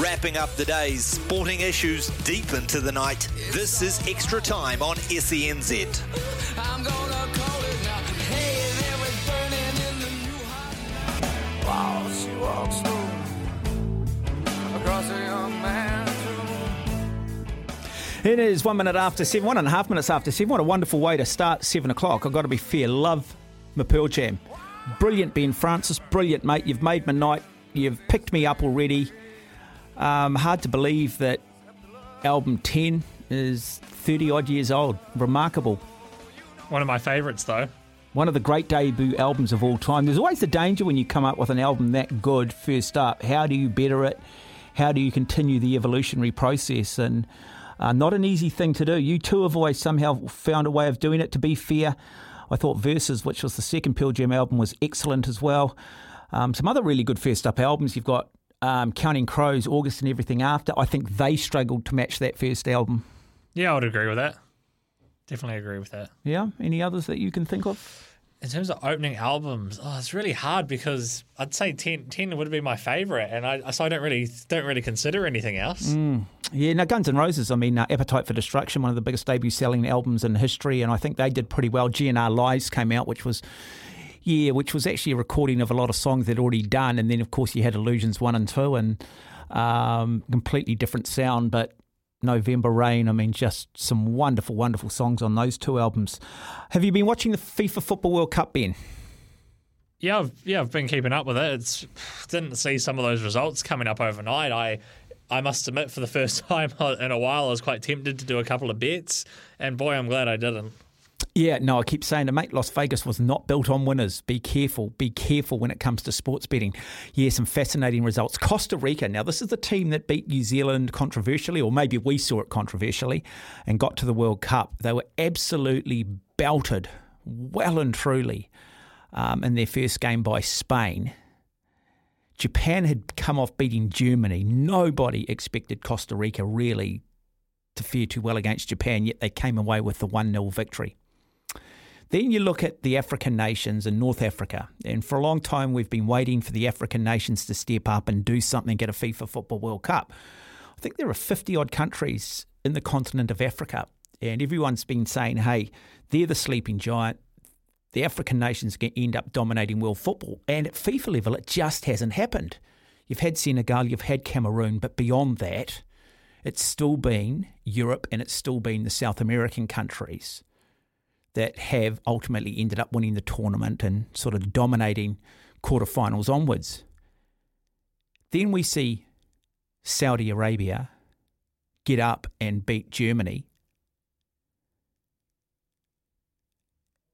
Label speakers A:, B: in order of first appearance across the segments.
A: Wrapping up the day's sporting issues deep into the night. This is Extra Time on SENZ.
B: Wow, she walks slow across a young man's.
C: It is one minute after seven, one and a half minutes after seven. What a wonderful way to start seven o'clock. I've got to be fair. Love my Pearl Jam. Brilliant, Ben Francis. Brilliant, mate. You've made my night. You've picked me up already. Um, hard to believe that album 10 is 30 odd years old. Remarkable.
D: One of my favourites, though.
C: One of the great debut albums of all time. There's always the danger when you come up with an album that good first up. How do you better it? How do you continue the evolutionary process? And uh, not an easy thing to do. U2 have always somehow found a way of doing it. To be fair, I thought Verses, which was the second Pearl Jam album, was excellent as well. Um, some other really good first up albums. You've got um, Counting Crows, August, and everything after. I think they struggled to match that first album.
D: Yeah, I would agree with that. Definitely agree with that.
C: Yeah. Any others that you can think of?
D: In terms of opening albums, oh, it's really hard because I'd say 10, 10 would be my favourite, and I so I don't really don't really consider anything else.
C: Yeah, now Guns N' Roses, I mean, uh, Appetite for Destruction, one of the biggest debut selling albums in history, and I think they did pretty well. GNR Lives came out, which was, yeah, which was actually a recording of a lot of songs they'd already done, and then of course you had Illusions 1 and 2, and um, completely different sound, but November Rain, I mean, just some wonderful, wonderful songs on those two albums. Have you been watching the FIFA Football World Cup, Ben?
D: Yeah, I've, yeah, I've been keeping up with it. It's didn't see some of those results coming up overnight. I I must admit, for the first time in a while, I was quite tempted to do a couple of bets, and boy, I'm glad I didn't.
C: Yeah, no, I keep saying to mate, Las Vegas was not built on winners. Be careful, be careful when it comes to sports betting. Yeah, some fascinating results. Costa Rica, now this is the team that beat New Zealand controversially, or maybe we saw it controversially, and got to the World Cup. They were absolutely belted, well and truly, um, in their first game by Spain. Japan had come off beating Germany. Nobody expected Costa Rica really to fare too well against Japan, yet they came away with the 1 0 victory. Then you look at the African nations and North Africa. And for a long time, we've been waiting for the African nations to step up and do something at a FIFA Football World Cup. I think there are 50 odd countries in the continent of Africa. And everyone's been saying, hey, they're the sleeping giant. The African nations end up dominating world football. And at FIFA level, it just hasn't happened. You've had Senegal, you've had Cameroon, but beyond that, it's still been Europe and it's still been the South American countries that have ultimately ended up winning the tournament and sort of dominating quarterfinals onwards. Then we see Saudi Arabia get up and beat Germany.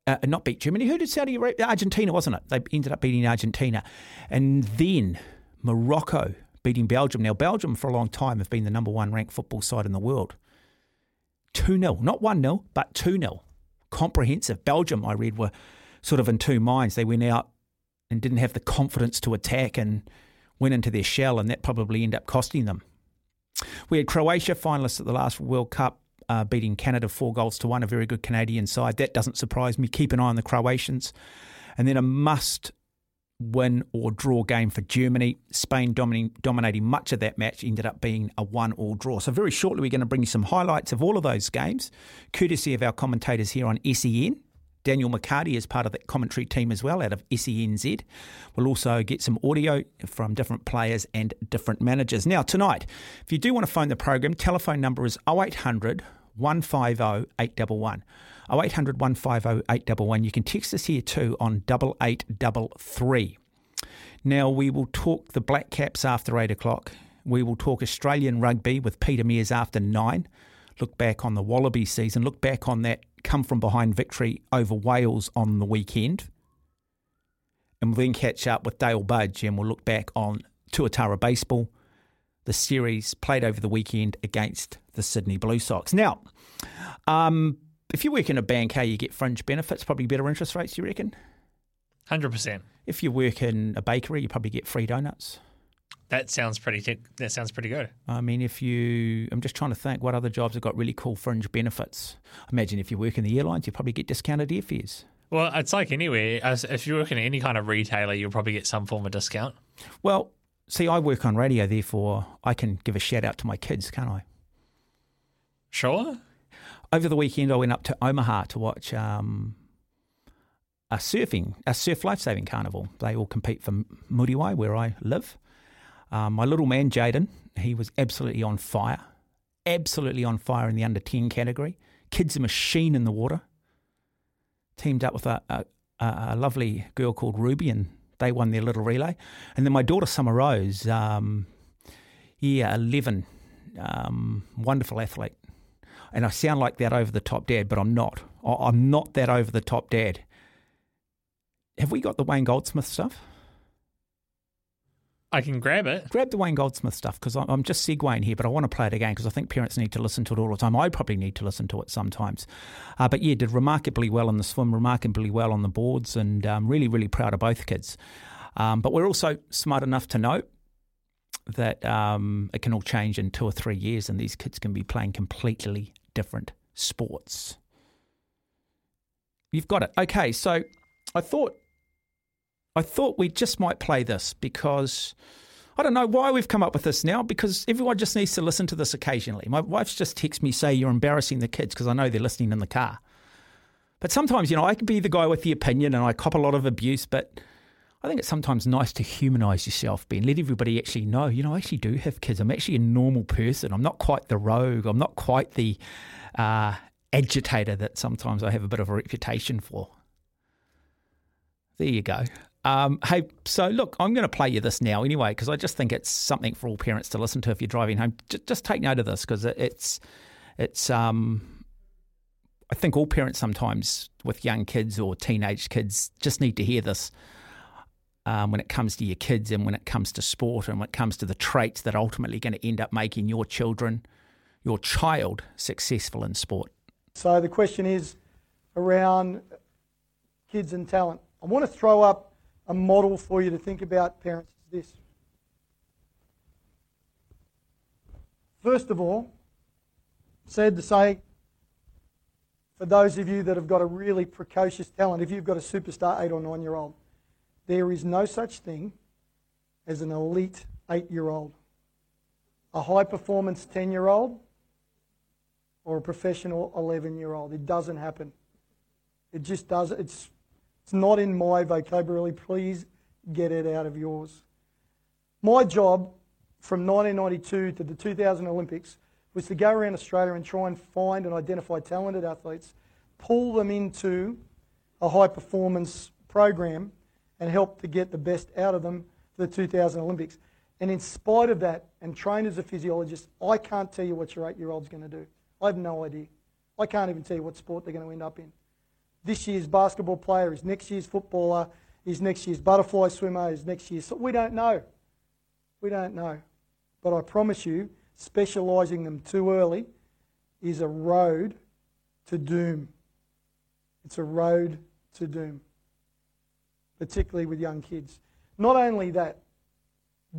C: Uh, not beat Germany. Who did Saudi Arabia? Argentina, wasn't it? They ended up beating Argentina. And then Morocco beating Belgium. Now, Belgium for a long time have been the number one ranked football side in the world. 2 0, not 1 0, but 2 0 comprehensive. Belgium, I read, were sort of in two minds. They went out and didn't have the confidence to attack and went into their shell, and that probably ended up costing them. We had Croatia finalists at the last World Cup. Uh, beating Canada four goals to one, a very good Canadian side. That doesn't surprise me. Keep an eye on the Croatians. And then a must win or draw game for Germany. Spain dominating, dominating much of that match ended up being a one all draw. So, very shortly, we're going to bring you some highlights of all of those games, courtesy of our commentators here on SEN. Daniel McCarty is part of that commentary team as well out of SENZ. We'll also get some audio from different players and different managers. Now, tonight, if you do want to phone the program, telephone number is 0800 150 811. 0800 150 811. You can text us here too on 8833. Now, we will talk the Black Caps after 8 o'clock. We will talk Australian rugby with Peter Mears after 9. Look back on the Wallaby season. Look back on that come from behind victory over Wales on the weekend. And we'll then catch up with Dale Budge and we'll look back on Tuatara Baseball, the series played over the weekend against the Sydney Blue Sox. Now, um, if you work in a bank, how you get fringe benefits, probably better interest rates, you reckon?
D: 100%.
C: If you work in a bakery, you probably get free donuts.
D: That sounds pretty. T- that sounds pretty good.
C: I mean, if you, I'm just trying to think what other jobs have got really cool fringe benefits. Imagine if you work in the airlines, you probably get discounted airfares.
D: Well, it's like anywhere. If you work in any kind of retailer, you'll probably get some form of discount.
C: Well, see, I work on radio, therefore I can give a shout out to my kids, can't I?
D: Sure.
C: Over the weekend, I went up to Omaha to watch um, a surfing, a surf lifesaving carnival. They all compete for Muriwai, where I live. Um, my little man, Jaden, he was absolutely on fire, absolutely on fire in the under 10 category. Kid's a machine in the water. Teamed up with a, a, a lovely girl called Ruby, and they won their little relay. And then my daughter, Summer Rose, um, yeah, 11, um, wonderful athlete. And I sound like that over the top dad, but I'm not. I'm not that over the top dad. Have we got the Wayne Goldsmith stuff?
D: I can grab it.
C: grab the Wayne Goldsmith stuff because I'm just segueing here, but I want to play it again because I think parents need to listen to it all the time. I probably need to listen to it sometimes. Uh, but yeah, did remarkably well in the swim, remarkably well on the boards, and um, really, really proud of both kids. Um, but we're also smart enough to know that um, it can all change in two or three years, and these kids can be playing completely different sports. You've got it. Okay, so I thought I thought we just might play this because I don't know why we've come up with this now because everyone just needs to listen to this occasionally. My wife's just texted me say you're embarrassing the kids because I know they're listening in the car. But sometimes, you know, I can be the guy with the opinion and I cop a lot of abuse, but I think it's sometimes nice to humanize yourself, Ben. Let everybody actually know, you know, I actually do have kids. I'm actually a normal person. I'm not quite the rogue. I'm not quite the uh, agitator that sometimes I have a bit of a reputation for. There you go. Um, hey, so look, I'm going to play you this now anyway because I just think it's something for all parents to listen to if you're driving home. J- just take note of this because it's it's um, I think all parents sometimes with young kids or teenage kids just need to hear this um, when it comes to your kids and when it comes to sport and when it comes to the traits that are ultimately going to end up making your children, your child, successful in sport.
E: So the question is around kids and talent. I want to throw up a model for you to think about, parents, is this. First of all, sad to say, for those of you that have got a really precocious talent, if you've got a superstar eight or nine year old, there is no such thing as an elite eight year old. A high performance 10 year old or a professional 11 year old. It doesn't happen. It just does. It's, it's not in my vocabulary. Please get it out of yours. My job from 1992 to the 2000 Olympics was to go around Australia and try and find and identify talented athletes, pull them into a high performance program, and help to get the best out of them for the 2000 Olympics. And in spite of that, and trained as a physiologist, I can't tell you what your eight year old's going to do. I have no idea. I can't even tell you what sport they're going to end up in. This year's basketball player is next year's footballer, is next year's butterfly swimmer, is next year's. We don't know. We don't know. But I promise you, specialising them too early is a road to doom. It's a road to doom, particularly with young kids. Not only that,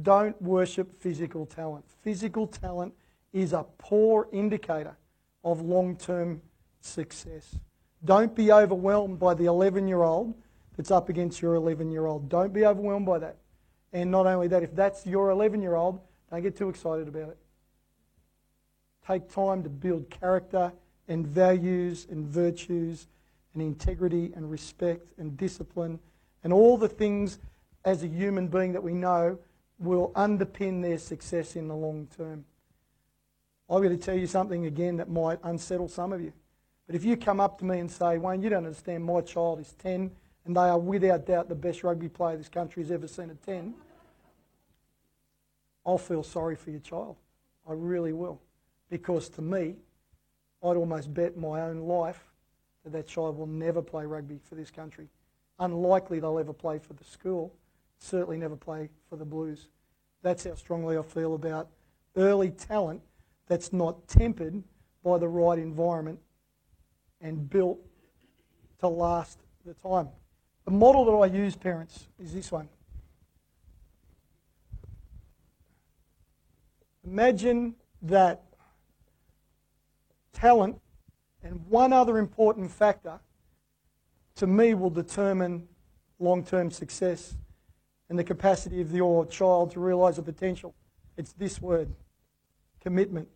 E: don't worship physical talent. Physical talent is a poor indicator of long term success. Don't be overwhelmed by the 11 year old that's up against your 11 year old. Don't be overwhelmed by that. And not only that, if that's your 11 year old, don't get too excited about it. Take time to build character and values and virtues and integrity and respect and discipline and all the things as a human being that we know will underpin their success in the long term. I'm going to tell you something again that might unsettle some of you. But if you come up to me and say, Wayne, you don't understand, my child is 10 and they are without doubt the best rugby player this country has ever seen at 10, I'll feel sorry for your child. I really will. Because to me, I'd almost bet my own life that that child will never play rugby for this country. Unlikely they'll ever play for the school, certainly never play for the Blues. That's how strongly I feel about early talent that's not tempered by the right environment and built to last the time. The model that I use, parents, is this one. Imagine that talent and one other important factor to me will determine long term success, and the capacity of your child to realise the potential. It's this word commitment.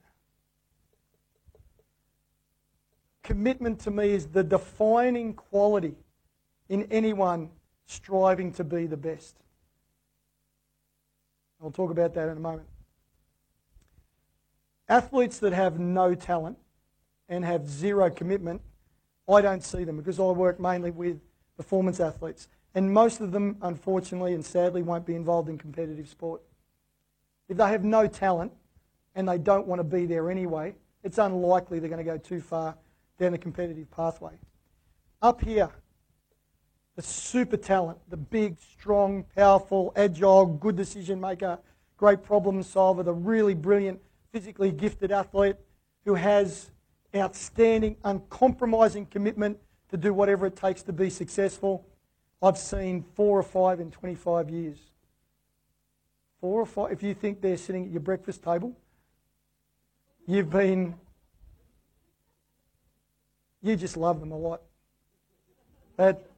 E: Commitment to me is the defining quality in anyone striving to be the best. I'll talk about that in a moment. Athletes that have no talent and have zero commitment, I don't see them because I work mainly with performance athletes. And most of them, unfortunately and sadly, won't be involved in competitive sport. If they have no talent and they don't want to be there anyway, it's unlikely they're going to go too far down the competitive pathway. Up here, the super talent, the big, strong, powerful, agile, good decision maker, great problem solver, the really brilliant, physically gifted athlete who has outstanding, uncompromising commitment to do whatever it takes to be successful. I've seen four or five in 25 years. Four or five. If you think they're sitting at your breakfast table, you've been, you just love them a lot. But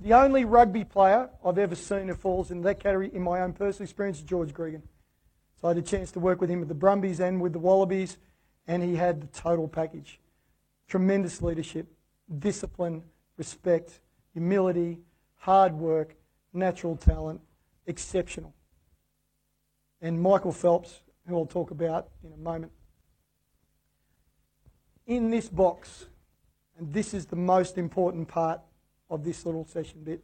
E: the only rugby player I've ever seen who falls in that category in my own personal experience is George Gregan. So I had a chance to work with him at the Brumbies and with the Wallabies, and he had the total package. Tremendous leadership, discipline, respect, humility, hard work, natural talent, exceptional. And Michael Phelps, who I'll talk about in a moment. In this box, and this is the most important part of this little session bit,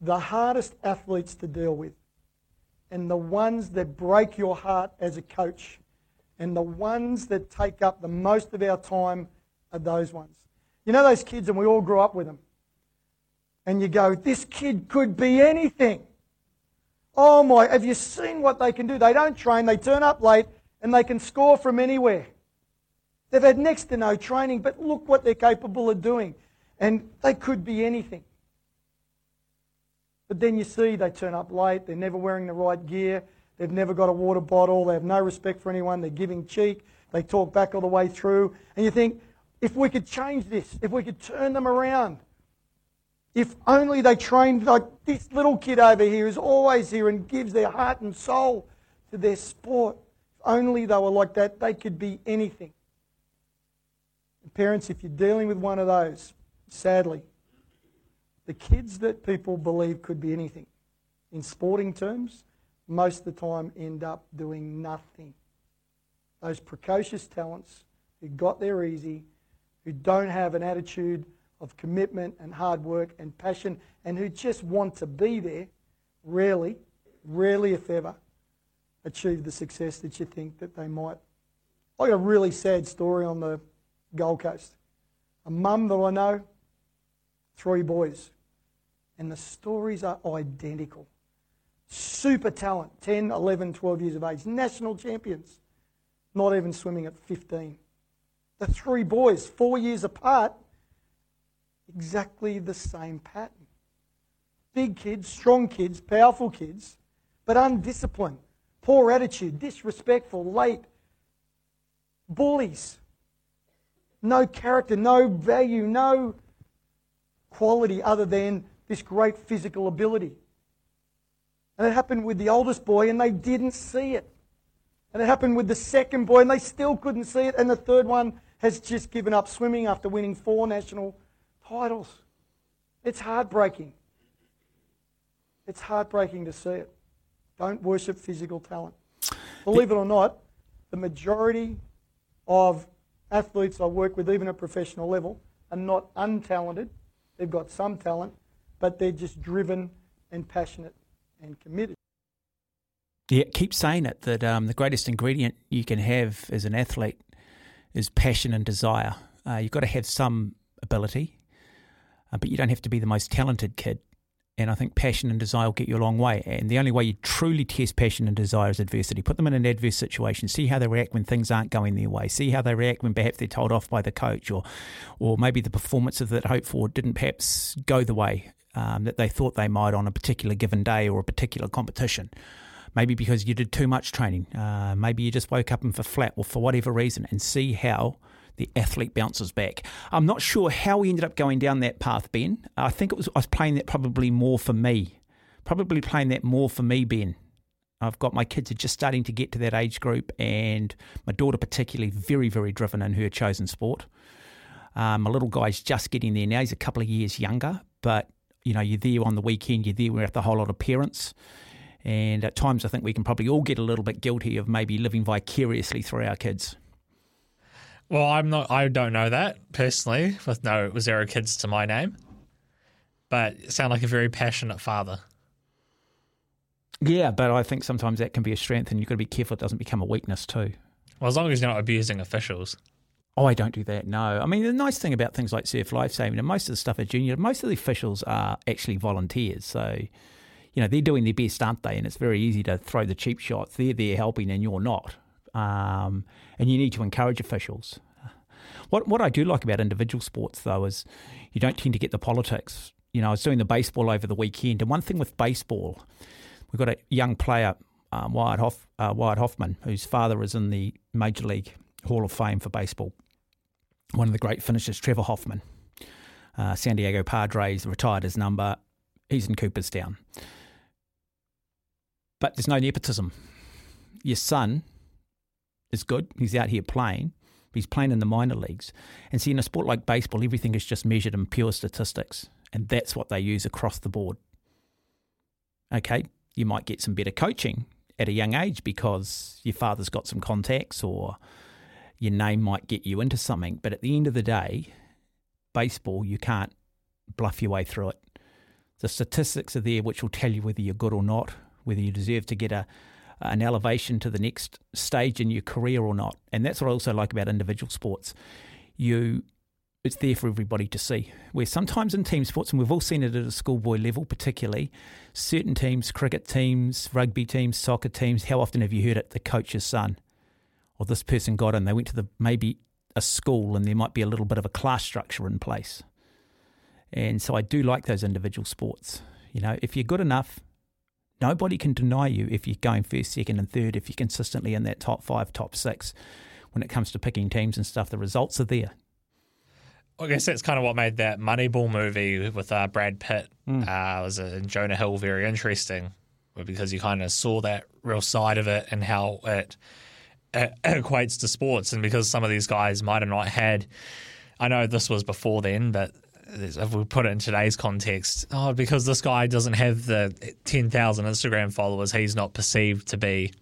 E: the hardest athletes to deal with and the ones that break your heart as a coach and the ones that take up the most of our time are those ones. You know those kids, and we all grew up with them. And you go, this kid could be anything. Oh my, have you seen what they can do? They don't train, they turn up late, and they can score from anywhere. They've had next to no training, but look what they're capable of doing. And they could be anything. But then you see they turn up late, they're never wearing the right gear, they've never got a water bottle, they have no respect for anyone, they're giving cheek, they talk back all the way through. And you think, if we could change this, if we could turn them around, if only they trained like this little kid over here is always here and gives their heart and soul to their sport. If only they were like that, they could be anything. Parents, if you're dealing with one of those, sadly, the kids that people believe could be anything, in sporting terms, most of the time end up doing nothing. Those precocious talents who got there easy, who don't have an attitude of commitment and hard work and passion, and who just want to be there, rarely, rarely if ever, achieve the success that you think that they might. I got a really sad story on the Gold Coast. A mum that I know, three boys and the stories are identical. Super talent, 10, 11, 12 years of age, national champions, not even swimming at 15. The three boys, four years apart, exactly the same pattern. Big kids, strong kids, powerful kids, but undisciplined, poor attitude, disrespectful, late, bullies, no character, no value, no quality other than this great physical ability. And it happened with the oldest boy, and they didn't see it. And it happened with the second boy, and they still couldn't see it. And the third one has just given up swimming after winning four national titles. It's heartbreaking. It's heartbreaking to see it. Don't worship physical talent. Believe it or not, the majority of athletes I work with, even at professional level, are not untalented. They've got some talent, but they're just driven and passionate and committed.
C: Yeah, keep saying it that um, the greatest ingredient you can have as an athlete is passion and desire. Uh, you've got to have some ability, uh, but you don't have to be the most talented kid. And I think passion and desire will get you a long way. And the only way you truly test passion and desire is adversity. Put them in an adverse situation. See how they react when things aren't going their way. See how they react when perhaps they're told off by the coach, or, or maybe the performance of that hope for didn't perhaps go the way um, that they thought they might on a particular given day or a particular competition. Maybe because you did too much training. Uh, maybe you just woke up and for flat or for whatever reason, and see how the athlete bounces back. I'm not sure how we ended up going down that path, Ben. I think it was I was playing that probably more for me probably playing that more for me, Ben. I've got my kids are just starting to get to that age group, and my daughter particularly very, very driven in her chosen sport. Um, my little guy's just getting there now. He's a couple of years younger, but you know, you're there on the weekend, you're there with a whole lot of parents. And at times, I think we can probably all get a little bit guilty of maybe living vicariously through our kids.
D: Well, I'm not. I don't know that personally, with no zero kids to my name. But sound like a very passionate father.
C: Yeah, but I think sometimes that can be a strength, and you've got to be careful it doesn't become a weakness too.
D: Well, as long as you're not abusing officials.
C: Oh, I don't do that. No, I mean the nice thing about things like Surf Lifesaving and most of the stuff at Junior, most of the officials are actually volunteers. So, you know, they're doing their best, aren't they? And it's very easy to throw the cheap shots. They're there helping, and you're not. Um, and you need to encourage officials. What what I do like about individual sports though is you don't tend to get the politics. You know, I was doing the baseball over the weekend, and one thing with baseball, we've got a young player, um, Wyatt, Hoff, uh, Wyatt Hoffman, whose father is in the Major League Hall of Fame for baseball one of the great finishers, Trevor Hoffman, uh, San Diego Padres, retired his number. He's in Cooperstown. But there's no nepotism. Your son is good. He's out here playing. He's playing in the minor leagues. And see, in a sport like baseball, everything is just measured in pure statistics. And that's what they use across the board. Okay, you might get some better coaching at a young age because your father's got some contacts or your name might get you into something. But at the end of the day, baseball, you can't bluff your way through it. The statistics are there, which will tell you whether you're good or not, whether you deserve to get a an elevation to the next stage in your career or not. And that's what I also like about individual sports. You it's there for everybody to see. Where sometimes in team sports, and we've all seen it at a schoolboy level, particularly, certain teams, cricket teams, rugby teams, soccer teams, how often have you heard it, the coach's son? Or this person got in, they went to the maybe a school and there might be a little bit of a class structure in place. And so I do like those individual sports. You know, if you're good enough, nobody can deny you if you're going first, second, and third, if you're consistently in that top five, top six. When it comes to picking teams and stuff, the results are there.
D: I guess that's kind of what made that Moneyball movie with uh, Brad Pitt mm. uh, was uh, Jonah Hill very interesting because you kind of saw that real side of it and how it Uh, equates to sports, and because some of these guys might have not had, I know this was before then, but if we put it in today's context, oh, because this guy doesn't have the 10,000 Instagram followers, he's not perceived to be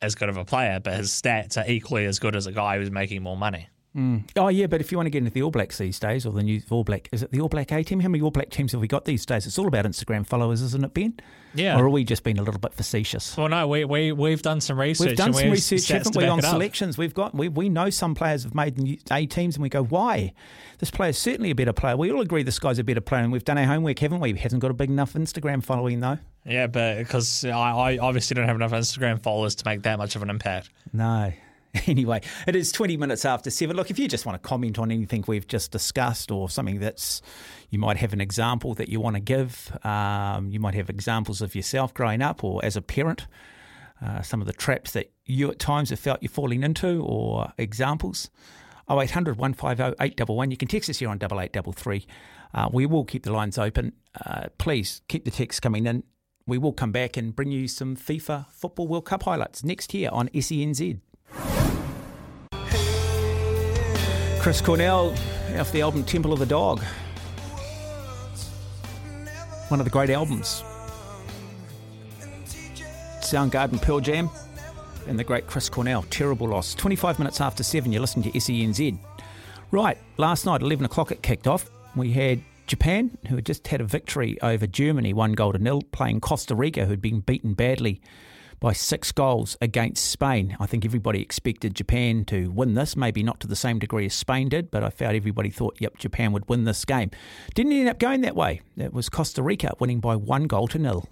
D: as good of a player, but his stats are equally as good as a guy who's making more money.
C: Mm. Oh yeah, but if you want to get into the All Blacks these days, or the new All Black, is it the All Black A team? How many All Black teams have we got these days? It's all about Instagram followers, isn't it, Ben?
D: Yeah.
C: Or are we just being a little bit facetious?
D: Well, no, we we we've done some research.
C: We've done some research, haven't we, on selections? We've got we we know some players have made A teams, and we go, why? This player's certainly a better player. We all agree this guy's a better player, and we've done our homework, haven't we? He hasn't got a big enough Instagram following though.
D: Yeah, but because I, I obviously don't have enough Instagram followers to make that much of an impact.
C: No. Anyway, it is 20 minutes after seven. Look, if you just want to comment on anything we've just discussed or something that's, you might have an example that you want to give, um, you might have examples of yourself growing up or as a parent, uh, some of the traps that you at times have felt you're falling into or examples. 0800 150 811. You can text us here on 8833. Uh, we will keep the lines open. Uh, please keep the texts coming in. We will come back and bring you some FIFA Football World Cup highlights next year on SENZ. Chris Cornell off the album Temple of the Dog. One of the great albums. Soundgarden, Pearl Jam, and the great Chris Cornell. Terrible loss. 25 minutes after 7, you're listening to SENZ. Right, last night, 11 o'clock, it kicked off. We had Japan, who had just had a victory over Germany, one goal to nil, playing Costa Rica, who'd been beaten badly by six goals against Spain. I think everybody expected Japan to win this, maybe not to the same degree as Spain did, but I felt everybody thought, yep, Japan would win this game. Didn't end up going that way. It was Costa Rica winning by one goal to nil.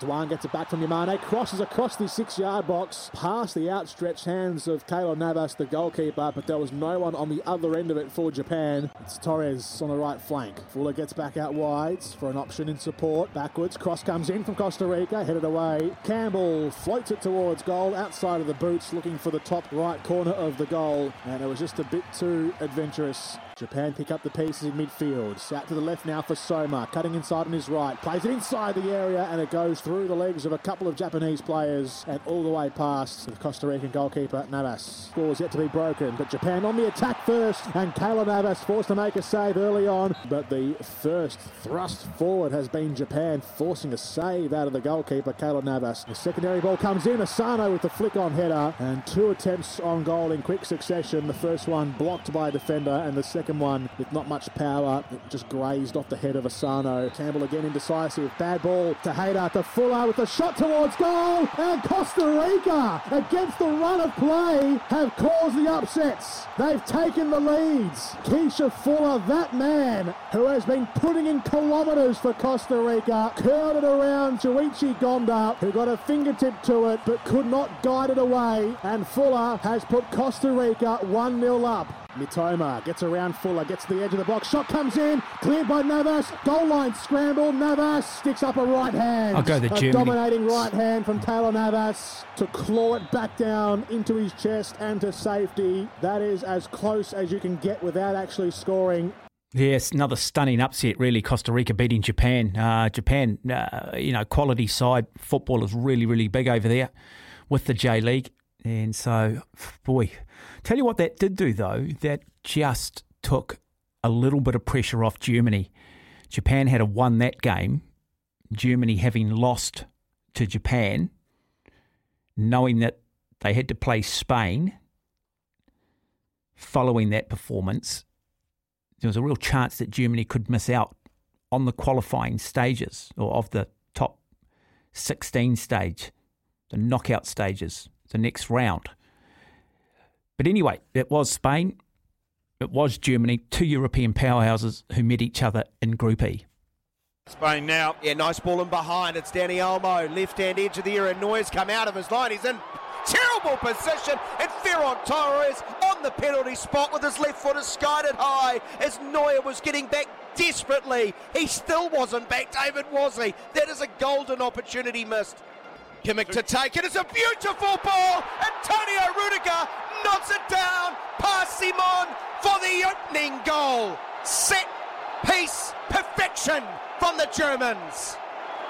F: Doan gets it back from Yamane, crosses across the six yard box, past the outstretched hands of Keylor Navas, the goalkeeper, but there was no one on the other end of it for Japan. It's Torres on the right flank. Fuller gets back out wide for an option in support. Backwards, cross comes in from Costa Rica, headed away. Campbell floats it towards goal, outside of the boots, looking for the top right corner of the goal, and it was just a bit too adventurous. Japan pick up the pieces in midfield. Out to the left now for Soma, cutting inside on his right. Plays it inside the area and it goes through the legs of a couple of Japanese players and all the way past the Costa Rican goalkeeper Navas. is yet to be broken, but Japan on the attack first and Keylor Navas forced to make a save early on. But the first thrust forward has been Japan forcing a save out of the goalkeeper Keylor Navas. The secondary ball comes in. Asano with the flick on header and two attempts on goal in quick succession. The first one blocked by a defender and the second one with not much power. It just grazed off the head of Asano. Campbell again indecisive. Bad ball to Hayter to Fuller with a shot towards goal. And Costa Rica against the run of play have caused the upsets. They've taken the leads. Keysher Fuller, that man who has been putting in kilometres for Costa Rica, curled it around Shuichi Gonda, who got a fingertip to it but could not guide it away. And Fuller has put Costa Rica 1 0 up. Mitoma gets around Fuller, gets to the edge of the box. Shot comes in, cleared by Navas. Goal line scramble. Navas sticks up a right hand.
C: I'll go the
F: a dominating right hand from Keylor Navas to claw it back down into his chest and to safety. That is as close as you can get without actually scoring.
C: Yes, another stunning upset, really. Costa Rica beating Japan. Uh, Japan, uh, you know, quality side. Football is really, really big over there with the J League. And so, boy, tell you what that did do, though, that just took a little bit of pressure off Germany. Japan had a won that game. Germany having lost to Japan, knowing that they had to play Spain following that performance there was a real chance that Germany could miss out on the qualifying stages or of the top 16 stage, the knockout stages, the next round. But anyway, it was Spain, it was Germany, two European powerhouses who met each other in Group E.
G: Spain now.
H: Yeah, nice ball in behind. It's Dani Olmo, left hand edge of the area. Neuer's come out of his line. He's in terrible position. And Ferran Torres on the penalty spot with his left foot has skied it high as Neuer was getting back desperately. He still wasn't back, David, was he? That is a golden opportunity missed. Kimmich to take it. It's a beautiful ball. Antonio Rudiger knocks it down past Simon for the opening goal. Set piece perfection from the Germans.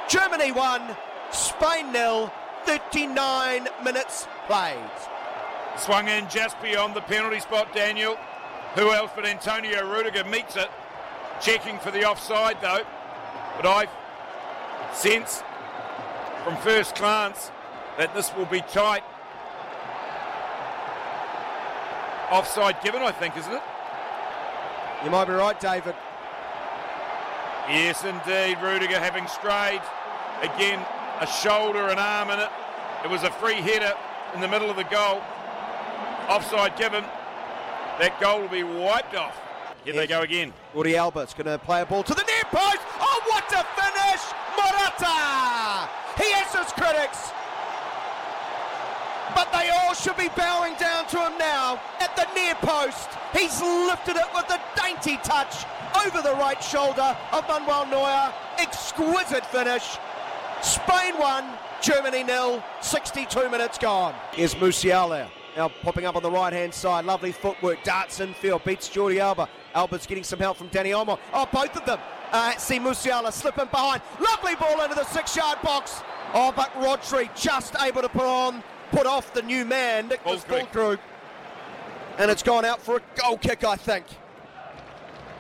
H: Germany won, Spain nil, 39 minutes played.
G: Swung in just beyond the penalty spot, Daniel. Who else but Antonio Rudiger meets it. Checking for the offside, though. But I sense from first glance that this will be tight. Offside given, I think, isn't it?
H: You might be right, David.
G: Yes, indeed. Rudiger having strayed. Again, a shoulder and arm in it. It was a free header in the middle of the goal. Offside given. That goal will be wiped off. Here they go again.
H: Jordi Alba's going to play a ball to the near post. Oh, what a finish! Morata! He has his critics. But they all should be bowing down to him now at the near post. He's lifted it with a dainty touch over the right shoulder of Manuel Neuer. Exquisite finish. Spain won, Germany nil. 62 minutes gone. Here's Musiala. Now popping up on the right hand side. Lovely footwork. Darts infield. Beats Jordi Alba. Alba's getting some help from Dani Olmo. Oh, both of them. Uh, see Musiala slipping behind. Lovely ball into the six yard box. Oh, but Rodri just able to put on, put off the new man, Niclas
G: Fullkrug.
H: Fullkrug. And it's gone out for a goal kick, I think.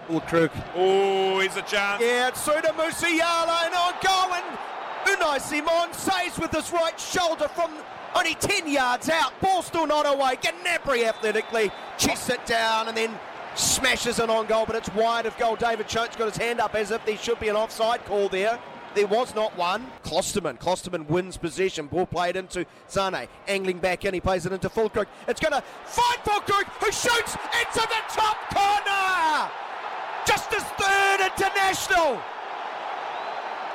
H: Fullkrug.
G: Oh, here's a chance.
H: Yeah, it's Suda Musiala and on goal and Unai Simon saves with his right shoulder from only 10 yards out. Ball still not away. Gnabry athletically chests it down and then smashes it on goal, but it's wide of goal. David Chote's got his hand up as if there should be an offside call there. There was not one. Klostermann. Klostermann wins possession. Ball played into Sane. Angling back in. He plays it into Fullkrug. It's going to find Fullkrug, who shoots into the top corner. Just his third international.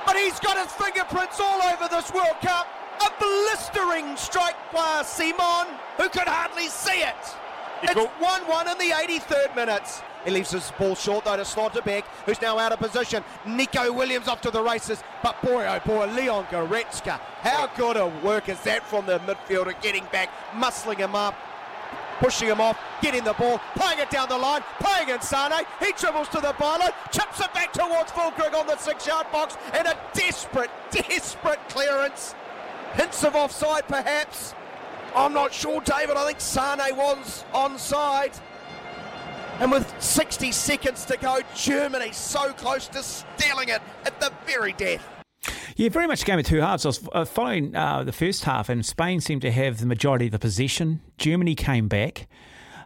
H: But he's got his fingerprints all over this World Cup. A blistering strike by Simon, who could hardly see it. It's 1 1 in the 83rd minutes. He leaves his ball short though to Schlotterbeck, who's now out of position. Nico Williams off to the races, but boy oh boy, Leon Goretzka. How good a work is that from the midfielder getting back, muscling him up. pushing him off, getting the ball, playing it down the line, playing in Sane. He dribbles to the byline, chips it back towards Fullkrug on the six-yard box, and a desperate, desperate clearance. Hints of offside, perhaps. I'm not sure, David. I think Sane was onside. And with 60 seconds to go, Germany so close to stealing it at the very death.
C: Yeah, very much a game of two halves. I was uh, following uh, the first half, and Spain seemed to have the majority of the possession. Germany came back.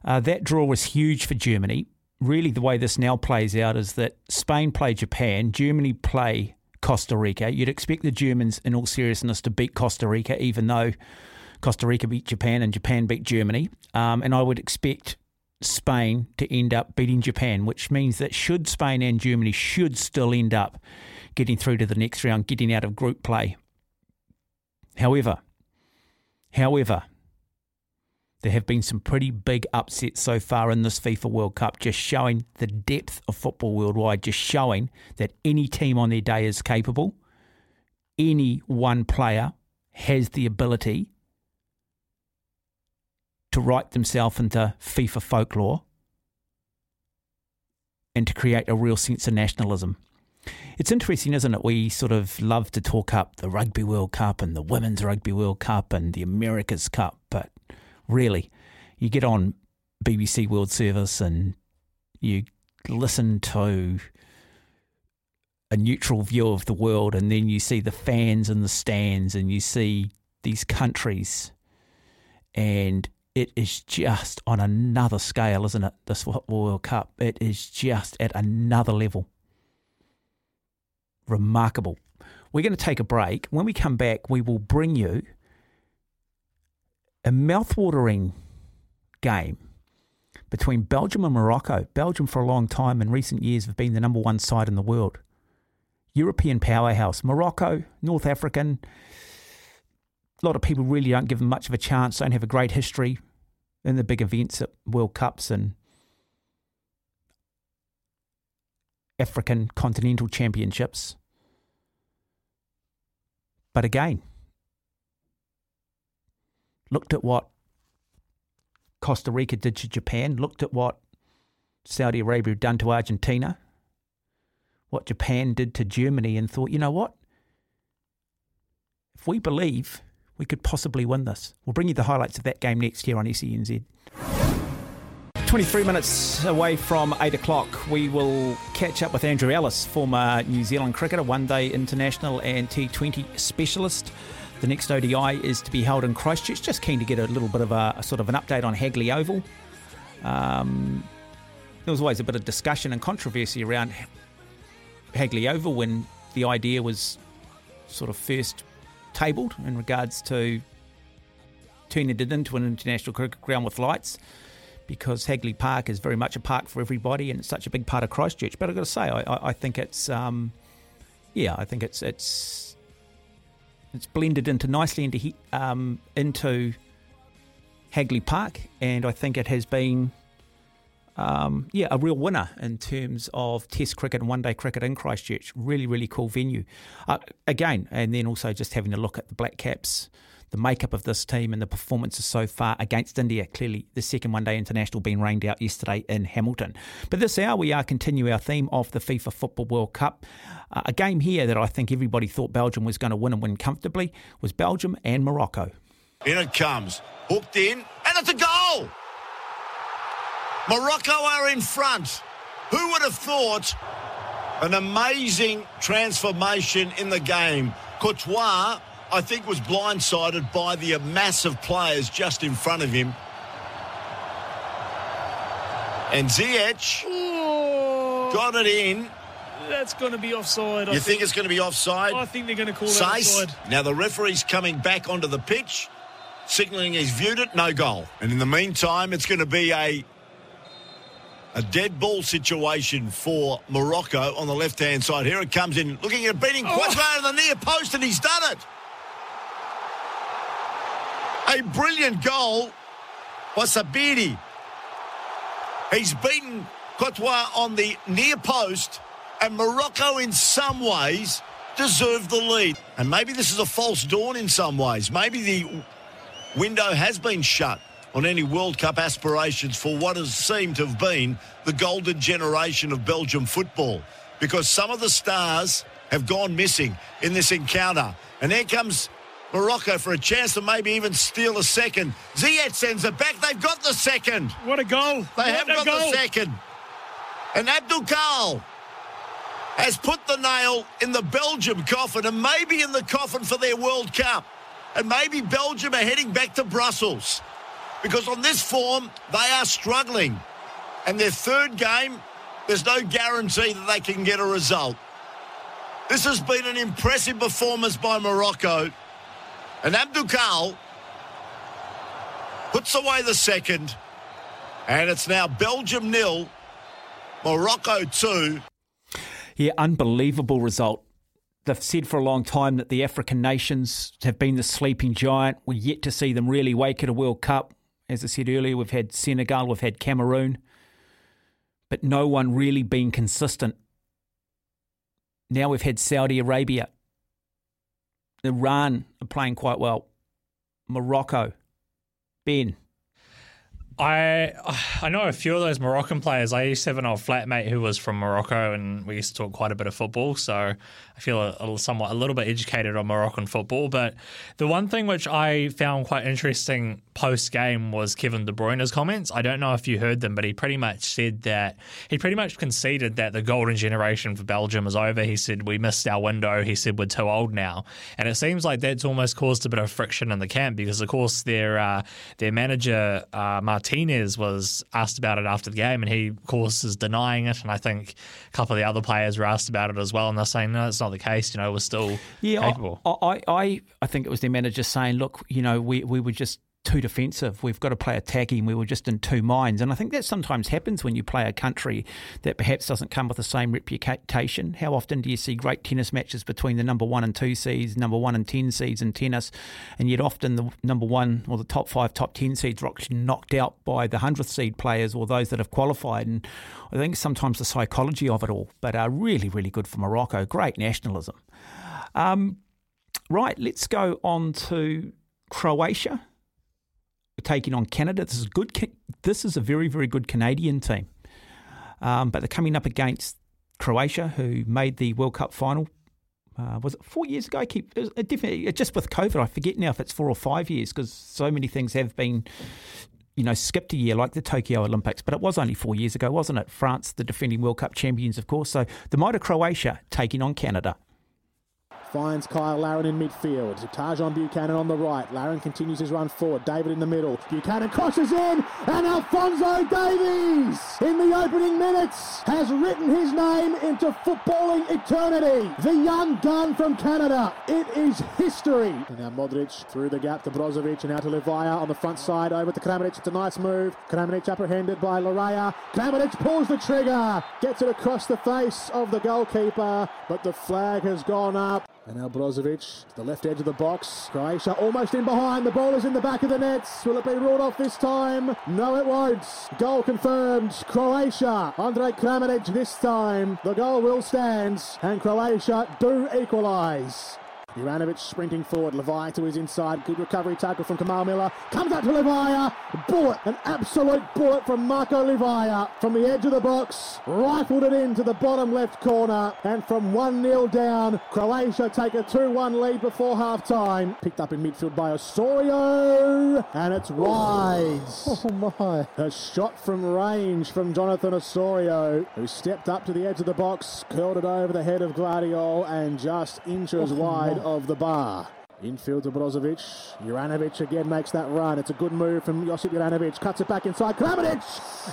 C: Uh, that draw was huge for Germany. Really, the way this now plays out is that Spain play Japan, Germany play Costa Rica. You'd expect the Germans, in all seriousness, to beat Costa Rica, even though Costa Rica beat Japan and Japan beat Germany. Um, and I would expect Spain to end up beating Japan, which means that should Spain and Germany should still end up getting through to the next round, getting out of group play. However, however, there have been some pretty big upsets so far in this FIFA World Cup, just showing the depth of football worldwide, just showing that any team on their day is capable. Any one player has the ability to write themselves into FIFA folklore and to create a real sense of nationalism. It's interesting, isn't it? We sort of love to talk up the Rugby World Cup and the Women's Rugby World Cup and the America's Cup, but really, you get on BBC World Service and you listen to a neutral view of the world, and then you see the fans in the stands and you see these countries, and it is just on another scale, isn't it? This World Cup, it is just at another level. Remarkable. We're going to take a break. When we come back, we will bring you a mouthwatering game between Belgium and Morocco. Belgium, for a long time in recent years, have been the number one side in the world. European powerhouse. Morocco, North African. A lot of people really don't give them much of a chance, don't have a great history in the big events at World Cups and African continental championships. But again, looked at what Costa Rica did to Japan, looked at what Saudi Arabia had done to Argentina, what Japan did to Germany, and thought, you know what? If we believe, we could possibly win this. We'll bring you the highlights of that game next year on SENZ. 23 minutes away from 8 o'clock, we will catch up with Andrew Ellis, former New Zealand cricketer, one day international and T20 specialist. The next ODI is to be held in Christchurch. Just keen to get a little bit of a, a sort of an update on Hagley Oval. Um, there was always a bit of discussion and controversy around Hagley Oval when the idea was sort of first tabled in regards to turning it into an international cricket ground with lights because Hagley Park is very much a park for everybody and it's such a big part of Christchurch. But I've got to say, I, I think it's, um, yeah, I think it's it's it's blended into nicely into um, into Hagley Park, and I think it has been, um, yeah, a real winner in terms of Test cricket and One Day cricket in Christchurch. Really, really cool venue. Uh, again, and then also just having a look at the Black Caps the makeup of this team and the performances so far against India. Clearly, the second one day international being rained out yesterday in Hamilton. But this hour, we are continuing our theme of the FIFA Football World Cup. Uh, a game here that I think everybody thought Belgium was going to win and win comfortably was Belgium and Morocco.
I: In it comes, hooked in, and it's a goal! Morocco are in front. Who would have thought an amazing transformation in the game? Courtois I think, was blindsided by the mass of players just in front of him. And Ziyech
J: oh,
I: got it in.
J: That's going to be offside. I
I: you think, think, it's going to be offside?
J: I think they're going to call
I: Sace.
J: that offside.
I: Now the referee's coming back onto the pitch, signalling he's viewed it, no goal. And in the meantime, it's going to be a a dead ball situation for Morocco on the left hand side. Here it comes in, looking at a beating oh. To the near post, and he's done it. A brilliant goal by Sabiri. He's beaten Courtois on the near post, and Morocco, in some ways, deserved the lead. And maybe this is a false dawn in some ways. Maybe the window has been shut on any World Cup aspirations for what has seemed to have been the golden generation of Belgium football because some of the stars have gone missing in this encounter. And there comes Morocco for a chance to maybe even steal a second. Ziyech sends it back. They've got the second.
J: What a goal.
I: They
J: what
I: have got
J: goal.
I: the second. And Aboukhlal has put the nail in the Belgium coffin and maybe in the coffin for their World Cup. And maybe Belgium are heading back to Brussels because on this form, they are struggling. And their third game, there's no guarantee that they can get a result. This has been an impressive performance by Morocco. And Aboukhlal puts away the second. And it's now Belgium nil, Morocco two.
C: Yeah, unbelievable result. They've said for a long time that the African nations have been the sleeping giant. We're yet to see them really wake at a World Cup. As I said earlier, we've had Senegal, we've had Cameroon, but no one really been consistent. Now we've had Saudi Arabia. Iran are playing quite well. Morocco. Ben.
D: I I know a few of those Moroccan players. I used to have an old flatmate who was from Morocco, and we used to talk quite a bit of football. So I feel a, a somewhat a little bit educated on Moroccan football. But the one thing which I found quite interesting post game was Kevin De Bruyne's comments. I don't know if you heard them, but he pretty much said that he pretty much conceded that the golden generation for Belgium is over. He said we missed our window. He said we're too old now, and it seems like that's almost caused a bit of friction in the camp because of course their uh, their manager uh, Martinez was asked about it after the game, and he of course is denying it. And I think a couple of the other players were asked about it as well, and they're saying no, it's not the case. You know, we're still
C: Yeah,
D: capable.
C: I, I, I, I think it was their manager saying, look, you know, we, we were just too defensive. We've got to play attacking. We were just in two minds. And I think that sometimes happens when you play a country that perhaps doesn't come with the same reputation. How often do you see great tennis matches between the number one and two seeds, number one and 10 seeds in tennis, and yet often the number one or the top five, top 10 seeds are actually knocked out by the 100th seed players or those that have qualified. And I think sometimes the psychology of it all, but are really, really good for Morocco. Great nationalism. Um, right, let's go on to Croatia taking on Canada. This is good. This is a very, very good Canadian team. Um, but they're coming up against Croatia, who made the World Cup final. Uh, was it four years ago? I keep it was different, just with COVID. I forget now if it's four or five years because so many things have been, you know, skipped a year, like the Tokyo Olympics. But it was only four years ago, wasn't it? France, the defending World Cup champions, of course. So the might of Croatia taking on Canada.
F: Finds Kyle Larin in midfield. Tajon Buchanan on the right. Larin continues his run forward. David in the middle. Buchanan crosses in, and Alfonso Davies in the opening minutes has written his name into footballing eternity. The young gun from Canada. It is history. And now Modric through the gap to Brozovic and out to Livaja on the front side over to Kramaric. It's a nice move. Kramaric apprehended by Laryea. Kramaric pulls the trigger. Gets it across the face of the goalkeeper, but the flag has gone up. And now Brozovic, to the left edge of the box. Croatia almost in behind. The ball is in the back of the nets. Will it be ruled off this time? No, it won't. Goal confirmed. Croatia. Andrej Kramaric this time. The goal will stand. And Croatia do equalise. Juranovic sprinting forward. Levi to his inside. Good recovery tackle from Kamal Miller. Comes up to Livaja. Bullet. An absolute bullet from Marko Livaja. From the edge of the box. Rifled it into the bottom left corner. And from 1 0 down, Croatia take a 2 1 lead before half time. Picked up in midfield by Osorio. And it's wide. Oh my. A shot from range from Jonathan Osorio, who stepped up to the edge of the box, curled it over the head of Gvardiol, and just inches oh, wide of the bar. Infield to Brozovic. Juranovic again makes that run. It's a good move from Josip Juranovic. Cuts it back inside. Kramaric!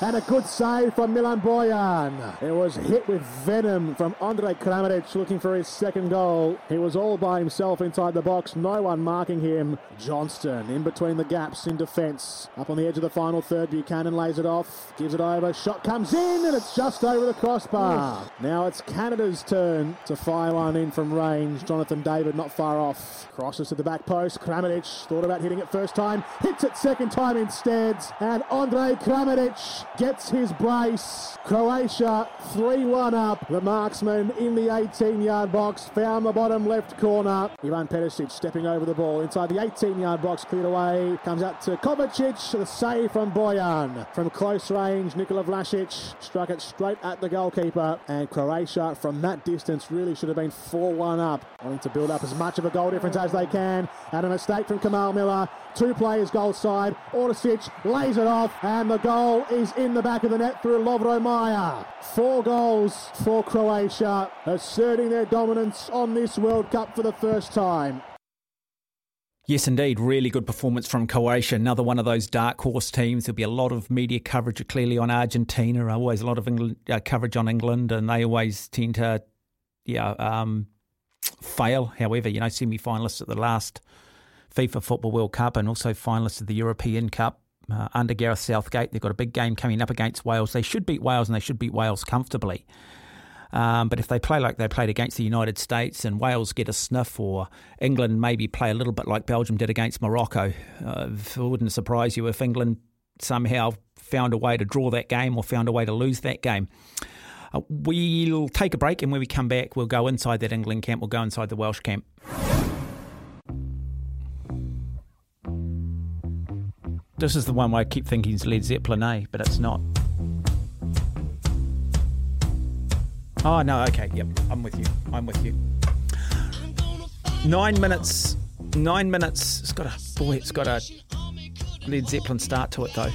F: And a good save from Milan Borjan. It was hit with venom from Andrej Kramaric looking for his second goal. He was all by himself inside the box. No one marking him. Johnston in between the gaps in defence. Up on the edge of the final third. Buchanan lays it off. Gives it over. Shot comes in and it's just over the crossbar. Now it's Canada's turn to fire one in from range. Jonathan David not far off. Cross Crosses to the back post. Kramaric thought about hitting it first time. Hits it second time instead. And Andre Kramaric gets his brace. Croatia 3 1 up. The marksman in the 18 yard box found the bottom left corner. Ivan Perisic stepping over the ball inside the 18 yard box. Cleared away. Comes out to Kovacic. The save from Borjan. From close range, Nikola Vlasic struck it straight at the goalkeeper. And Croatia from that distance really should have been 4 1 up. Wanting to build up as much of a goal difference as they can. And a mistake from Kamal Miller. Two players goal side. Orsic lays it off. And the goal is in the back of the net through Lovro Majer. Four goals for Croatia, asserting their dominance on this World Cup for the first time.
C: Yes, indeed. Really good performance from Croatia. Another one of those dark horse teams. There'll be a lot of media coverage clearly on Argentina. Always a lot of England, uh, coverage on England, and they always tend to, yeah, um, fail. However, you know, semi finalists at the last FIFA Football World Cup and also finalists of the European Cup uh, under Gareth Southgate. They've got a big game coming up against Wales. They should beat Wales and they should beat Wales comfortably. Um, but if they play like they played against the United States and Wales get a sniff, or England maybe play a little bit like Belgium did against Morocco, uh, it wouldn't surprise you if England somehow found a way to draw that game or found a way to lose that game. Uh, we'll take a break, and when we come back, we'll go inside that England camp, we'll go inside the Welsh camp. This is the one where I keep thinking it's Led Zeppelin, eh? But it's not. Oh no, okay, yep, I'm with you. I'm with you. Nine minutes. Nine minutes. It's got a boy. It's got a Led Zeppelin start to it though.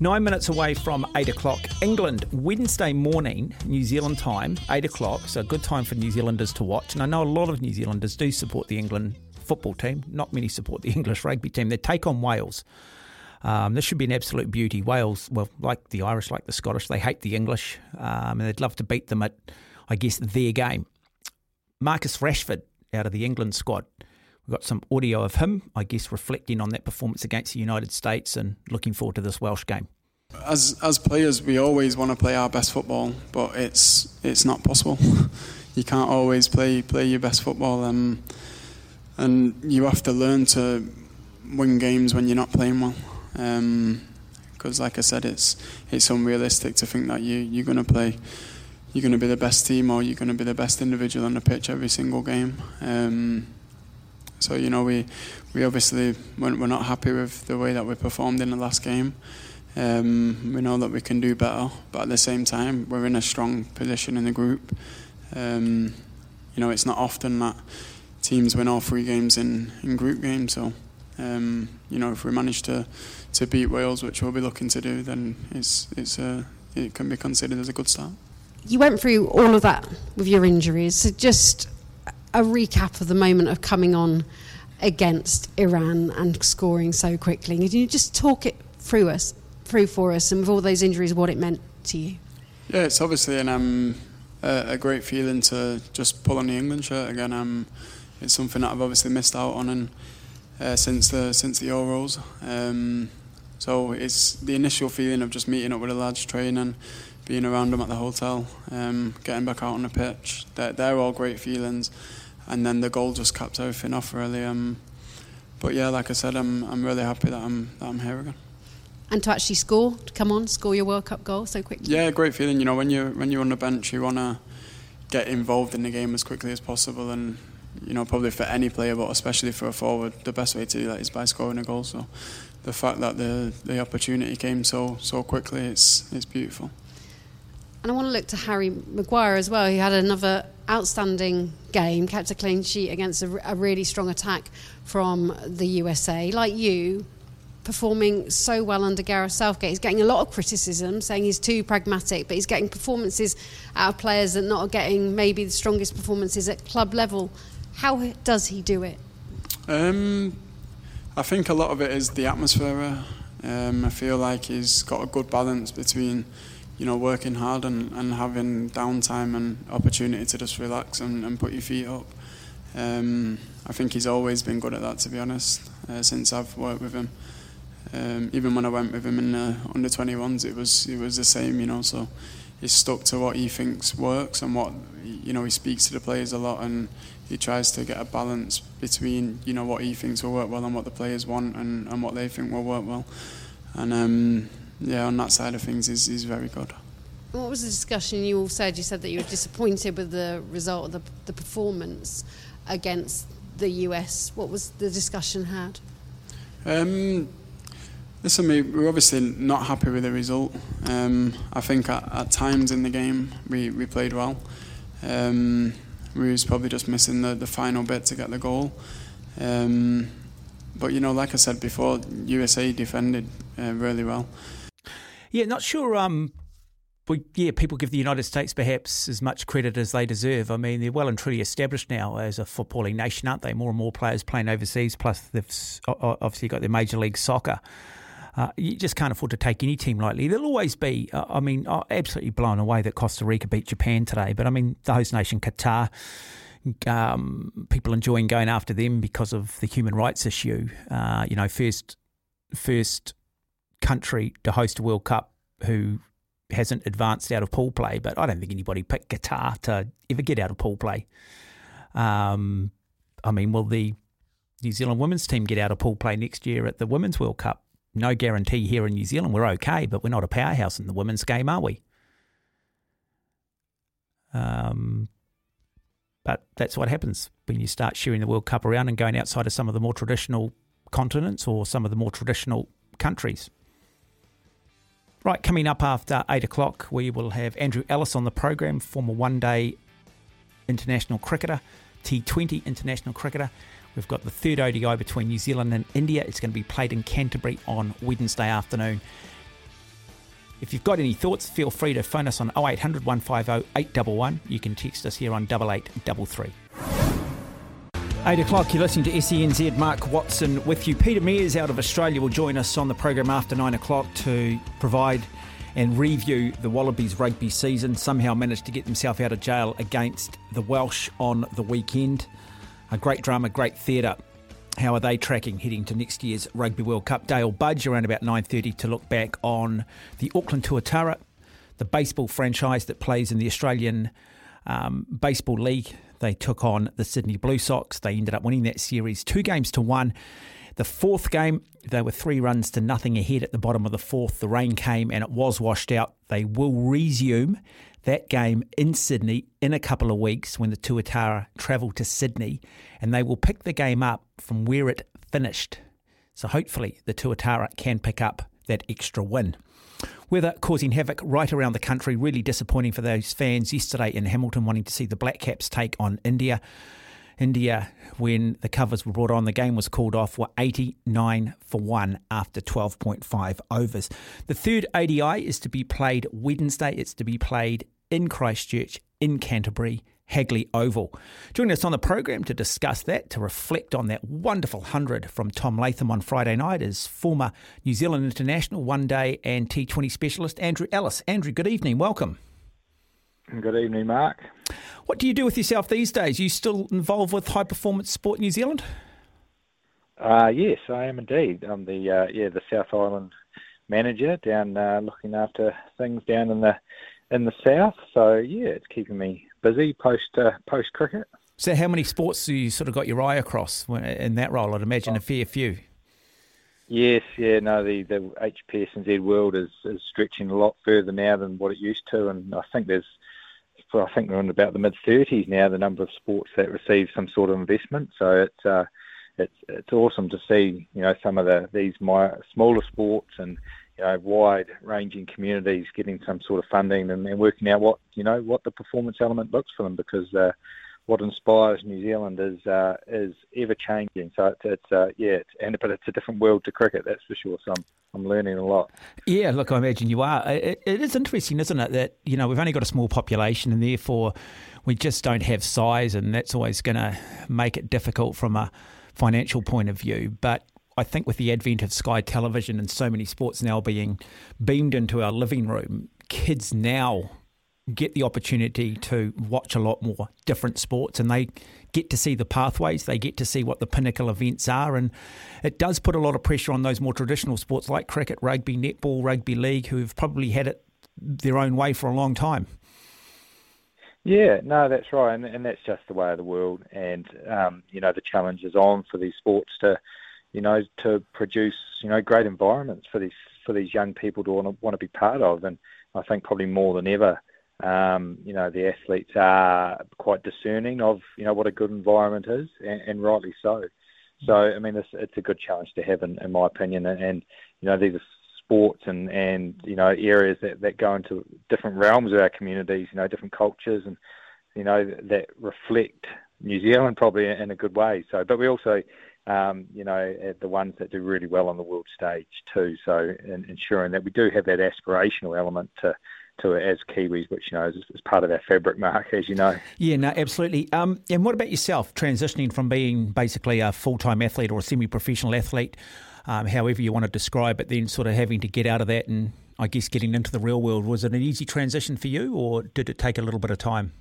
C: Nine minutes away from eight o'clock. England Wednesday morning, New Zealand time, eight o'clock. So a good time for New Zealanders to watch. And I know a lot of New Zealanders do support the England football team. Not many support the English rugby team. They take on Wales. Um, this should be an absolute beauty. Wales, well, like the Irish, like the Scottish, they hate the English, um, and they'd love to beat them at, I guess, their game. Marcus Rashford out of the England squad. We've got some audio of him, I guess, reflecting on that performance against the United States and looking forward to this Welsh game.
K: As as players, we always want to play our best football, but it's it's not possible. you can't always play play your best football, um, and you have to learn to win games when you're not playing well because um, like I said, it's it's unrealistic to think that you you're going to play, you're going to be the best team or you're going to be the best individual on the pitch every single game. Um, so you know we we obviously we're, not happy with the way that we performed in the last game. Um, we know that we can do better, but at the same time we're in a strong position in the group. Um, you know it's not often that teams win all three games in, in group games, so. Um, you know, if we manage to, to beat Wales, which we'll be looking to do, then it's, it's a, it can be considered as a good start.
L: You went through all of that with your injuries. So just a recap of the moment of coming on against Iran and scoring so quickly. Can you just talk it through us, through for us, and with all those injuries, what it meant to you?
K: Yeah, it's obviously an, um, a, a, great feeling to just pull on the England shirt again. Um, it's something that I've obviously missed out on, and uh, since the since the Euros. Um, so it's the initial feeling of just meeting up with the lads, training, being around them at the hotel, um, getting back out on the pitch. They're, they're, all great feelings, and then the goal just capped everything off really. Um, but yeah, like I said, I'm I'm really happy that I'm that I'm here again.
L: And to actually score, to come on, score your World Cup goal so quickly.
K: Yeah, great feeling. You know, when you when you're on the bench, you wanna get involved in the game as quickly as possible and you know, probably for any player, but especially for a forward, the best way to do that is by scoring a goal. So the fact that the the opportunity came so so quickly, it's it's beautiful.
L: And I want to look to Harry Maguire as well. He had another outstanding game, kept a clean sheet against a, a really strong attack from the USA. Like you, performing so well under Gareth Southgate. He's getting a lot of criticism, saying he's too pragmatic, but he's getting performances out of players that not getting maybe the strongest performances at club level. How does he do it?
K: Um, I think a lot of it is the atmosphere. Um, I feel like he's got a good balance between, you know, working hard and, and having downtime and opportunity to just relax and, and put your feet up. Um, I think he's always been good at that, to be honest, uh, since I've worked with him. Um, even when I went with him in the under 21s, it was it was the same, you know. So he's stuck to what he thinks works and what you know he speaks to the players a lot and he tries to get a balance between you know what he thinks will work well and what the players want and, and what they think will work well and um, yeah on that side of things he's, he's very good
L: What was the discussion you all said? You said that you were disappointed with the result of the, the performance against the US. What was the discussion had?
K: Um, listen, we, we're obviously not happy with the result. Um, I think at, at times in the game we, we played well. Um, we was probably just missing the, the final bit to get the goal. Um, but you know, like I said before, USA defended uh, really well.
C: Yeah, not sure. Um, yeah, people give the United States perhaps as much credit as they deserve. I mean, they're well and truly established now as a footballing nation, aren't they? More and more players playing overseas, plus they've obviously got their Major League Soccer. Uh, you just can't afford to take any team lightly. There'll always be, uh, I mean, I'm absolutely blown away that Costa Rica beat Japan today. But I mean, the host nation, Qatar, um, people enjoying going after them because of the human rights issue. Uh, you know, first, first country to host a World Cup who hasn't advanced out of pool play, but I don't think anybody picked Qatar to ever get out of pool play. Um, I mean, will the New Zealand women's team get out of pool play next year at the Women's World Cup? No guarantee here in New Zealand. We're okay, but we're not a powerhouse in the women's game, are we? Um, but that's what happens when you start sharing the World Cup around and going outside of some of the more traditional continents or some of the more traditional countries. Right, coming up after eight o'clock, we will have Andrew Ellis on the program, former one day international cricketer, T20 international cricketer. We've got the third ODI between New Zealand and India. It's going to be played in Canterbury on Wednesday afternoon. If you've got any thoughts, feel free to phone us on 0800 150 811. You can text us here on 8833. 8 o'clock, you're listening to SENZ. Mark Watson with you. Peter Mears out of Australia will join us on the program after 9 o'clock to provide and review the Wallabies rugby season. Somehow managed to get himself out of jail against the Welsh on the weekend. A great drama, great theatre. How are they tracking heading to next year's Rugby World Cup? Dale Budge around about 9.30 to look back on the Auckland Tuatara, the baseball franchise that plays in the Australian um, Baseball League. They took on the Sydney Blue Sox. They ended up winning that series two games to one. The fourth game, they were three runs to nothing ahead at the bottom of the fourth. The rain came and it was washed out. They will resume that game in Sydney in a couple of weeks when the Tuatara travel to Sydney and they will pick the game up from where it finished. So hopefully the Tuatara can pick up that extra win. Weather causing havoc right around the country, really disappointing for those fans yesterday in Hamilton wanting to see the Black Caps take on India. India, when the covers were brought on, the game was called off, were 89 for 1 after 12.5 overs. The third ODI is to be played Wednesday. It's to be played in Christchurch, in Canterbury, Hagley Oval. Joining us on the program to discuss that, to reflect on that wonderful 100 from Tom Latham on Friday night, is former New Zealand international, one day and T20 specialist Andrew Ellis. Andrew, good evening. Welcome.
M: Good evening, Mark.
C: What do you do with yourself these days? Are you still involved with High Performance Sport New Zealand?
M: Uh, yes, I am indeed. I'm the uh, yeah the South Island manager down uh, looking after things down in the in the south. So yeah, it's keeping me busy post uh, post cricket.
C: So, how many sports do you sort of got your eye across in that role? I'd imagine a fair few.
M: Yes, yeah, no, the the HPSNZ world is is stretching a lot further now than what it used to, and I think there's I think we're in about the mid 30s now. The number of sports that receive some sort of investment, so it's uh, it's it's awesome to see you know some of the these my, smaller sports and you know wide ranging communities getting some sort of funding and, working out what you know what the performance element looks for them because uh, what inspires New Zealand is uh, is ever changing. So it's, it's uh, yeah, it's, and but it's a different world to cricket, that's for sure. So I'm I'm learning a lot.
C: Yeah, look, I imagine you are. It, it is interesting, isn't it, that you know we've only got a small population, and therefore we just don't have size, and that's always going to make it difficult from a financial point of view. But I think with the advent of Sky Television and so many sports now being beamed into our living room, kids now get the opportunity to watch a lot more different sports and they get to see the pathways, they get to see what the pinnacle events are. And it does put a lot of pressure on those more traditional sports like cricket, rugby, netball, rugby league, who've probably had it their own way for a long time.
M: Yeah, no, that's right, and, and that's just the way of the world. And um, you know, the challenge is on for these sports to, you know, to produce you know great environments for these for these young people to want to, want to be part of. And I think probably more than ever, um, you know, the athletes are quite discerning of you know what a good environment is, and, and rightly so. So I mean, it's, it's a good challenge to have, in, in my opinion. And, and you know, these are sports and and you know areas that that go into different realms of our communities. You know, different cultures and you know that reflect New Zealand probably in a good way. So, but we also um, you know, the ones that do really well on the world stage too. So, in, ensuring that we do have that aspirational element to to as Kiwis, which you know is, is, part of our fabric, Mark, as you know.
C: Yeah, no, absolutely. Um, and what about yourself, transitioning from being basically a full time athlete or a semi professional athlete, um, however you want to describe it, then sort of having to get out of that and I guess getting into the real world? Was it an easy transition for you, or did it take a little bit of time?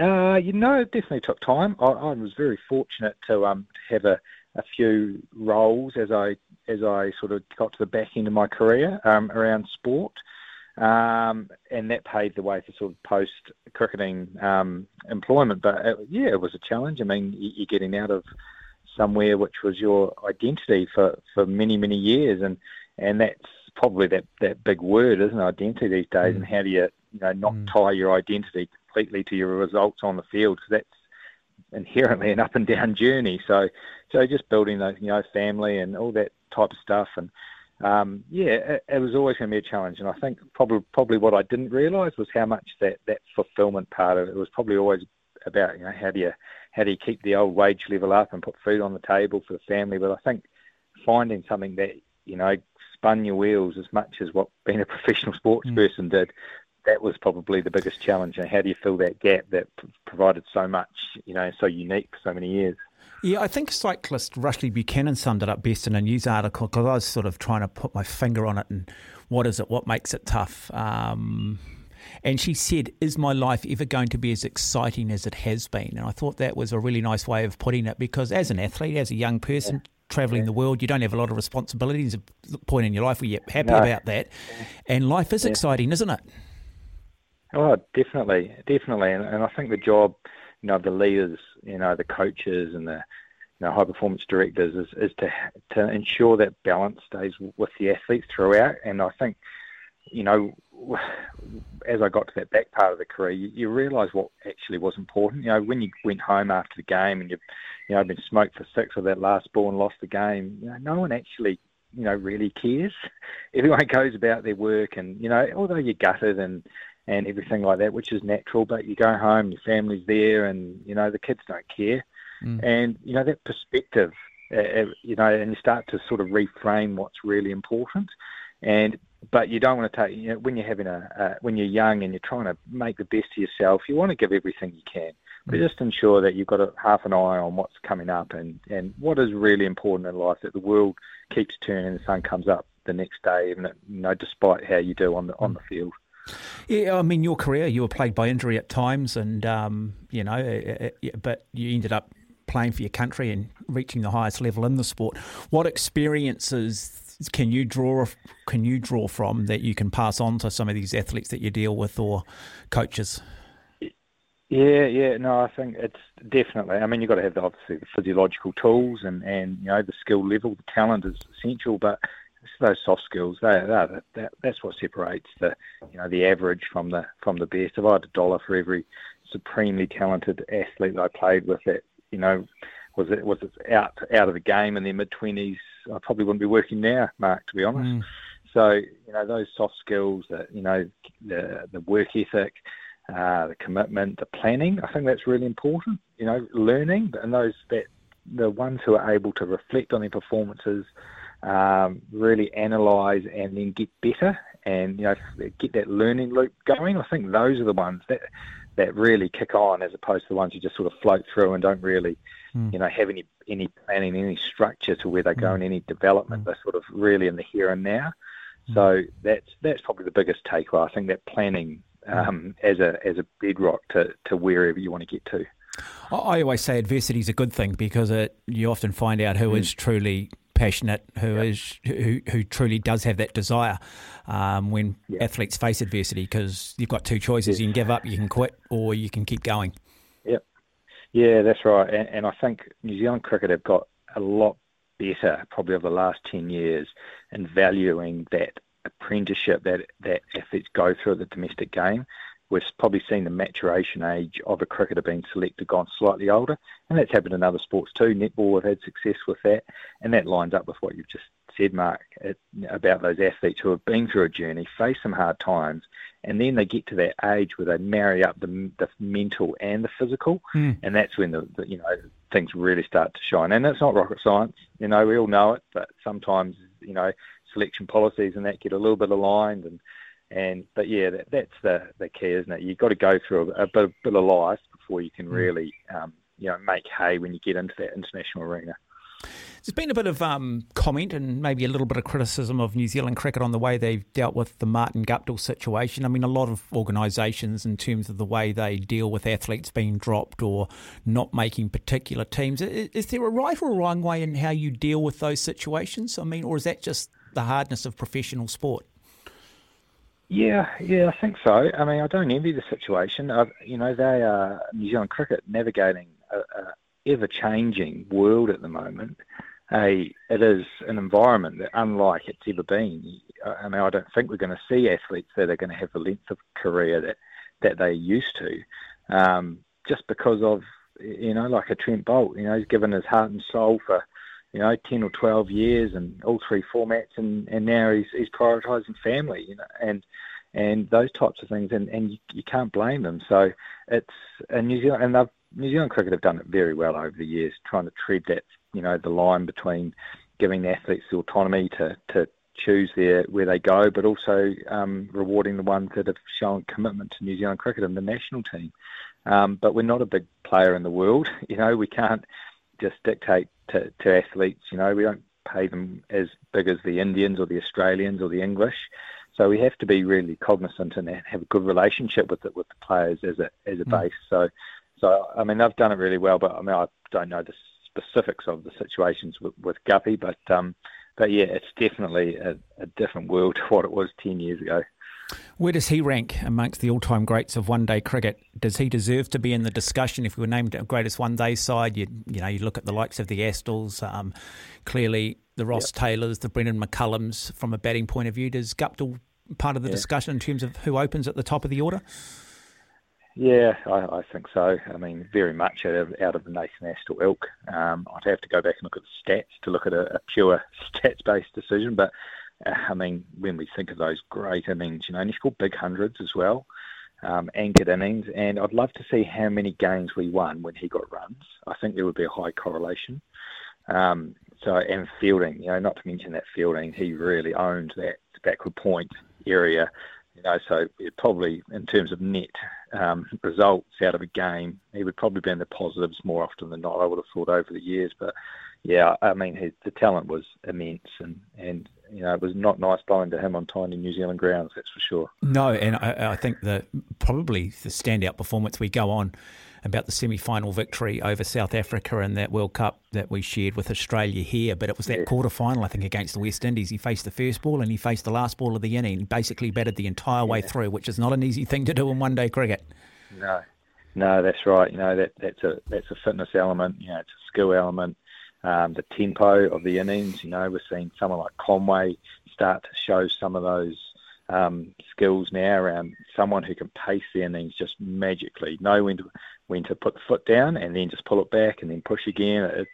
M: Uh, you know, it definitely took time. I, I was very fortunate to um, have a, a few roles as I as I sort of got to the back end of my career um, around sport. Um, and that paved the way for sort of post cricketing um, employment. But it, yeah, it was a challenge. I mean, you're getting out of somewhere which was your identity for, for many many years, and and that's probably that, that big word, isn't it, identity these days? Mm. And how do you you know not mm. tie your identity completely to your results on the field? Because that's inherently an up and down journey. So so just building those you know family and all that type of stuff and um, yeah, it, it, was always going to be a challenge. And I think probably probably what I didn't realise was how much that, that fulfilment part of it was probably always about you know how do you how do you keep the old wage level up and put food on the table for the family. But I think finding something that you know spun your wheels as much as what being a professional sports mm. person did. That was probably the biggest challenge. And how do you fill that gap that provided so much, you know, so unique for so many years?
C: Yeah, I think cyclist Rushlee Buchanan summed it up best in a news article because I was sort of trying to put my finger on it and what is it, what makes it tough. Um, and she said, Is my life ever going to be as exciting as it has been? And I thought that was a really nice way of putting it because as an athlete, as a young person, yeah. traveling yeah. the world, you don't have a lot of responsibilities at the point in your life where you're happy no. about that. And life is yeah. exciting, isn't it?
M: Oh, definitely, definitely. And, and I think the job you know the leaders, you know the coaches and the you know high performance directors is, is to to ensure that balance stays with the athletes throughout. And I think you know as I got to that back part of the career, you, you realise what actually was important. You know when you went home after the game and you you know been smoked for six or that last ball and lost the game, you know no one actually you know really cares. Everyone goes about their work and you know although you're gutted and and everything like that, which is natural. But you go home, your family's there, and you know the kids don't care, mm. and you know that perspective, uh, uh, you know, and you start to sort of reframe what's really important, and but you don't want to take you know when you're having a uh, when you're young and you're trying to make the best of yourself, you want to give everything you can. But mm. just ensure that you've got a, half an eye on what's coming up and, and what is really important in life. That the world keeps turning, the sun comes up the next day, even you know, despite how you do on the on the field.
C: Yeah, I mean, your career, you were plagued by injury at times, and um, you know, uh, uh, but you ended up playing for your country and reaching the highest level in the sport. What experiences can you draw can you draw from that you can pass on to some of these athletes that you deal with or coaches?
M: Yeah, yeah, no, I think it's definitely. I mean, you've got to have the, obviously the physiological tools and and you know the skill level, the talent is essential, but those soft skills. They, they, that, that's what separates the you know the average from the from the best. If I had a dollar for every supremely talented athlete that I played with, that you know was it was it out out of the game in their mid twenties, I probably wouldn't be working now, Mark. To be honest. Mm. So you know those soft skills, that you know the the work ethic, uh, the commitment, the planning. I think that's really important. You know, learning and those that the ones who are able to reflect on their performances um, really analyse and then get better and you know get that learning loop going. I think those are the ones that that really kick on, as opposed to the ones you just sort of float through and don't really, mm. you know, have any any planning, any structure to where they go mm. in any development. Mm. They're sort of really in the here and now. Hmm. So that's that's probably the biggest takeaway. I think that planning hmm. um, as a as a bedrock to, to wherever you want to get to.
C: I always say adversity is a good thing because it, you often find out who mm. is truly passionate, who is who, who truly does have that desire um, when athletes face adversity because you've got two choices: you can give up, you can quit, or you can keep going.
M: Yep. Yeah, that's right. And, and I think New Zealand cricket have got a lot better, probably over the last 10 years, in valuing that apprenticeship that, that athletes go through the domestic game. We've probably seen the maturation age of a cricketer being selected gone slightly older, and that's happened in other sports too. Netball have had success with that, and that lines up with what you've just said, Mark, it, about those athletes who have been through a journey, face some hard times, and then they get to that age where they marry up the, the mental and the physical,
C: Mm.
M: and that's when the, the you know things really start to shine. And it's not rocket science, you know, we all know it, but sometimes you know selection policies and that get a little bit aligned and. And but yeah, that, that's the the key, isn't it? You've got to go through a, a bit, bit of life before you can really, um, you know, make hay when you get into that international arena.
C: There's been a bit of um, comment and maybe a little bit of criticism of New Zealand cricket on the way they've dealt with the Martin Guptill situation. I mean, a lot of organisations, in terms of the way they deal with athletes being dropped or not making particular teams, i- is there a right or a wrong way in how you deal with those situations? I mean, or is that just the hardness of professional sport?
M: Yeah, yeah, I think so. I mean, I don't envy the situation. i you know, they are New Zealand cricket navigating a, a ever-changing world at the moment. A, it is an environment that, unlike it's ever been. I mean, I don't think we're going to see athletes that are going to have the length of career that that they used to, um, just because of you know, like a Trent Boult. You know, he's given his heart and soul for you know, 10 or 12 years and all three formats, and, and now he's, he's prioritising family, you know, and and those types of things, and, and you, you can't blame them. So it's and New Zealand, and New Zealand cricket have done it very well over the years, trying to tread that, you know, the line between giving the athletes the autonomy to, to choose their where they go, but also um, rewarding the ones that have shown commitment to New Zealand cricket and the national team. Um, but we're not a big player in the world, you know. We can't just dictate to, to athletes. You know, we don't pay them as big as the Indians or the Australians or the English. So we have to be really cognizant and have a good relationship with it with the players as a as a
C: Mm.
M: base. So, so I mean they've done it really well, but I mean I don't know the specifics of the situations with, with Guppy, but um, but yeah, it's definitely a, a different world to what it was ten years ago.
C: Where does he rank amongst the all-time greats of one-day cricket? Does he deserve to be in the discussion? If we were named greatest one-day side, you you know you look at the likes of the Astles, um, clearly the Ross Taylors, the Brendon McCullums. From a batting point of view, does Guptill part of the
M: Yeah.
C: discussion in terms of who opens at the top of the order?
M: Yeah, I, I think so. I mean, very much out of, out of the Nathan Astle ilk. Um, I'd have to go back and look at the stats to look at a, a pure stats-based decision. But I mean, when we think of those great innings, you know, and he scored big hundreds as well, um, anchored innings. And I'd love to see how many games we won when he got runs. I think there would be a high correlation. Um, so and fielding, you know, not to mention that fielding, he really owned that backward point area. You know, so it probably in terms of net um, results out of a game, he would probably be in the positives more often than not. I would have thought over the years, but yeah, I mean, his, the talent was immense, and and you know, it was not nice bowling to him on tiny New Zealand grounds, that's for sure.
C: No, and I, I think that probably the standout performance we go on about the semi-final victory over South Africa in that World Cup that we shared with Australia here, but it was that quarter final, I think, against the West Indies. He faced the first ball and he faced the last ball of the inning. Basically batted the entire way through, which is not an easy thing to do in one-day cricket.
M: No, no, that's right. You know that that's a that's a fitness element. You know, it's a skill element. Um, the tempo of the innings. You know, we're seeing someone like Conway start to show some of those um, skills now around someone who can pace the innings just magically, know when to when to put the foot down and then just pull it back and then push again. It's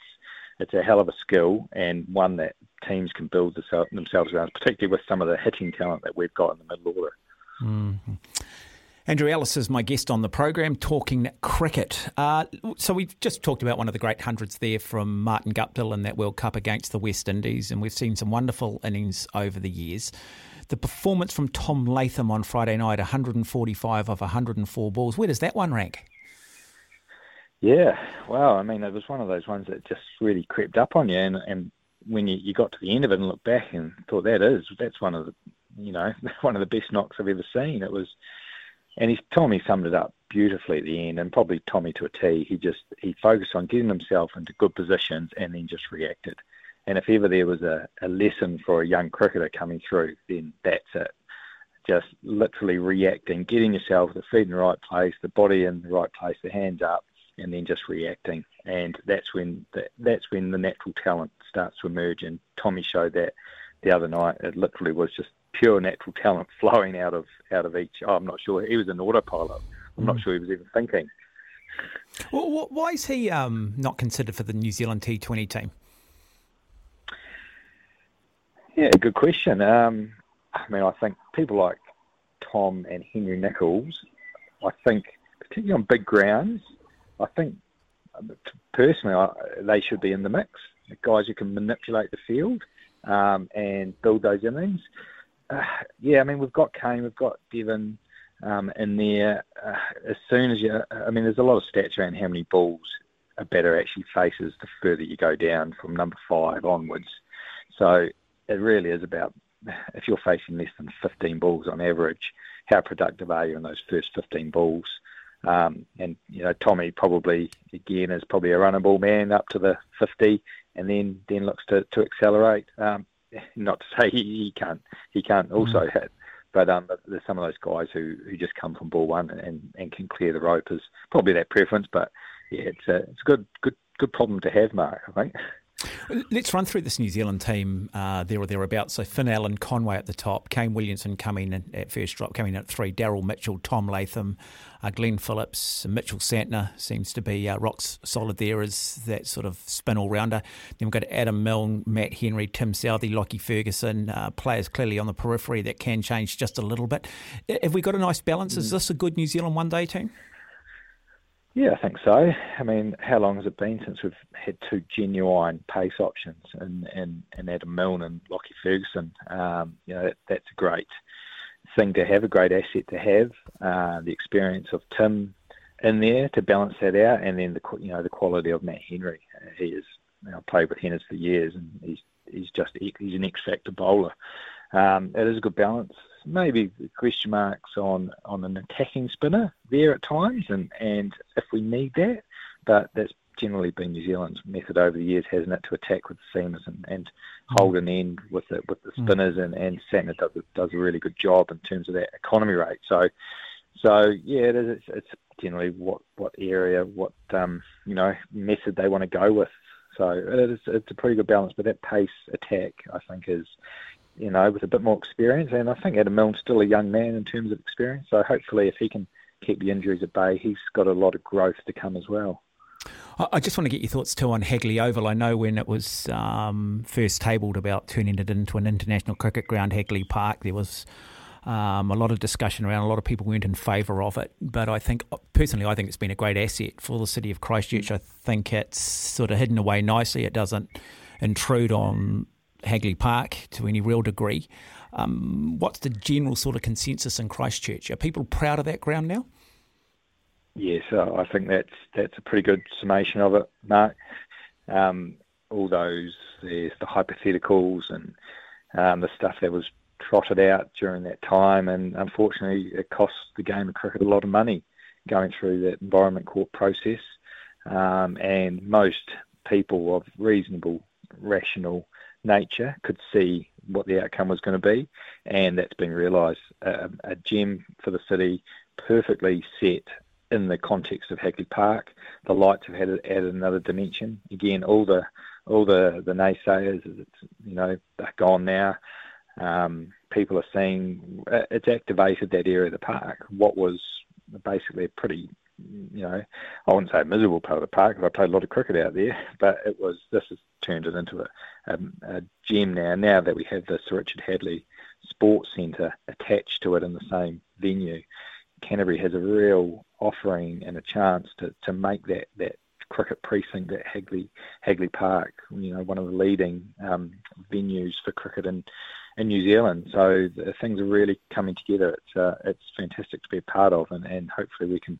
M: it's a hell of a skill and one that teams can build themselves around, particularly with some of the hitting talent that we've got in the middle order.
C: Mm-hmm. Andrew Ellis is my guest on the program, talking cricket. Uh, so we've just talked about one of the great hundreds there from Martin Guptill in that World Cup against the West Indies, and we've seen some wonderful innings over the years. The performance from Tom Latham on Friday night, 145 of 104 balls. Where does that one rank?
M: Yeah, well, I mean, it was one of those ones that just really crept up on you, and, and when you, you got to the end of it and looked back and thought that is that's one of the you know one of the best knocks I've ever seen. It was, and he's Tommy summed it up beautifully at the end, and probably Tommy to a T. He just he focused on getting himself into good positions and then just reacted. And if ever there was a, a lesson for a young cricketer coming through, then that's it. Just literally reacting, getting yourself the feet in the right place, the body in the right place, the hands up, and then just reacting. And that's when the, that's when the natural talent starts to emerge. And Tommy showed that the other night. It literally was just pure natural talent flowing out of out of each. Oh, I'm not sure he was an autopilot. I'm not sure he was even thinking.
C: Well, why is he um, not considered for the New Zealand T20 team?
M: Yeah, good question. Um, I mean, I think people like Tom and Henry Nicholls, I think, particularly on big grounds, I think personally I, they should be in the mix. The guys who can manipulate the field um, and build those innings. Uh, yeah, I mean, we've got Kane, we've got Devon um, in there. Uh, as soon as you, I mean, there's a lot of stats around how many balls a batter actually faces the further you go down from number five onwards. So it really is about if you're facing less than 15 balls on average, how productive are you in those first 15 balls? Um, and you know, Tommy probably again is probably a runnable man up to the 50, and then then looks to, to accelerate. Um, not to say he, he can't he can't also mm. hit, but um, there's some of those guys who, who just come from ball one and, and can clear the rope is probably their preference. But yeah, it's a it's a good good good problem to have, Mark. I think.
C: Let's run through this New Zealand team uh, there or thereabouts. So Finn Allen, Conway at the top, Kane Williamson coming in at first drop, coming in at three, Daryl Mitchell, Tom Latham, uh, Glenn Phillips, Mitchell Santner seems to be uh, rock solid there as that sort of spin all rounder. Then we've got Adam Milne, Matt Henry, Tim Southee, Lockie Ferguson, uh, players clearly on the periphery that can change just a little bit. Have we got a nice balance? Is mm. this a good New Zealand one day team?
M: Yeah, I think so. I mean, how long has it been since we've had two genuine pace options in, in, in Adam Milne and Lockie Ferguson? Um, you know, that, that's a great thing to have, a great asset to have. Uh, the experience of Tim in there to balance that out, and then the you know the quality of Matt Henry. He is you know, played with Henners for years, and he's he's just he's an X factor bowler. Um, it is a good balance maybe question marks on, on an attacking spinner there at times, and, and if we need that, but that's generally been New Zealand's method over the years, hasn't it, to attack with the seamers and, and mm. hold an end with the with the mm. spinners, and and Santner does does a really good job in terms of that economy rate. So, so yeah, it is. It's, it's generally what what area, what um, you know method they want to go with. So it is, it's a pretty good balance, but that pace attack, I think, is you know, with a bit more experience. And I think Adam Milne's still a young man in terms of experience. So hopefully, if he can keep the injuries at bay, he's got a lot of growth to come as well.
C: I just want to get your thoughts too on Hagley Oval. I know when it was um, first tabled about turning it into an international cricket ground, Hagley Park, there was um, a lot of discussion around. A lot of people weren't in favour of it, but I think personally, I think it's been a great asset for the city of Christchurch. I think it's sort of hidden away nicely. It doesn't intrude on Hagley Park to any real degree. Um, what's the general sort of consensus in Christchurch? Are people proud of that ground now?
M: Yes, uh, I think that's that's a pretty good summation of it, Mark. Um, all those there's the hypotheticals and um, the stuff that was trotted out during that time, and unfortunately, it cost the game of cricket a lot of money going through that environment court process. Um, and most people of reasonable, rational nature could see what the outcome was going to be, and that's been realised. a gem for the city, perfectly set in the context of Hagley Park. The lights have added another dimension. Again, all the all the the naysayers, you know, they're gone now. Um, people are seeing uh, it's activated that area of the park. What was basically a pretty you know, I wouldn't say a miserable part of the park because I played a lot of cricket out there, but it was this has turned it into a, a, a gem now. Now that we have the Sir Richard Hadlee Sports Centre attached to it in the same venue, Canterbury has a real offering and a chance to, to make that, that cricket precinct at Hagley Hagley Park, you know, one of the leading um, venues for cricket in in New Zealand. So things are really coming together. It's uh, it's fantastic to be a part of, and, and hopefully we can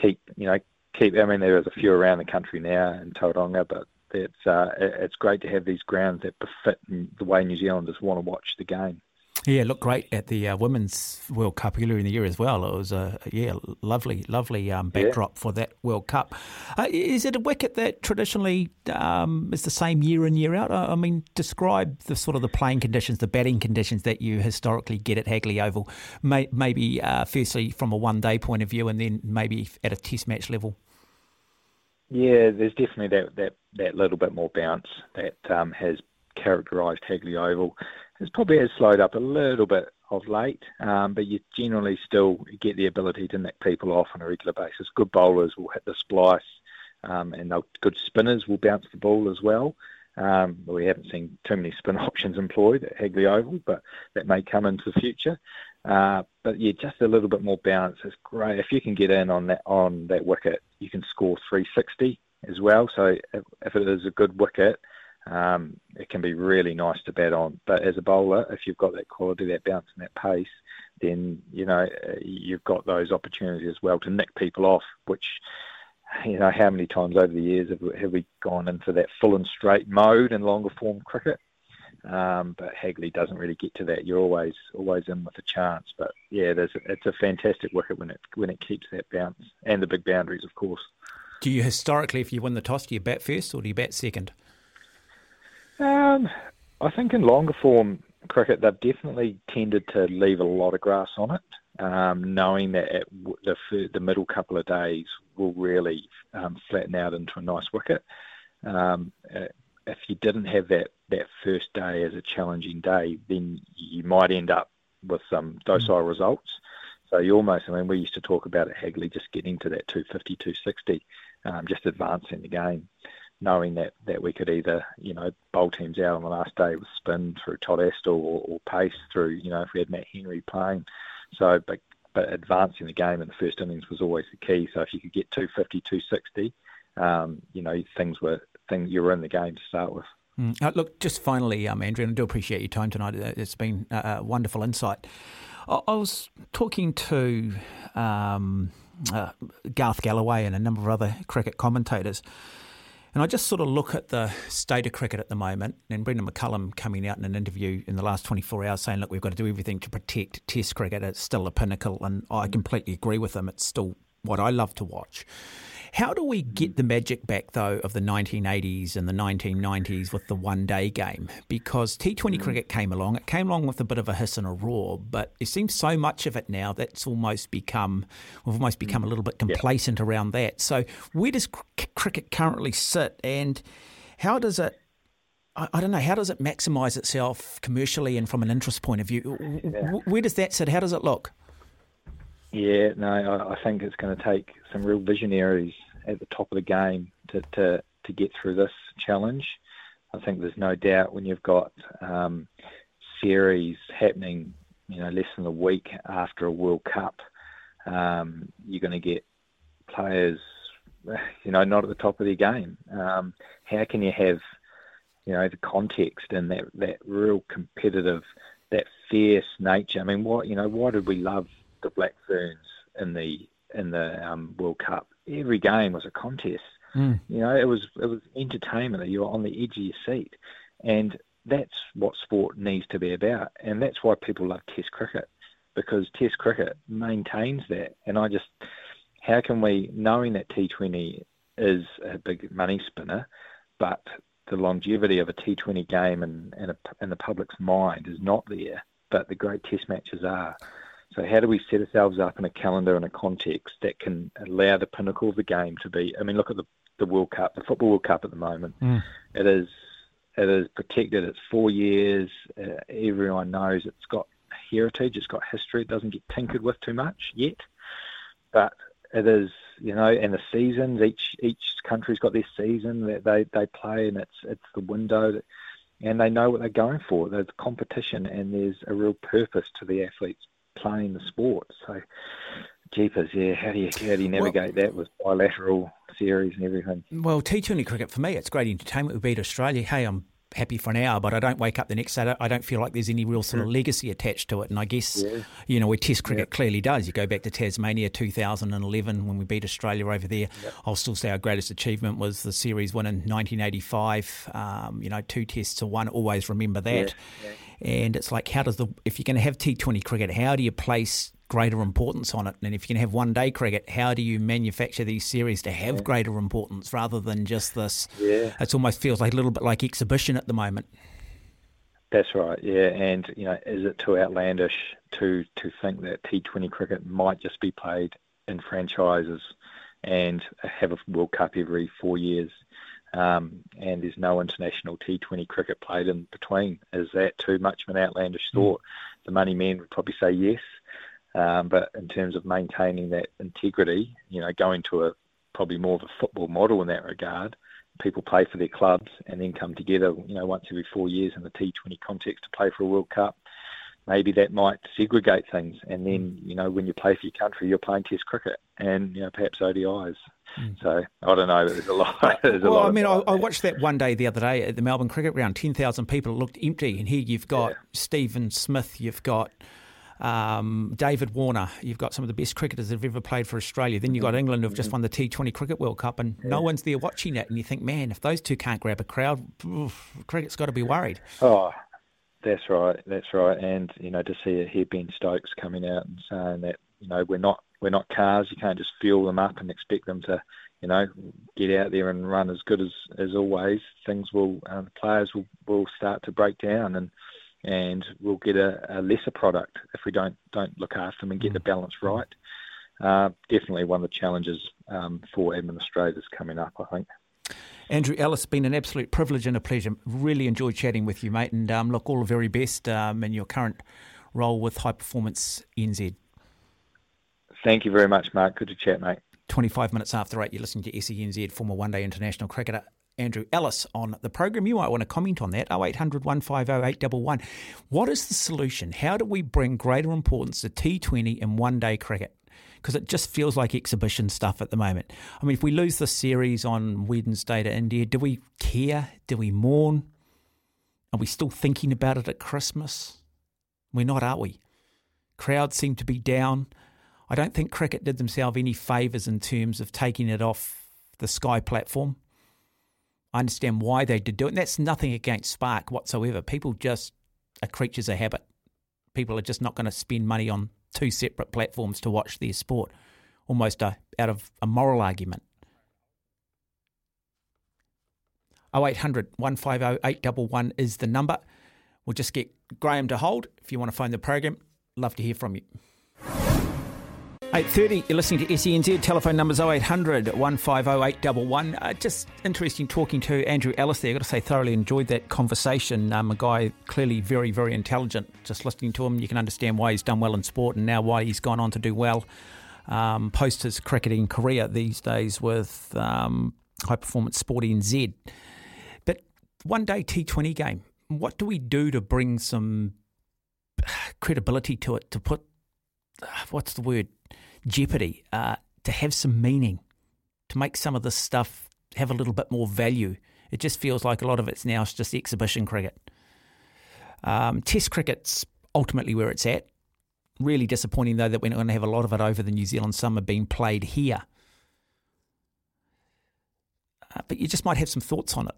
M: keep you know keep. I mean, there is a few around the country now in Tauranga, but it's uh, it's great to have these grounds that befit the way New Zealanders want to watch the game.
C: Yeah, looked great at the uh, Women's World Cup earlier in the year as well. It was a yeah, lovely, lovely um, backdrop for that World Cup. Uh, is it a wicket that traditionally um, is the same year in year out? I, I mean, describe the sort of the playing conditions, the batting conditions that you historically get at Hagley Oval. May, maybe uh, firstly from a one-day point of view, and then maybe at a Test match level.
M: Yeah, there's definitely that that, that little bit more bounce that um, has characterised Hagley Oval. It's probably has slowed up a little bit of late, um, but you generally still get the ability to nick people off on a regular basis. Good bowlers will hit the splice, um, and good spinners will bounce the ball as well. Um, we haven't seen too many spin options employed at Hagley Oval, but that may come into the future. Uh, but yeah, just a little bit more balance is great. If you can get in on that on that wicket, you can score 360 as well. So if, if it is a good wicket, um, it can be really nice to bat on. But as a bowler, if you've got that quality, that bounce, and that pace, then you know you've got those opportunities as well to nick people off. Which you know how many times over the years have, have we gone into that full and straight mode in longer form cricket? Um, but Hagley doesn't really get to that. You're always always in with a chance. But yeah, there's it's a fantastic wicket when it when it keeps that bounce and the big boundaries, of course.
C: Do you historically, if you win the toss, do you bat first or do you bat second?
M: Um, I think in longer form cricket, they've definitely tended to leave a lot of grass on it, um, knowing that at the the middle couple of days will really um, flatten out into a nice wicket. Um, uh, if you didn't have that that first day as a challenging day, then you might end up with some docile mm. results. So you almost, I mean, we used to talk about at Hagley just getting to that 250, 260, um, just advancing the game knowing that, that we could either, you know, bowl teams out on the last day with spin through Todd Astle or, or pace through, you know, if we had Matt Henry playing. So, but, but advancing the game in the first innings was always the key. So if you could get 250, 260, um, you know, things were, things, you were in the game to start with.
C: Mm. Uh, look, just finally, um, Andrew, and I do appreciate your time tonight. Uh, it's been a, a wonderful insight. I, I was talking to um, uh, Garth Galloway and a number of other cricket commentators, and I just sort of look at the state of cricket at the moment, and Brendon McCullum coming out in an interview in the last 24 hours saying, look, we've got to do everything to protect Test cricket. It's still a pinnacle, and I completely agree with him. It's still what I love to watch. How do we get the magic back, though, of the 1980s and the 1990s with the one day game? Because T20 mm. cricket came along. It came along with a bit of a hiss and a roar, but it seems so much of it now that's almost become, we've almost become a little bit complacent yeah. around that. So, where does c- cricket currently sit and how does it I, don't know. How does it maximise itself commercially and from an interest point of view? Yeah. Where does that sit? How does it look?
M: Yeah, no, I, think it's going to take some real visionaries at the top of the game to, to, to get through this challenge. I think there's no doubt when you've got um, series happening, you know, less than a week after a World Cup, um, you're going to get players, you know, not at the top of their game. Um, how can you have, you know, the context and that that real competitive, that fierce nature? I mean, what you know, why did we love the Black Ferns in the in the um, World Cup. Every game was a contest. Mm. You know, it was it was entertainment. You were on the edge of your seat, and that's what sport needs to be about. And that's why people love Test cricket because Test cricket maintains that. And I just, how can we, knowing that T20 is a big money spinner, but the longevity of a T20 game and in, in, in the public's mind is not there, but the great Test matches are. So how do we set ourselves up in a calendar and a context that can allow the pinnacle of the game to be? I mean, look at the the World Cup, the Football World Cup at the moment. Mm. It is it is protected. It's four years. Uh, everyone knows it's got heritage. It's got history. It doesn't get tinkered with too much yet, but it is you know, and the seasons. Each each country's got their season that they they play, and it's it's the window. That, and they know what they're going for. There's competition, and there's a real purpose to the athletes playing the sport. So, jeepers, yeah. How do you how do you navigate well, that with bilateral series and everything?
C: Well, T20 cricket for me, it's great entertainment. We beat Australia. Hey, I'm happy for an hour, but I don't wake up the next day. I don't feel like there's any real sort of legacy attached to it. And I guess, yeah. you know, where Test cricket yeah. clearly does. You go back to Tasmania 2011 when we beat Australia over there. Yep. I'll still say our greatest achievement was the series win in 1985. Um, you know, two tests to one. Always remember that. Yeah. And it's like, how does the if you're going to have T20 cricket, how do you place greater importance on it? And if you can have one day cricket, how do you manufacture these series to have greater importance rather than just this?
M: Yeah.
C: It almost feels like a little bit like exhibition at the moment.
M: That's right, yeah. And you know, is it too outlandish to to think that T20 cricket might just be played in franchises and have a World Cup every four years? Um, and there's no international T20 cricket played in between. Is that too much of an outlandish thought? The money men would probably say yes, um, but in terms of maintaining that integrity, you know, going to a probably more of a football model in that regard, people play for their clubs and then come together, you know, once every four years in the T20 context to play for a World Cup. Maybe that might segregate things, and then you know when you play for your country, you're playing Test cricket and you know perhaps ODIs. Mm. So I don't know. There's a lot. There's a
C: well,
M: lot
C: I mean, I, I watched that one day the other day at the Melbourne Cricket Ground. Ten thousand people. Looked empty, and here you've got Stephen Smith. You've got um, David Warner. You've got some of the best cricketers that have ever played for Australia. Then you've got mm. England who've just mm. won the T20 Cricket World Cup, and no one's there watching that. And you think, man, if those two can't grab a crowd, oof, cricket's got to be worried.
M: Oh, that's right. That's right. And you know, to see a here Ben Stokes coming out and saying that you know we're not we're not cars. You can't just fuel them up and expect them to you know get out there and run as good as as always. Things will uh, players will will start to break down and. And we'll get a, a lesser product if we don't don't look after them and get the balance right. Uh, definitely one of the challenges um, for administrators coming up, I think.
C: Andrew Ellis, been an absolute privilege and a pleasure. Really enjoyed chatting with you, mate. And um, look, all the very best um, in your current role with High Performance NZ.
M: Thank you very much, Mark. Good to chat, mate.
C: 25 minutes after 8, you're listening to SENZ, former one day international cricketer Andrew Ellis on the program. You might want to comment on that. 0800 150 811. What is the solution? How do we bring greater importance to T20 and one day cricket? Because it just feels like exhibition stuff at the moment. I mean, if we lose the series on Wednesday to India, do we care? Do we mourn? Are we still thinking about it at Christmas? We're not, are we? Crowds seem to be down. I don't think cricket did themselves any favours in terms of taking it off the Sky platform. I understand why they did do it. And that's nothing against Spark whatsoever. People just are creatures of habit. People are just not going to spend money on two separate platforms to watch their sport, almost a, out of a moral argument. 0800 150 811 is the number. We'll just get Graham to hold if you want to phone the program. Love to hear from you. 8.30, you're listening to SENZ. Telephone numbers 0800 150 811. Uh, just interesting talking to Andrew Ellis there. I've got to say, thoroughly enjoyed that conversation. Um, a guy clearly very, very intelligent. Just listening to him, you can understand why he's done well in sport and now why he's gone on to do well um, post his cricketing career these days with um, High Performance Sport NZ. But one day T20 game, what do we do to bring some credibility to it, to put, uh, what's the word? Jeopardy, uh, to have some meaning, to make some of this stuff have a little bit more value. It just feels like a lot of it's now just exhibition cricket. Um, test cricket's ultimately where it's at. Really disappointing though that we're not going to have a lot of it over the New Zealand summer being played here. Uh, but you just might have some thoughts on it.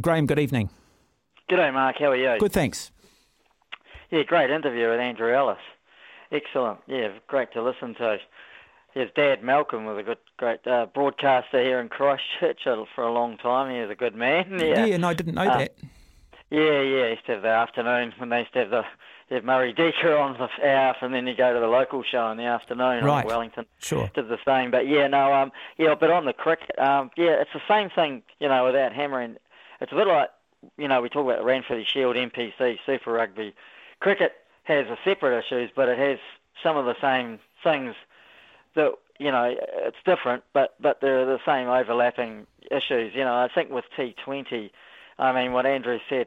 C: Graham, good evening.
N: G'day, Mark. How are you?
C: Good, thanks.
N: Yeah, great interview with Andrew Ellis. Excellent. Yeah, great to listen to. His dad, Malcolm, was a good, great uh, broadcaster here in Christchurch for a long time. He was a good man. Yeah,
C: Yeah, no, I didn't know
N: Uh,
C: that.
N: Yeah, yeah. He used to have the afternoon when they used to have the have Murray Deaker on the half, and then you go to the local show in the afternoon.
C: Right.
N: On Wellington
C: Sure.
N: did the same. But yeah, no, um, yeah, but on the cricket, um, yeah, it's the same thing. You know, without hammering, it's a bit like you know we talk about the Ranfurly Shield, NPC, Super Rugby. Cricket has a separate issues, but it has some of the same things that you know it's different, but but they're the same overlapping issues. You know, I think with T20, I mean what Andrew said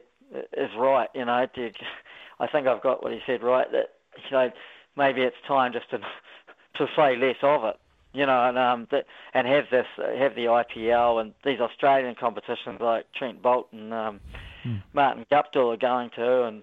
N: is right. You know, I think I've got what he said right. That you know maybe it's time just to to say less of it. You know, and um, that, and have this have the IPL and these Australian competitions like Trent Boult and um, Martin Guptill are going to, and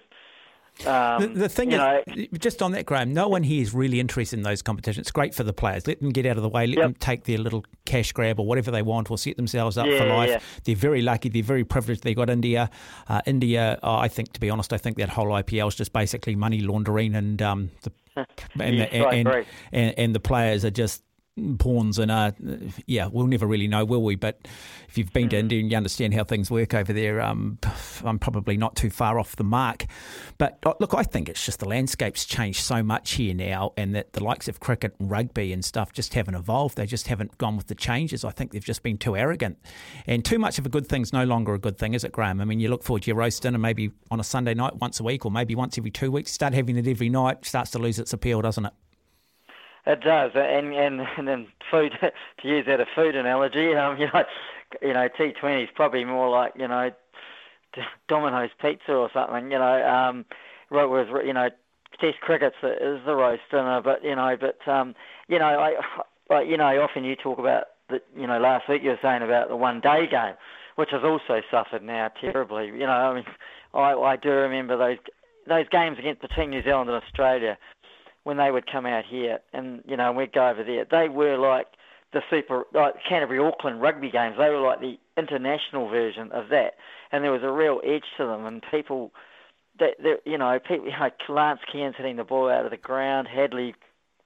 N: Um,
C: The, the thing is,
N: know,
C: just on that, Graham, no one here is really interested in those competitions. It's great for the players. Let them get out of the way. Let
N: Yep.
C: them take their little cash grab or whatever they want or set themselves up for life.
N: yeah.
C: They're very lucky. They're very privileged. They got India. Uh, India, oh, I think, to be honest, I think that whole IPL is just basically money laundering and um, the, and,
N: Yes,
C: the, and, and, and the players are just pawns and uh, yeah, we'll never really know, will we? But if you've been to
N: Hmm.
C: India and you understand how things work over there, um, I'm probably not too far off the mark. But uh, look, I think it's just the landscape's changed so much here now, and that the likes of cricket and rugby and stuff just haven't evolved. They just haven't gone with the changes. I think they've just been too arrogant, and too much of a good thing's no longer a good thing, is it, Graham? I mean, you look forward to your roast dinner maybe on a Sunday night once a week, or maybe once every two weeks. Start having it every night, starts to lose its appeal, doesn't it?
N: It does, and and and then food to use that a food analogy. Um, you know, you know, T twenty is probably more like you know, Domino's pizza or something. You know, um, whereas you know, Test cricket's the, is the roast dinner, but you know, but um, you know, I like you know, often you talk about the you know, last week you were saying about the one day game, which has also suffered now terribly. You know, I mean, I I do remember those those games against between New Zealand and Australia when they would come out here and you know we'd go over there, they were like the super like Canterbury Auckland rugby games. They were like the international version of that, and there was a real edge to them. And people, that that- you know, people you know, Lance Cairns hitting the ball out of the ground, Hadlee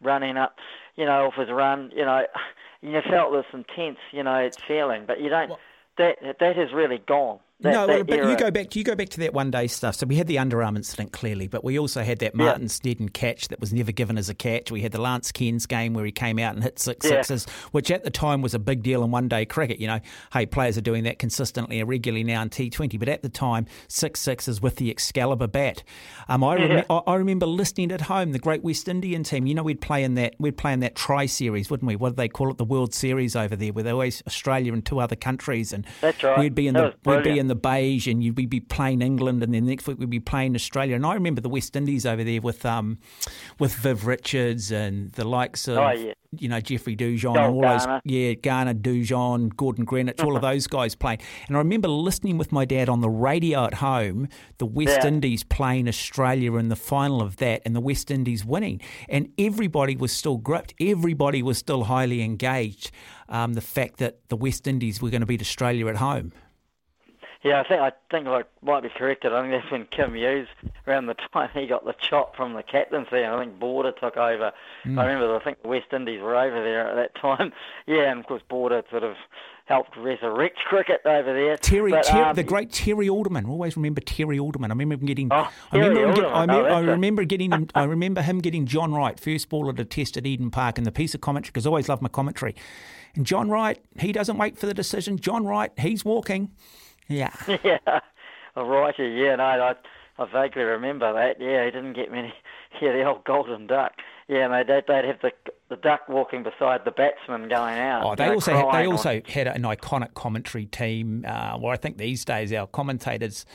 N: running up, you know, off his run, you know, you felt this intense, you know, feeling, but you don't. That that has really gone. That,
C: no,
N: that
C: but you go back. You go back to that one day stuff. So we had the underarm incident clearly, but we also had that Martin Snedden catch that was never given as a catch. We had the Lance Cairns game where he came out and hit six
N: Yeah.
C: sixes, which at the time was a big deal in one day cricket. You know, hey, players are doing that consistently and regularly now in T Twenty, but at the time, six sixes with the Excalibur bat. Um, I, rem-
N: Yeah.
C: I, I remember listening at home. The Great West Indian team. You know, we'd play in that. We'd play in that Tri Series, wouldn't we? What do they call it? The World Series over there, where they always Australia and two other countries, and
N: That's right.
C: we'd be in
N: That
C: the we'd be in the beige, and you'd we'd be playing England, and then next week we'd be playing Australia. And I remember the West Indies over there with um, with Viv Richards and the likes of
N: Oh, yeah.
C: you know Jeffrey Dujon, and all
N: Garner.
C: those yeah Garner, Dujon, Gordon Greenidge, all of those guys playing. And I remember listening with my dad on the radio at home, the West
N: Yeah.
C: Indies playing Australia in the final of that, and the West Indies winning, and everybody was still gripped, everybody was still highly engaged. Um, the fact that the West Indies were going to beat Australia at home.
N: Yeah, I think I think I might be corrected. I think that's when Kim Hughes, around the time he got the chop from the captaincy, and I think Border took over.
C: Mm.
N: I remember I think the West Indies were over there at that time. Yeah, and of course Border sort of helped resurrect cricket over there.
C: Terry,
N: But,
C: Terry
N: um,
C: the great Terry Alderman. Always remember Terry Alderman. I remember him getting.
N: Oh,
C: I remember. Get. I,
N: Oh,
C: remember, I remember getting him. I remember him getting John Wright, first ball at a test at Eden Park, and the piece of commentary because I always love my commentary. And John Wright, he doesn't wait for the decision. John Wright, he's walking. Yeah.
N: yeah, all right. Yeah, no, I, I vaguely remember that. Yeah, he didn't get many. Yeah, the old golden duck. Yeah, and they'd, they'd have the the duck walking beside the batsman going out.
C: Oh, they also had, they also had an iconic commentary team. Uh, well, I think these days our commentators.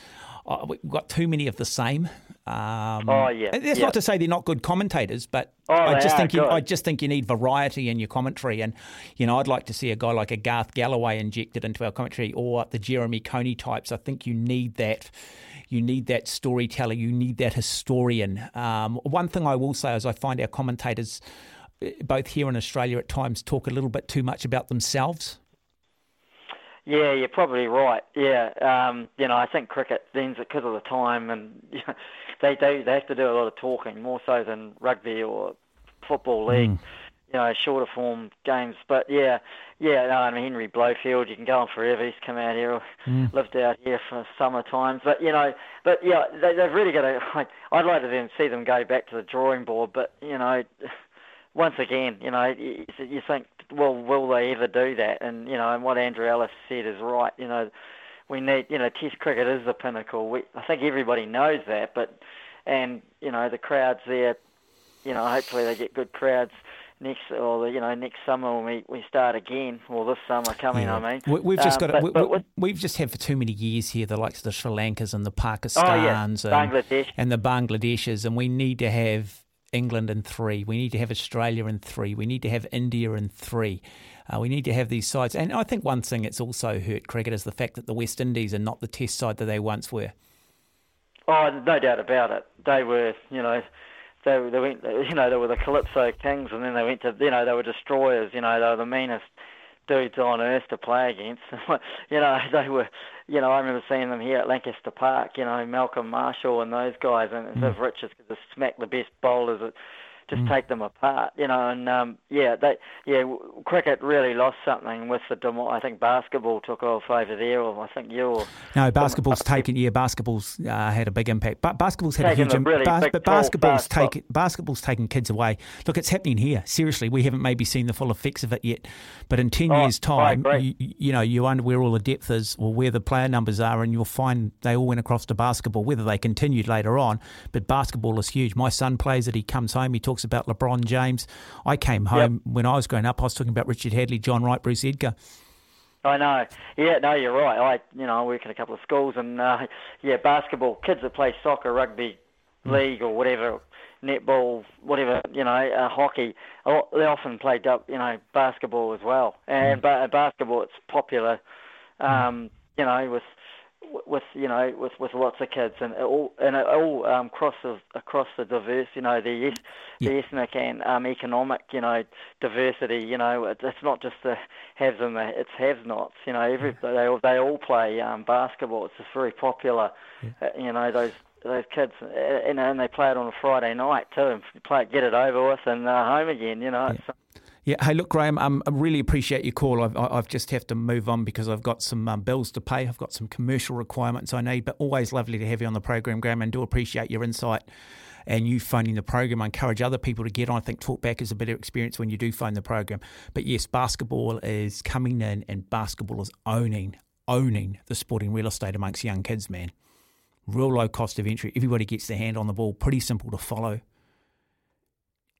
C: Uh, we've got too many of the same. Um,
N: Oh, yeah,
C: That's
N: yeah.
C: not to say they're not good commentators, but
N: Oh,
C: I just think you. I just think you need variety in your commentary, and you know I'd like to see a guy like a Garth Galloway injected into our commentary, or the Jeremy Coney types. I think you need that. You need that storyteller. You need that historian. Um, one thing I will say is I find our commentators, eh, both here in Australia, at times talk a little bit too much about themselves.
N: Yeah, you're probably right. Yeah, um, you know, I think cricket then because of the time, and you know, they do they have to do a lot of talking more so than rugby or football league. You know, shorter form games. But yeah, yeah. No, I mean Henry Blofeld, you can go on forever. He's come out here,
C: Mm.
N: lived out here for summer times. But you know, but yeah, they, they've really got to. I'd like to then see them go back to the drawing board. But you know, once again, you know, you, you think, well, will they ever do that? And you know, and what Andrew Ellis said is right. You know, we need, you know, Test cricket is the pinnacle. We, I think everybody knows that, but and you know, the crowds there, you know, hopefully they get good crowds next, or you know, next summer when we, we start again, or this summer coming. I mean,
C: we, we've just
N: Um,
C: got
N: but-
C: we,
N: but
C: we, we've just had for too many years here the likes of the Sri Lankas and the
N: Oh,
C: Pakistans and,
N: Bangladesh.
C: and the Bangladeshis, and we need to have England in three. We need to have Australia in three. We need to have India in three. Uh, we need to have these sides. And I think one thing that's also hurt cricket is the fact that the West Indies are not the Test side that they once were.
N: Oh, no doubt about it. They were, you know, they they went, you know, they were the Calypso Kings, and then they went to, you know, they were destroyers. You know, they were the meanest dudes on earth to play against. you know, they were, you know, I remember seeing them here at Lancaster Park. You know, Malcolm Marshall and those guys, and mm. Viv Richards could just smack the best bowlers. At, just mm. take them apart, you know. And um, yeah, they yeah, cricket really lost something with the. Demo- I think basketball took off over there, or I think you. Or,
C: no, basketball's taken. Yeah, basketball's uh, had a big impact. But basketball's had a huge.
N: really
C: bas- but basketball's
N: basketball.
C: taken. Basketball's taken kids away. Look, it's happening here. Seriously, we haven't maybe seen the full effects of it yet. But in ten
N: Oh,
C: years' time, you, you know, you wonder where all the depth is, or where the player numbers are, and you'll find they all went across to basketball. Whether they continued later on, but basketball is huge. My son plays it. He comes home. He talks about LeBron James. I came home when I was growing up. I was talking about Richard Hadlee, John Wright, Bruce Edgar.
N: I know. Yeah, no, you're right. I, you know, I work in a couple of schools, and uh, yeah, basketball kids that play soccer, rugby league, or whatever, netball, whatever, you know, uh, hockey. They often play, you know, basketball as well. And ba- basketball, it's popular, um, you know, with with you know with with lots of kids and it all and it all um across the across the diverse you know the the ethnic and um economic you know diversity you know it, it's not just the haves and the it's haves nots you know every they all they all play um basketball. It's just very popular uh, you know those those kids uh, and, and they play it on a Friday night too and play it, get it over with and uh, home again you know it's,
C: Yeah. Hey, look, Graham. Um, I really appreciate your call. I've, I've just have to move on because I've got some um, bills to pay. I've got some commercial requirements I need. But always lovely to have you on the program, Graham, and do appreciate your insight and you phoning the program. I encourage other people to get on. I think talkback is a better experience when you do phone the program. But yes, basketball is coming in, and basketball is owning owning the sporting real estate amongst young kids. Man, real low cost of entry. Everybody gets their hand on the ball. Pretty simple to follow.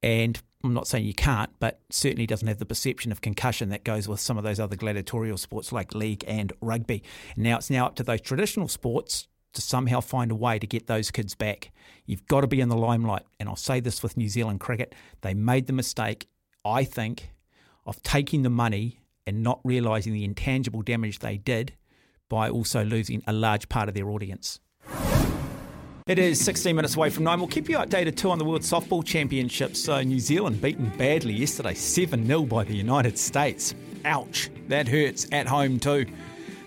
C: And I'm not saying you can't, but certainly doesn't have the perception of concussion that goes with some of those other gladiatorial sports like league and rugby. Now it's now up to those traditional sports to somehow find a way to get those kids back. You've got to be in the limelight. And I'll say this with New Zealand cricket they made the mistake, I think, of taking the money and not realising the intangible damage they did by also losing a large part of their audience. It is 16 minutes away from nine. We'll keep you updated too on the World Softball Championships. So, New Zealand beaten badly yesterday, 7 0 by the United States. Ouch, that hurts at home too.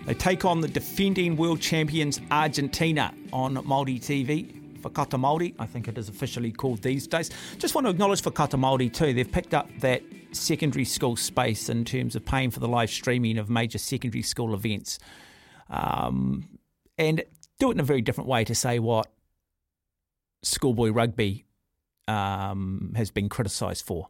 C: They take on the defending world champions Argentina on Māori TV. Whakaata Māori, I think it is officially called these days. Just want to acknowledge Whakaata Māori too. They've picked up that secondary school space in terms of paying for the live streaming of major secondary school events. Um, and do it in a very different way to say what schoolboy rugby um, has been criticised for.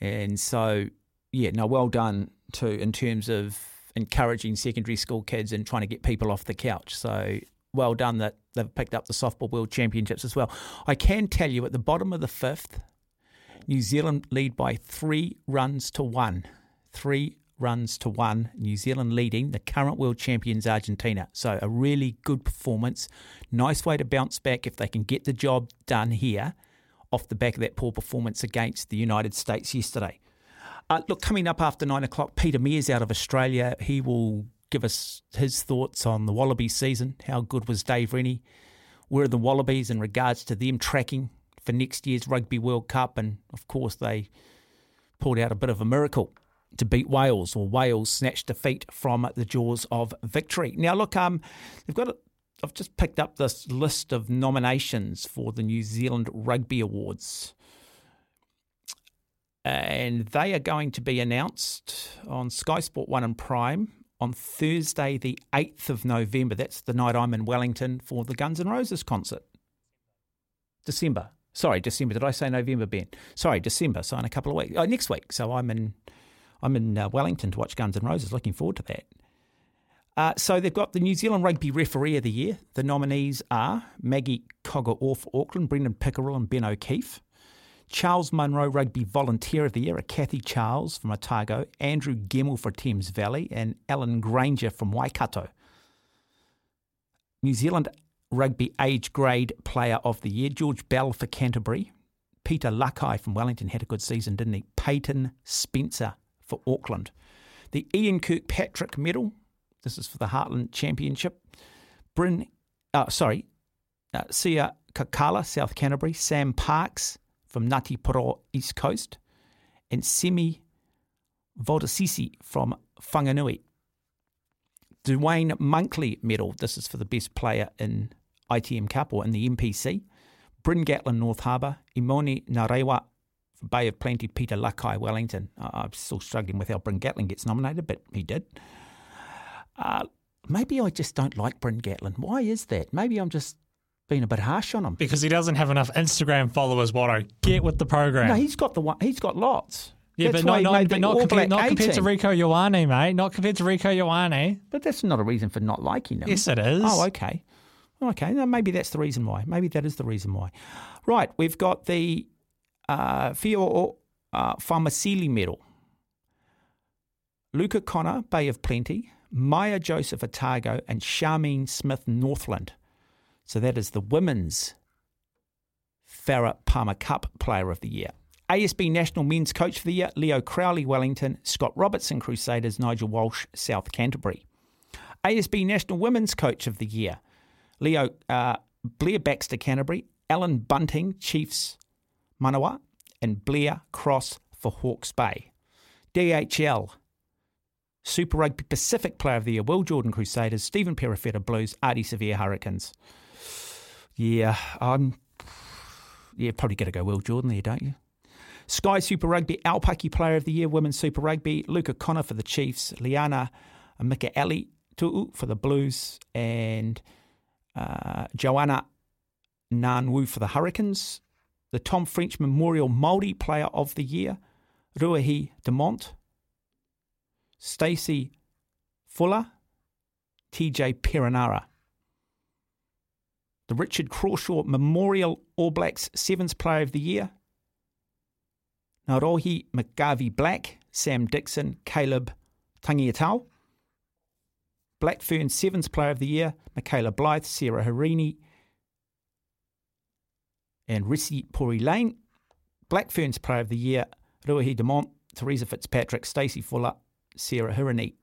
C: And so, yeah, no, well done to in terms of encouraging secondary school kids and trying to get people off the couch. So well done that they've picked up the softball world championships as well. I can tell you at the bottom of the fifth, New Zealand lead by three runs to one. Three runs to one. New Zealand leading the current world champions Argentina. So a really good performance. Nice way to bounce back if they can get the job done here off the back of that poor performance against the United States yesterday. Uh, look, coming up after nine o'clock, Peter Mears out of Australia. He will give us his thoughts on the Wallabies season. How good was Dave Rennie? Where are the Wallabies in regards to them tracking for next year's Rugby World Cup? And of course, they pulled out a bit of a miracle to beat Wales, or Wales snatched defeat from the jaws of victory. Now, look, um, they've got. A, I've just picked up this list of nominations for the New Zealand Rugby Awards and they are going to be announced on Sky Sport 1 and Prime on Thursday, the 8th of November. That's the night I'm in Wellington for the Guns N' Roses concert. December. Sorry, December. Did I say November, Ben? Sorry, December. So in a couple of weeks. Oh, next week. So I'm in, I'm in uh, Wellington to watch Guns N' Roses. Looking forward to that. Uh, so they've got the New Zealand Rugby Referee of the Year. The nominees are Maggie Cogger for Auckland, Brendon Pickerill, and Ben O'Keeffe. Charles Munro Rugby Volunteer of the Year, Kathy Charles from Otago, Andrew Gemmell for Thames Valley, and Alan Granger from Waikato. New Zealand Rugby Age Grade Player of the Year, George Bell for Canterbury. Peter Lakai from Wellington had a good season, didn't he? Peyton Spencer for Auckland. The Ian Kirkpatrick Medal, this is for the Heartland Championship. Bryn, uh, sorry, uh, Sia Kakala, South Canterbury, Sam Parks from Ngati Porou, East Coast, and Semi Vodasisi from Whanganui. Duane Monkley medal. This is for the best player in ITM Cup or in the NPC. Bryn Gatland, North Harbour. Emoni Narawa, Bay of Plenty. Peter Lakai, Wellington. Uh, I'm still struggling with how Bryn Gatland gets nominated, but he did. Uh, maybe I just don't like Bryn Gatland. Why is that? Maybe I'm just being a bit harsh on him.
D: Because he doesn't have enough Instagram followers, Watto. Get with the program.
C: No, he's got the one. He's got lots.
D: yeah,
C: That's
D: but not, not, but not, compared, not compared to Rieko Ioane, mate. Not compared to Rieko Ioane.
C: But that's not a reason for not liking him.
D: Yes, it is.
C: Oh, okay. Okay, now maybe that's the reason why. Maybe that is the reason why. Right, we've got the uh, Fio uh, Fa'amausili medal. Luka Connor, Bay of Plenty, Maia Joseph Otago, and Charmaine Smith Northland. So that is the women's Farah Palmer Cup Player of the Year. ASB National Men's Coach of the Year, Leo Crowley, Wellington, Scott Robertson, Crusaders, Nigel Walsh, South Canterbury. ASB National Women's Coach of the Year, Leo uh, Blair Baxter, Canterbury, Alan Bunting, Chiefs, Manawa, and Blair Cross for Hawke's Bay. DHL, Super Rugby Pacific Player of the Year, Will Jordan Crusaders, Stephen Perofeta Blues, Ardie Savea Hurricanes. Yeah, I'm. Yeah, probably got to go Will Jordan there, don't you? Sky Super Rugby Aupiki Player of the Year, Women's Super Rugby, Luka Connor for the Chiefs, Liana Mika Ali Tu'u for the Blues, and uh, Joanna Ngan-Woo for the Hurricanes. The Tom French Memorial Māori Player of the Year, Ruahei Demant, Stacey Fluhler, TJ Perenara. The Richard Crawshaw Memorial All Blacks Sevens Player of the Year, Ngarohi McGarvey Black, Sam Dixon, Caleb Tangitau. Blackfern Sevens Player of the Year, Michaela Blyde, Sarah Hirini, and Risi Pouri-Lane. Blackferns Player of the Year, Ruahei Demant, Teresa Fitzpatrick, Stacey Fluhler, Sarah Hirini.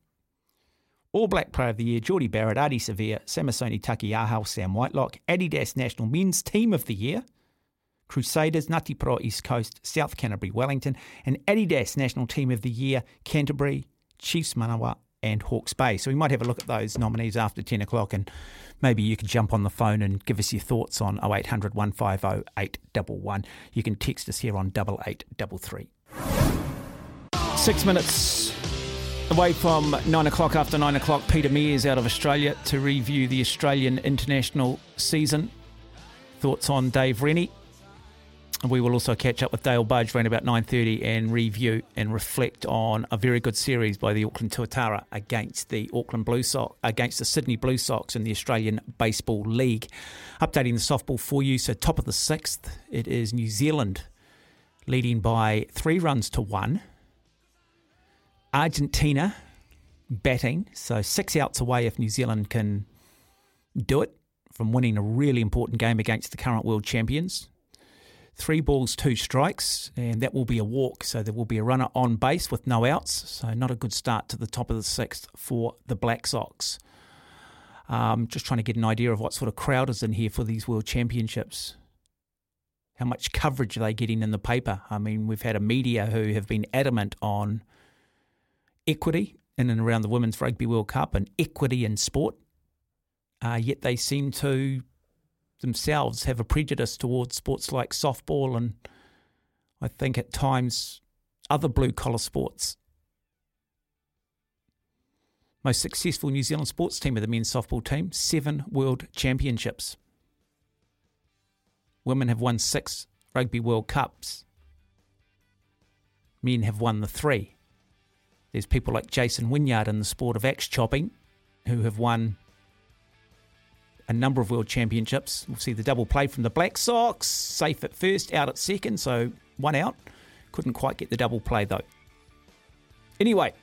C: All Black Player of the Year, Jordie Barrett, Ardie Savea, Samisoni Taukei'aho, Sam Whitelock. Adidas National Men's Team of the Year, Crusaders, Ngati Porou East Coast, South Canterbury, Wellington. And Adidas National Team of the Year, Canterbury, Chiefs Manawa, and Hawke's Bay. So we might have a look at those nominees after 10 o'clock and maybe you could jump on the phone and give us your thoughts on 0800 150 811. You can text us here on 8833. Six minutes away from nine o'clock after nine o'clock, Peter Mears out of Australia to review the Australian international season. Thoughts on Dave Rennie. We will also catch up with Dale Budge around about 9.30 and review and reflect on a very good series by the Auckland Tuatara against the Auckland Blue Sox, against the Sydney Blue Sox in the Australian Baseball League. Updating the softball for you. So top of the sixth, it is New Zealand leading by three runs to one. Argentina batting, so six outs away if New Zealand can do it from winning a really important game against the current world champions. Three balls, two strikes, and that will be a walk. So there will be a runner on base with no outs. So not a good start to the top of the sixth for the Black Sox. Um, just trying to get an idea of what sort of crowd is in here for these World Championships. How much coverage are they getting in the paper? I mean, we've had a media who have been adamant on equity in and around the Women's Rugby World Cup and equity in sport. Uh, yet they seem to themselves have a prejudice towards sports like softball and I think at times other blue collar sports. Most successful New Zealand sports team of the men's softball team, seven world championships. Women have won six Rugby World Cups. Men have won the three. There's people like Jason Wynyard in the sport of axe chopping who have won a number of world championships. We'll see the double play from the Black Sox, safe at first, out at second, so one out. Couldn't quite get the double play though. Anyway,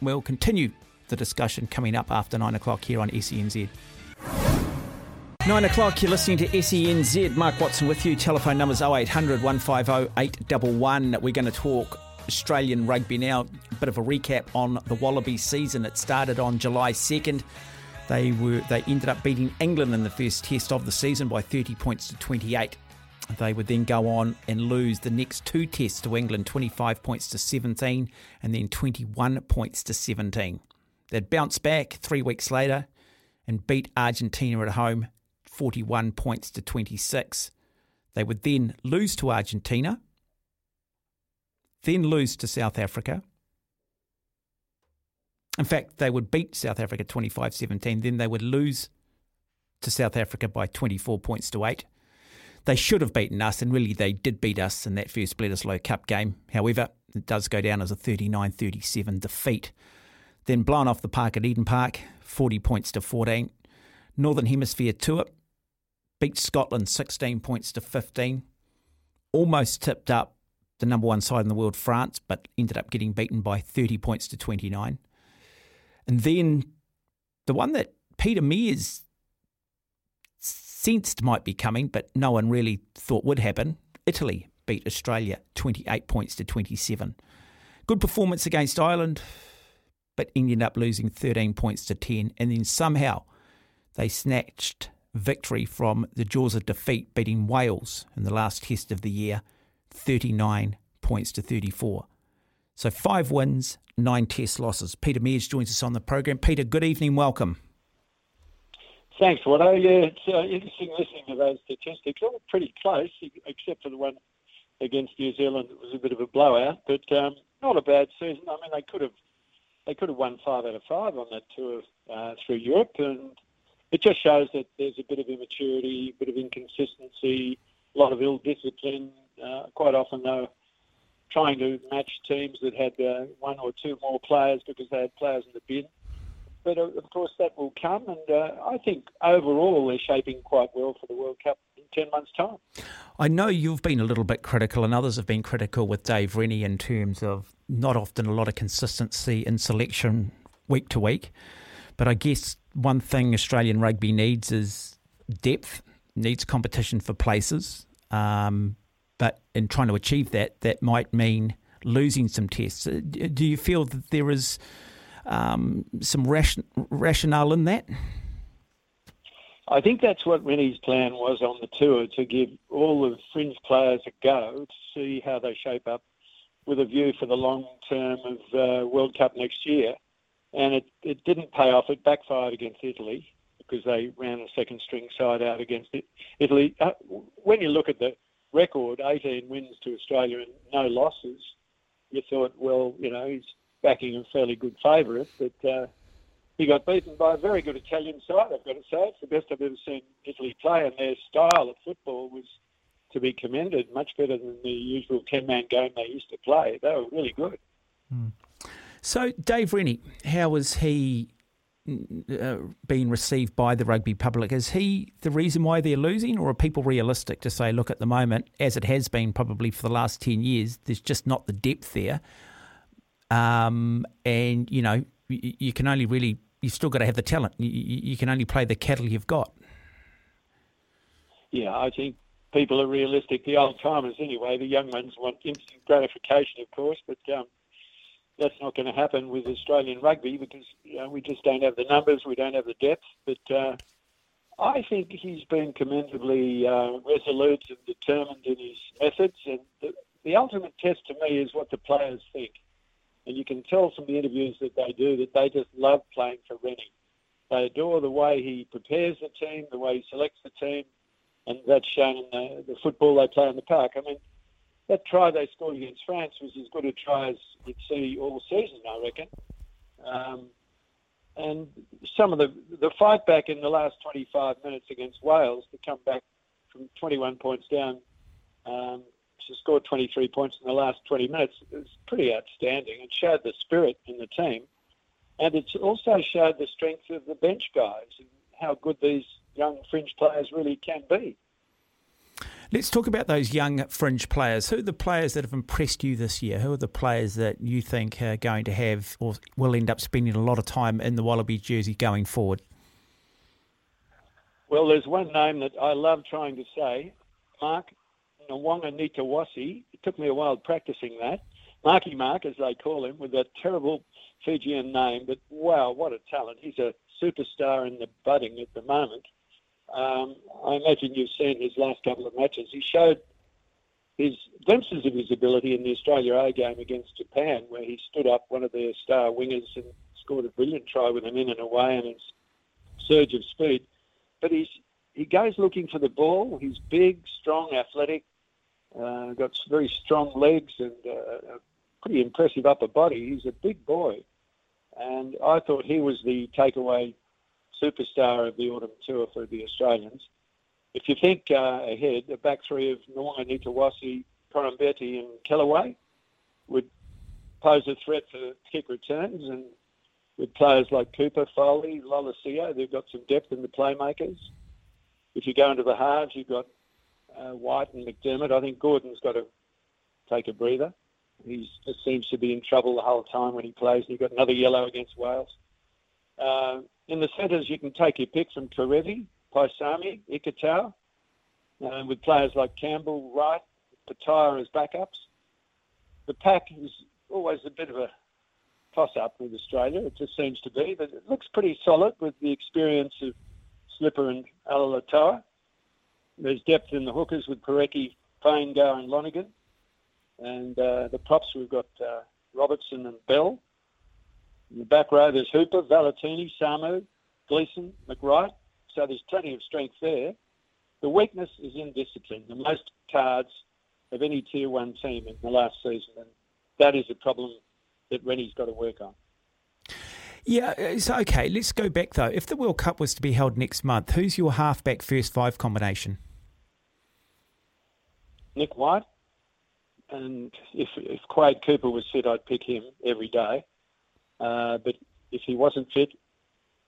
C: we'll continue the discussion coming up after nine o'clock here on SENZ. Nine o'clock, you're listening to SENZ. Mark Watson with you. Telephone numbers 0800 150 811. We're going to talk Australian rugby now. Bit of a recap on the Wallaby season. It started on July 2nd. They were they ended up beating England in the first test of the season by 30 points to 28. They would then go on and lose the next two tests to England, 25 points to 17, and then 21 points to 17. They'd bounce back three weeks later and beat Argentina at home, 41 points to 26. They would then lose to Argentina, then lose to South Africa. In fact, they would beat South Africa 25 17, then they would lose to South Africa by 24 points to 8. They should have beaten us, and really they did beat us in that first Bledisloe Cup game. However, it does go down as a 39 37 defeat. Then blown off the park at Eden Park, 40 points to 14. Northern Hemisphere tour beat Scotland 16 points to 15. Almost tipped up the number one side in the world, France, but ended up getting beaten by 30 points to 29. And then the one that Peter Mears sensed might be coming, but no one really thought would happen Italy beat Australia 28 points to 27. Good performance against Ireland, but ended up losing 13 points to 10. And then somehow they snatched victory from the jaws of defeat, beating Wales in the last test of the year 39 points to 34. So five wins, nine test losses. Peter Mears joins us on the program. Peter, good evening, welcome.
O: Thanks, Watto. Yeah, it's uh, interesting listening to those statistics. All pretty close, except for the one against New Zealand. It was a bit of a blowout, but um, not a bad season. I mean, they could have they could have won five out of five on that tour uh, through Europe, and it just shows that there's a bit of immaturity, a bit of inconsistency, a lot of ill discipline. Uh, quite often, though, trying to match teams that had uh, one or two more players because they had players in the bin. But uh, of course, that will come, and uh, I think overall they're shaping quite well for the World Cup in 10 months' time.
C: I know you've been a little bit critical, and others have been critical with Dave Rennie in terms of not often a lot of consistency in selection week to week. But I guess one thing Australian rugby needs is depth, needs competition for places. Um, but in trying to achieve that, that might mean losing some tests. Uh, do you feel that there is um, some ration, rationale in that?
O: I think that's what Rennie's plan was on the tour to give all the fringe players a go to see how they shape up with a view for the long term of uh, World Cup next year. And it, it didn't pay off. It backfired against Italy because they ran a second string side out against it. Italy. Uh, when you look at the record, 18 wins to Australia and no losses, you thought, well, you know, he's backing a fairly good favourite, but uh, he got beaten by a very good Italian side, I've got to say. It's the best I've ever seen Italy play, and their style of football was to be commended, much better than the usual 10 man game they used to play. They were really good.
C: Mm. So, Dave Rennie, how was he uh, being received by the rugby public? Is he the reason why they're losing, or are people realistic to say, look, at the moment, as it has been probably for the last 10 years, there's just not the depth there? Um, and, you know, you, you, can only really, you've still got to have the talent. You, you can only play the cattle you've got.
O: Yeah, I think people are realistic. The old timers, anyway, the young ones want instant gratification, of course, but um, that's not going to happen with Australian rugby because you know, we just don't have the numbers, we don't have the depth. But uh, I think he's been commendably uh, resolute and determined in his methods. And the, the ultimate test to me is what the players think. And you can tell from the interviews that they do that they just love playing for Rennie. They adore the way he prepares the team, the way he selects the team, and that's shown in the, the football they play on the park. I mean, that try they scored against France was as good a try as you'd see all season, I reckon. Um, and some of the the fight back in the last 25 minutes against Wales to come back from 21 points down um, to score 23 points in the last 20 minutes is pretty outstanding. It showed the spirit in the team, and it's also showed the strength of the bench guys and how good these young fringe players really can be.
C: Let's talk about those young fringe players. Who are the players that have impressed you this year? Who are the players that you think are going to have or will end up spending a lot of time in the Wallaby jersey going forward?
O: Well, there's one name that I love trying to say, Mark Nawaqanitawase. It took me a while practicing that, Marky Mark, as they call him, with that terrible Fijian name. But wow, what a talent! He's a superstar in the budding at the moment. Um, I imagine you've seen his last couple of matches. He showed his glimpses of his ability in the Australia A game against Japan, where he stood up one of their star wingers and scored a brilliant try with an in and away and his surge of speed. But he's he goes looking for the ball. He's big, strong, athletic, uh, got very strong legs and uh, a pretty impressive upper body. He's a big boy, and I thought he was the takeaway superstar of the autumn tour for the Australians. If you think uh, ahead, the back three of Nwanga, Nitawasi, Corambetti and Kellaway would pose a threat for kick returns and with players like Cooper, Foley, Lolesio, they've got some depth in the playmakers. If you go into the halves, you've got uh, White and McDermott. I think Gordon's got to take a breather. He seems to be in trouble the whole time when he plays. He got another yellow against Wales. Uh, in the centres, you can take your pick from Kerevi, Paisami, Ikitau, uh, with players like Campbell, Wright, Petaia as backups. The pack is always a bit of a toss-up with Australia. It just seems to be, but it looks pretty solid with the experience of Slipper and Alalatoa. There's depth in the hookers with Porecki, Payne, Gar and Lonergan. And uh, the props, we've got uh, Robertson and Bell. In the back row, there's Hooper, Valetini, Samu, Gleeson, McReight. So there's plenty of strength there. The weakness is in discipline. The most cards of any tier one team in the last season, and that is a problem that Rennie's got to work on.
C: Yeah, so okay, let's go back though. If the World Cup was to be held next month, who's your halfback first five combination?
O: Nick White, and if if Quade Cooper was fit, I'd pick him every day. Uh, but if he wasn't fit,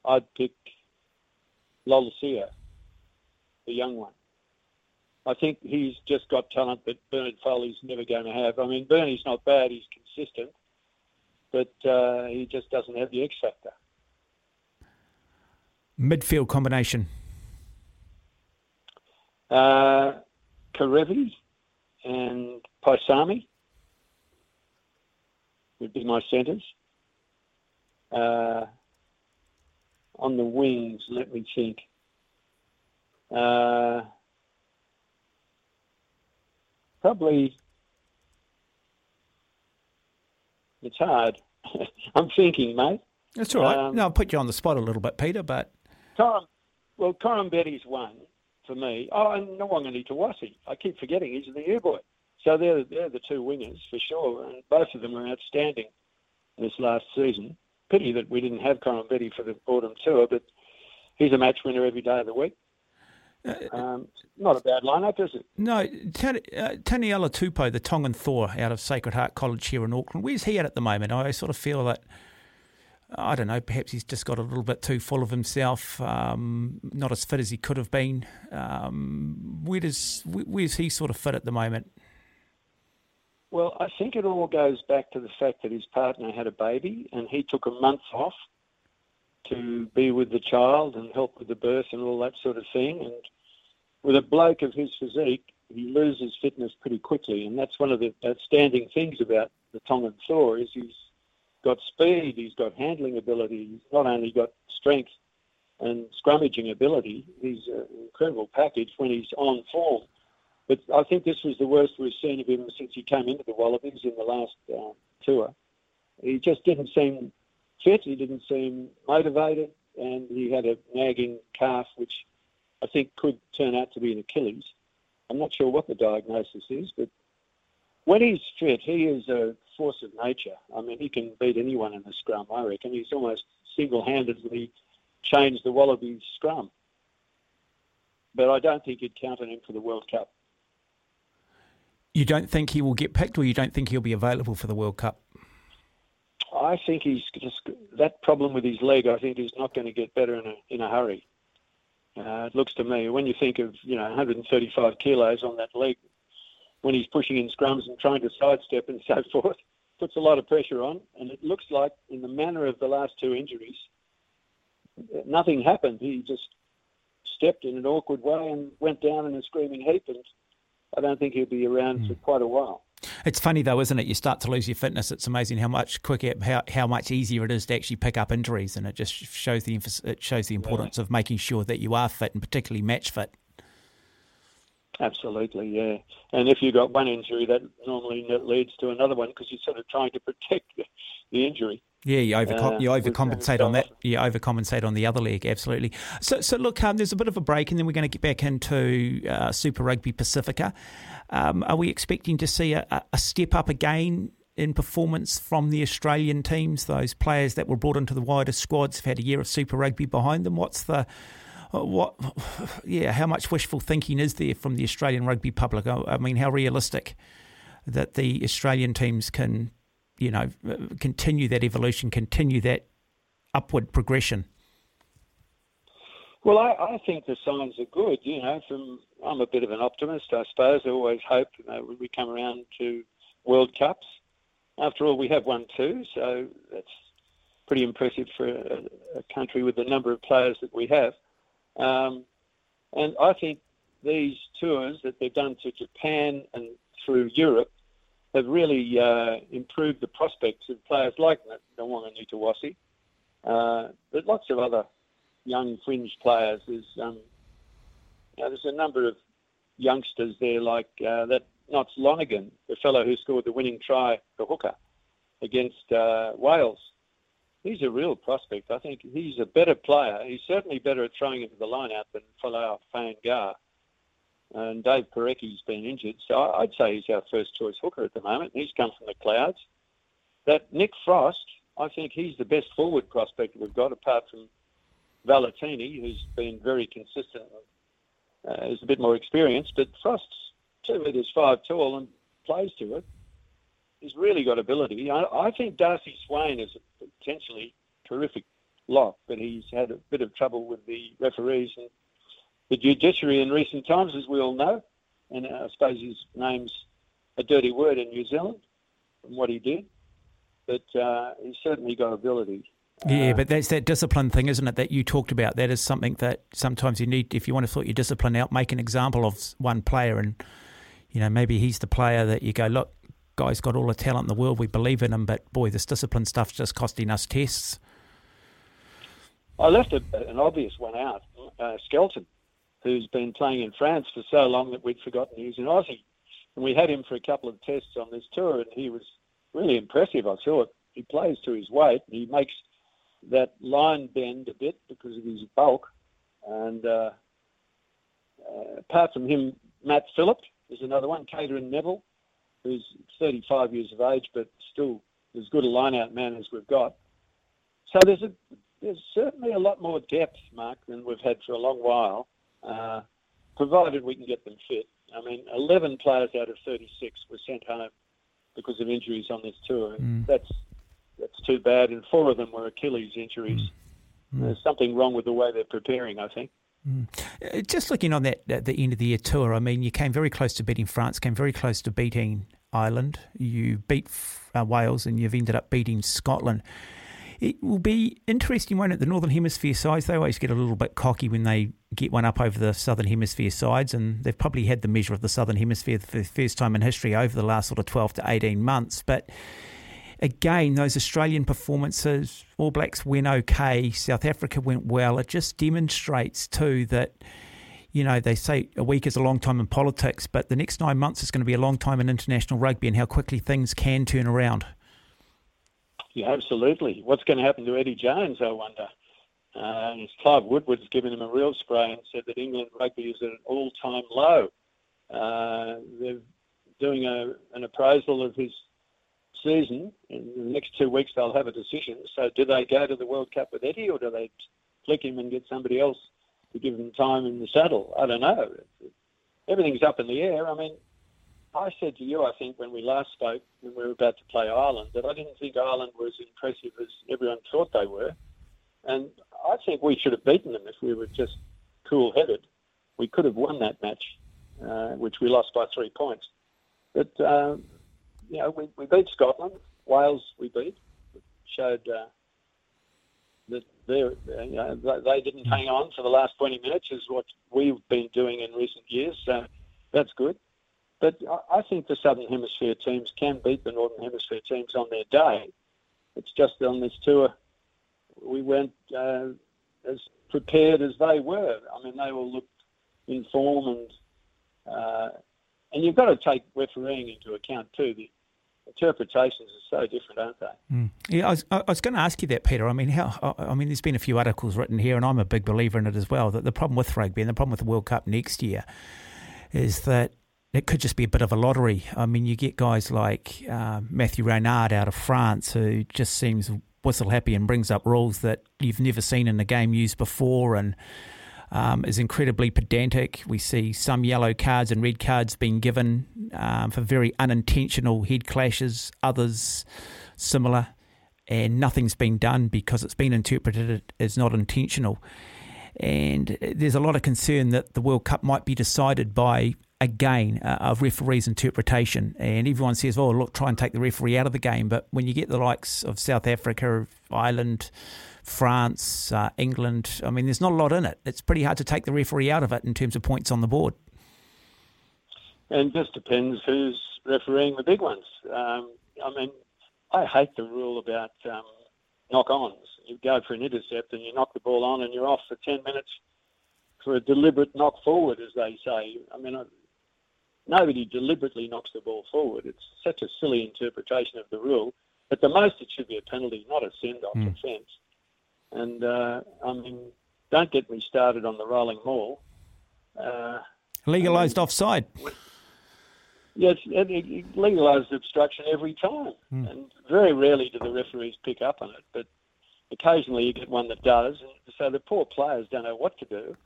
O: I'd pick Lolesio, the young one. I think he's just got talent that Bernard Foley's never going to have. I mean, Bernie's not bad; he's consistent, but uh, he just doesn't have the X factor.
C: Midfield combination.
O: Uh, Kerevi and Paisami would be my centres. Uh, on the wings, let me think. Uh, probably it's hard. I'm thinking, mate.
C: That's all right.
O: Um,
C: no, I'll put you on the spot a little bit, Peter, but
O: Coram, well, Koroibete's one for me. Oh, and Nawaqanitawase. I keep forgetting he's the U boy. So they're they're the two wingers for sure, and both of them are outstanding this last season. Pity that we didn't have Koroibete for the autumn tour, but he's a match winner every day of the week. Um, not a bad lineup, is it?
C: no. Tani uh, Taniela Tupou, the Tongan Thor out of Sacred Heart College here in Auckland, where's he at at the moment? I sort of feel that. I don't know. Perhaps he's just got a little bit too full of himself. Um, not as fit as he could have been. Um, where does where- where's he sort of fit at the moment?
O: Well, I think it all goes back to the fact that his partner had a baby and he took a month off to be with the child and help with the birth and all that sort of thing. And with a bloke of his physique, he loses fitness pretty quickly. And that's one of the outstanding things about the Tongan Thor is he's got speed, he's got handling ability, he's not only got strength and scrummaging ability, he's an incredible package when he's on form. But I think this was the worst we've seen of him since he came into the Wallabies in the last uh, tour. He just didn't seem fit. He didn't seem motivated, and he had a nagging calf, which I think could turn out to be an Achilles. I'm not sure what the diagnosis is, but when he's fit, he is a force of nature. I mean, he can beat anyone in the scrum, I reckon. He's almost single-handedly changed the Wallabies scrum. But I don't think you'd count on him for the World Cup.
C: You don't think he will get picked, or you don't think he'll be available for the World Cup?
O: I think he's just that problem with his leg. I think is not going to get better in a in a hurry. Uh, it looks to me when you think of you know 135 kilos on that leg, when he's pushing in scrums and trying to sidestep and so forth, puts a lot of pressure on. And it looks like in the manner of the last two injuries, nothing happened. He just stepped in an awkward way and went down in a screaming heap. And I don't think he'll be around for hmm. quite a while.
C: It's funny though, isn't it? You start to lose your fitness. It's amazing how much quicker, how, how much easier it is to actually pick up injuries, and it just shows the emphasis, it shows the importance of making sure that you are fit and particularly match fit.
O: Absolutely, yeah. And if you've got one injury, that normally leads to another one because you're sort of trying to protect the injury.
C: Yeah, you over
O: Uh,
C: you overcompensate on that. You overcompensate on the other leg, absolutely. So, so look, um, there's a bit of a break, and then we're going to get back into uh, Super Rugby Pacifica. Um, are we expecting to see a, a- a step up again in performance from the Australian teams? Those players that were brought into the wider squads have had a year of Super Rugby behind them. What's the uh, what? Yeah, how much wishful thinking is there from the Australian rugby public? I, I mean, how realistic that the Australian teams can, you know, uh, continue that evolution, continue that upward progression.
O: Well, I, I think the signs are good. You know, from I'm a bit of an optimist, I suppose. I always hope you know, when we come around to World Cups. After all, we have won two, so that's pretty impressive for a, a country with the number of players that we have. Um, and I think these tours that they've done to Japan and through Europe have really uh, improved the prospects of players like Nawaqanitawase, uh, but lots of other young fringe players. There's, um, you know, there's a number of youngsters there like uh, that Knots Lonergan, the fellow who scored the winning try for hooker against uh, Wales. He's a real prospect. I think he's a better player. He's certainly better at throwing into the line out than Folau Fainga'a. And Dave Porecki's been injured, so I'd say he's our first choice hooker at the moment. He's come from the clouds. That Nick Frost, I think he's the best forward prospect we've got, apart from Valetini, who's been very consistent, uh, is a bit more experienced. But Frost's two metres five tall and plays to it. He's really got ability. I, I think Darcy Swain is a potentially terrific lock, but he's had a bit of trouble with the referees and the judiciary in recent times, as we all know. And I suppose his name's a dirty word in New Zealand from what he did. But uh, he's certainly got ability.
C: Yeah, but that's that discipline thing, isn't it? That you talked about. That is something that sometimes you need if you want to sort your discipline out. Make an example of one player, and you know maybe he's the player that you go, look, guy's got all the talent in the world. We believe in him, but boy, this discipline stuff's just costing us tests.
O: I left a, an obvious one out, uh, Skelton, who's been playing in France for so long that we'd forgotten he was an Aussie. And we had him for a couple of tests on this tour, and he was really impressive, I thought. He plays to his weight, and he makes that line bend a bit because of his bulk. And uh, uh, apart from him, Matt Phillip is another one, Cadeyrn Neville, who's 35 years of age, but still as good a line-out man as we've got. So there's a there's certainly a lot more depth, Mark, than we've had for a long while, uh, provided we can get them fit. I mean, 11 players out of 36 were sent home because of injuries on this tour. And That's that's too bad, and four of them were Achilles injuries. There's something wrong with the way they're preparing, I think.
C: Uh, Just looking on that at the end of the year tour, I mean, you came very close to beating France, came very close to beating Ireland. You beat uh, Wales, and you've ended up beating Scotland. It will be interesting, won't it? The Northern Hemisphere sides, they always get a little bit cocky when they get one up over the Southern Hemisphere sides, and they've probably had the measure of the Southern Hemisphere for the first time in history over the last sort of 12 to 18 months. But again, those Australian performances, All Blacks went okay, South Africa went well. It just demonstrates too that, you know, they say a week is a long time in politics, but the next nine months is going to be a long time in international rugby and how quickly things can turn around.
O: Yeah, absolutely. What's going to happen to Eddie Jones, I wonder? Uh, Clive Woodward's given him a real spray and said that England rugby is at an all-time low. Uh, they're doing a, an appraisal of his season. In the next two weeks, they'll have a decision. So, do they go to the World Cup with Eddie, or do they flick him and get somebody else to give him time in the saddle? I don't know. Everything's up in the air. I mean, I said to you, I think, when we last spoke, when we were about to play Ireland, that I didn't think Ireland was as impressive as everyone thought they were. And I think we should have beaten them if we were just cool headed. We could have won that match, uh, which we lost by three points. But, uh, you know, we, we beat Scotland. Wales we beat. Showed uh, that uh, you know, they didn't hang on for the last 20 minutes, is what we've been doing in recent years. So that's good. But I, think the Southern Hemisphere teams can beat the Northern Hemisphere teams on their day. It's just on this tour, we went uh, as prepared as they were. I mean, they all looked in form, and uh, and you've got to take refereeing into account too. The interpretations are so different, aren't they?
C: Mm. Yeah, I was, I was going to ask you that, Peter. I mean, how? I mean, there's been a few articles written here, and I'm a big believer in it as well. That the problem with rugby and the problem with the World Cup next year is that it could just be a bit of a lottery. I mean, you get guys like uh, Matthew Raynal out of France who just seems whistle happy and brings up rules that you've never seen in the game used before, and um, is incredibly pedantic. We see some yellow cards and red cards being given um, for very unintentional head clashes, others similar, and nothing's been done because it's been interpreted as not intentional. And there's a lot of concern that the World Cup might be decided by again uh, of referees' interpretation. And everyone says, "Oh, look, try and take the referee out of the game." But when you get the likes of South Africa, Ireland, France, uh, England. I mean, there's not a lot in it. It's pretty hard to take the referee out of it in terms of points on the board.
O: And just depends who's refereeing the big ones. Um, I mean, I hate the rule about um, knock-ons. You go for an intercept and you knock the ball on and you're off for 10 minutes for a deliberate knock forward, as they say. I mean, nobody deliberately knocks the ball forward. It's such a silly interpretation of the rule. At the most, it should be a penalty, not a send-off
C: Mm.
O: offence. And uh, I mean, don't get me started on the rolling maul. Uh,
C: Legalised offside.
O: it's it, it legalised obstruction every time,
C: Hmm.
O: and very rarely do the referees pick up on it. But occasionally you get one that does, and so the poor players don't know what to do.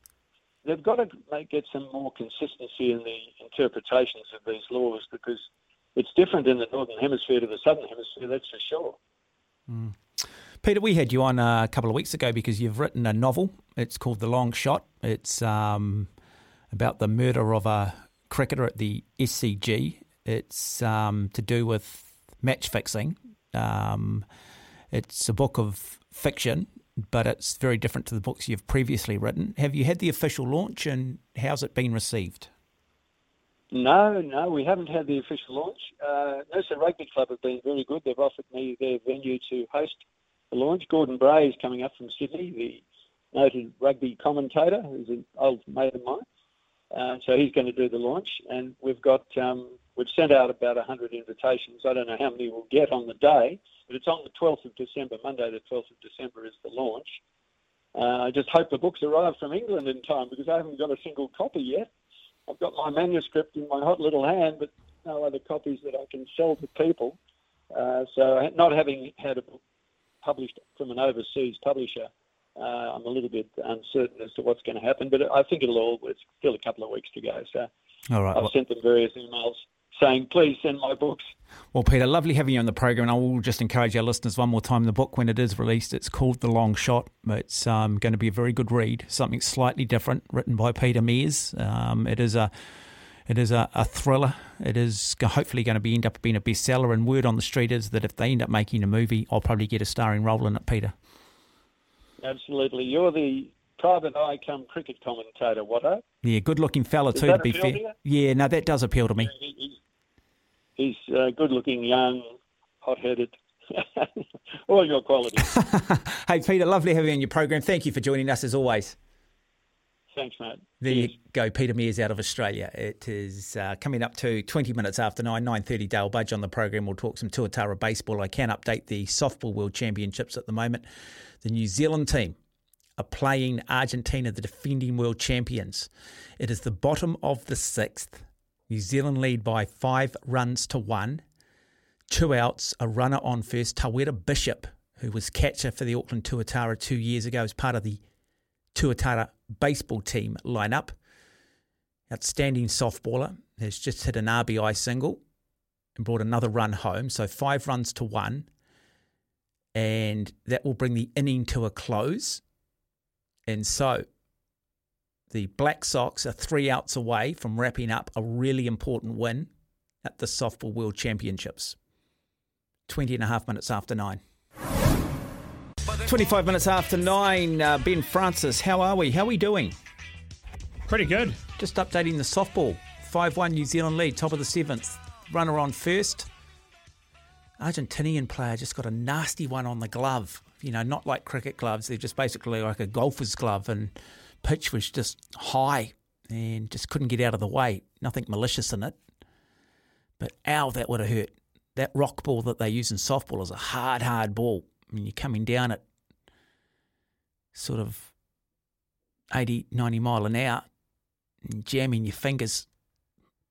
O: They've got to make, get some more consistency in the interpretations of these laws because it's different in the northern hemisphere to the southern hemisphere. That's for sure.
C: Mm. Peter, we had you on uh, a couple of weeks ago because you've written a novel. It's called The Long Shot. It's um, about the murder of a cricketer at the SCG. It's um, to do with match fixing. Um, it's a book of fiction, but it's very different to the books you've previously written. Have you had the official launch and how's it been received?
O: No, no, we haven't had the official launch. Uh, Noosa Rugby Club have been very good. They've offered me their venue to host the launch. Gordon Bray is coming up from Sydney, the noted rugby commentator, who's an old mate of mine. Uh, so he's going to do the launch, and we've got um, we've sent out about 100 invitations. I don't know how many we'll get on the day, but it's on the 12th of December. Monday, the 12th of December is the launch. Uh, I just hope the books arrive from England in time because I haven't got a single copy yet. I've got my manuscript in my hot little hand, but no other copies that I can sell to people. Uh, so, not having had a book published from an overseas publisher, uh, I'm a little bit uncertain as to what's going to happen. But I think it'll all. It's still a couple of weeks to go. So,
C: All right.
O: I've
C: well-
O: sent them various emails saying, please send my books.
C: Well, Peter, lovely having you on the program, and I will just encourage our listeners one more time. The book, when it is released, it's called The Long Shot. It's um, going to be a very good read, something slightly different, written by Peter Meares. Um, it is a it is a, a thriller. It is hopefully going to be end up being a bestseller. And word on the street is that if they end up making a movie, I'll probably get a starring role in it, Peter.
O: Absolutely. You're the private eye come cricket commentator, Watto.
C: Yeah, good looking fella
O: Does
C: too. To be fair,
O: to
C: yeah, no, that does appeal to me.
O: He's uh, good looking, young, hot headed. all your qualities.
C: Hey, Peter, lovely having you on your program. Thank you for joining us as always.
O: Thanks, mate.
C: There you go, Peter Meares out of Australia. It is uh, coming up to 20 minutes after 9, 9.30 Dale Budge on the program. We'll talk some Tuatara baseball. I can update the Softball World Championships at the moment. The New Zealand team are playing Argentina, the defending world champions. It is the bottom of the sixth. New Zealand lead by five runs to one. Two outs, a runner on first. Tawera Bishop, who was catcher for the Auckland Tuatara two years ago as part of the Tuatara baseball team lineup. Outstanding softballer has just hit an RBI single and brought another run home. So five runs to one. And that will bring the inning to a close. And so the Black Sox are three outs away from wrapping up a really important win at the Softball World Championships. 20 and a half minutes after nine. 25 minutes after nine. Uh, ben Francis, how are we? How are we doing?
D: Pretty good.
C: Just updating the softball 5 1 New Zealand lead, top of the seventh. Runner on first. Argentinian player just got a nasty one on the glove. You know, not like cricket gloves, they're just basically like a golfer's glove, and pitch was just high and just couldn't get out of the way. Nothing malicious in it. But ow, that would have hurt. That rock ball that they use in softball is a hard, hard ball. I mean, you're coming down at sort of 80, 90 mile an hour and jamming your fingers.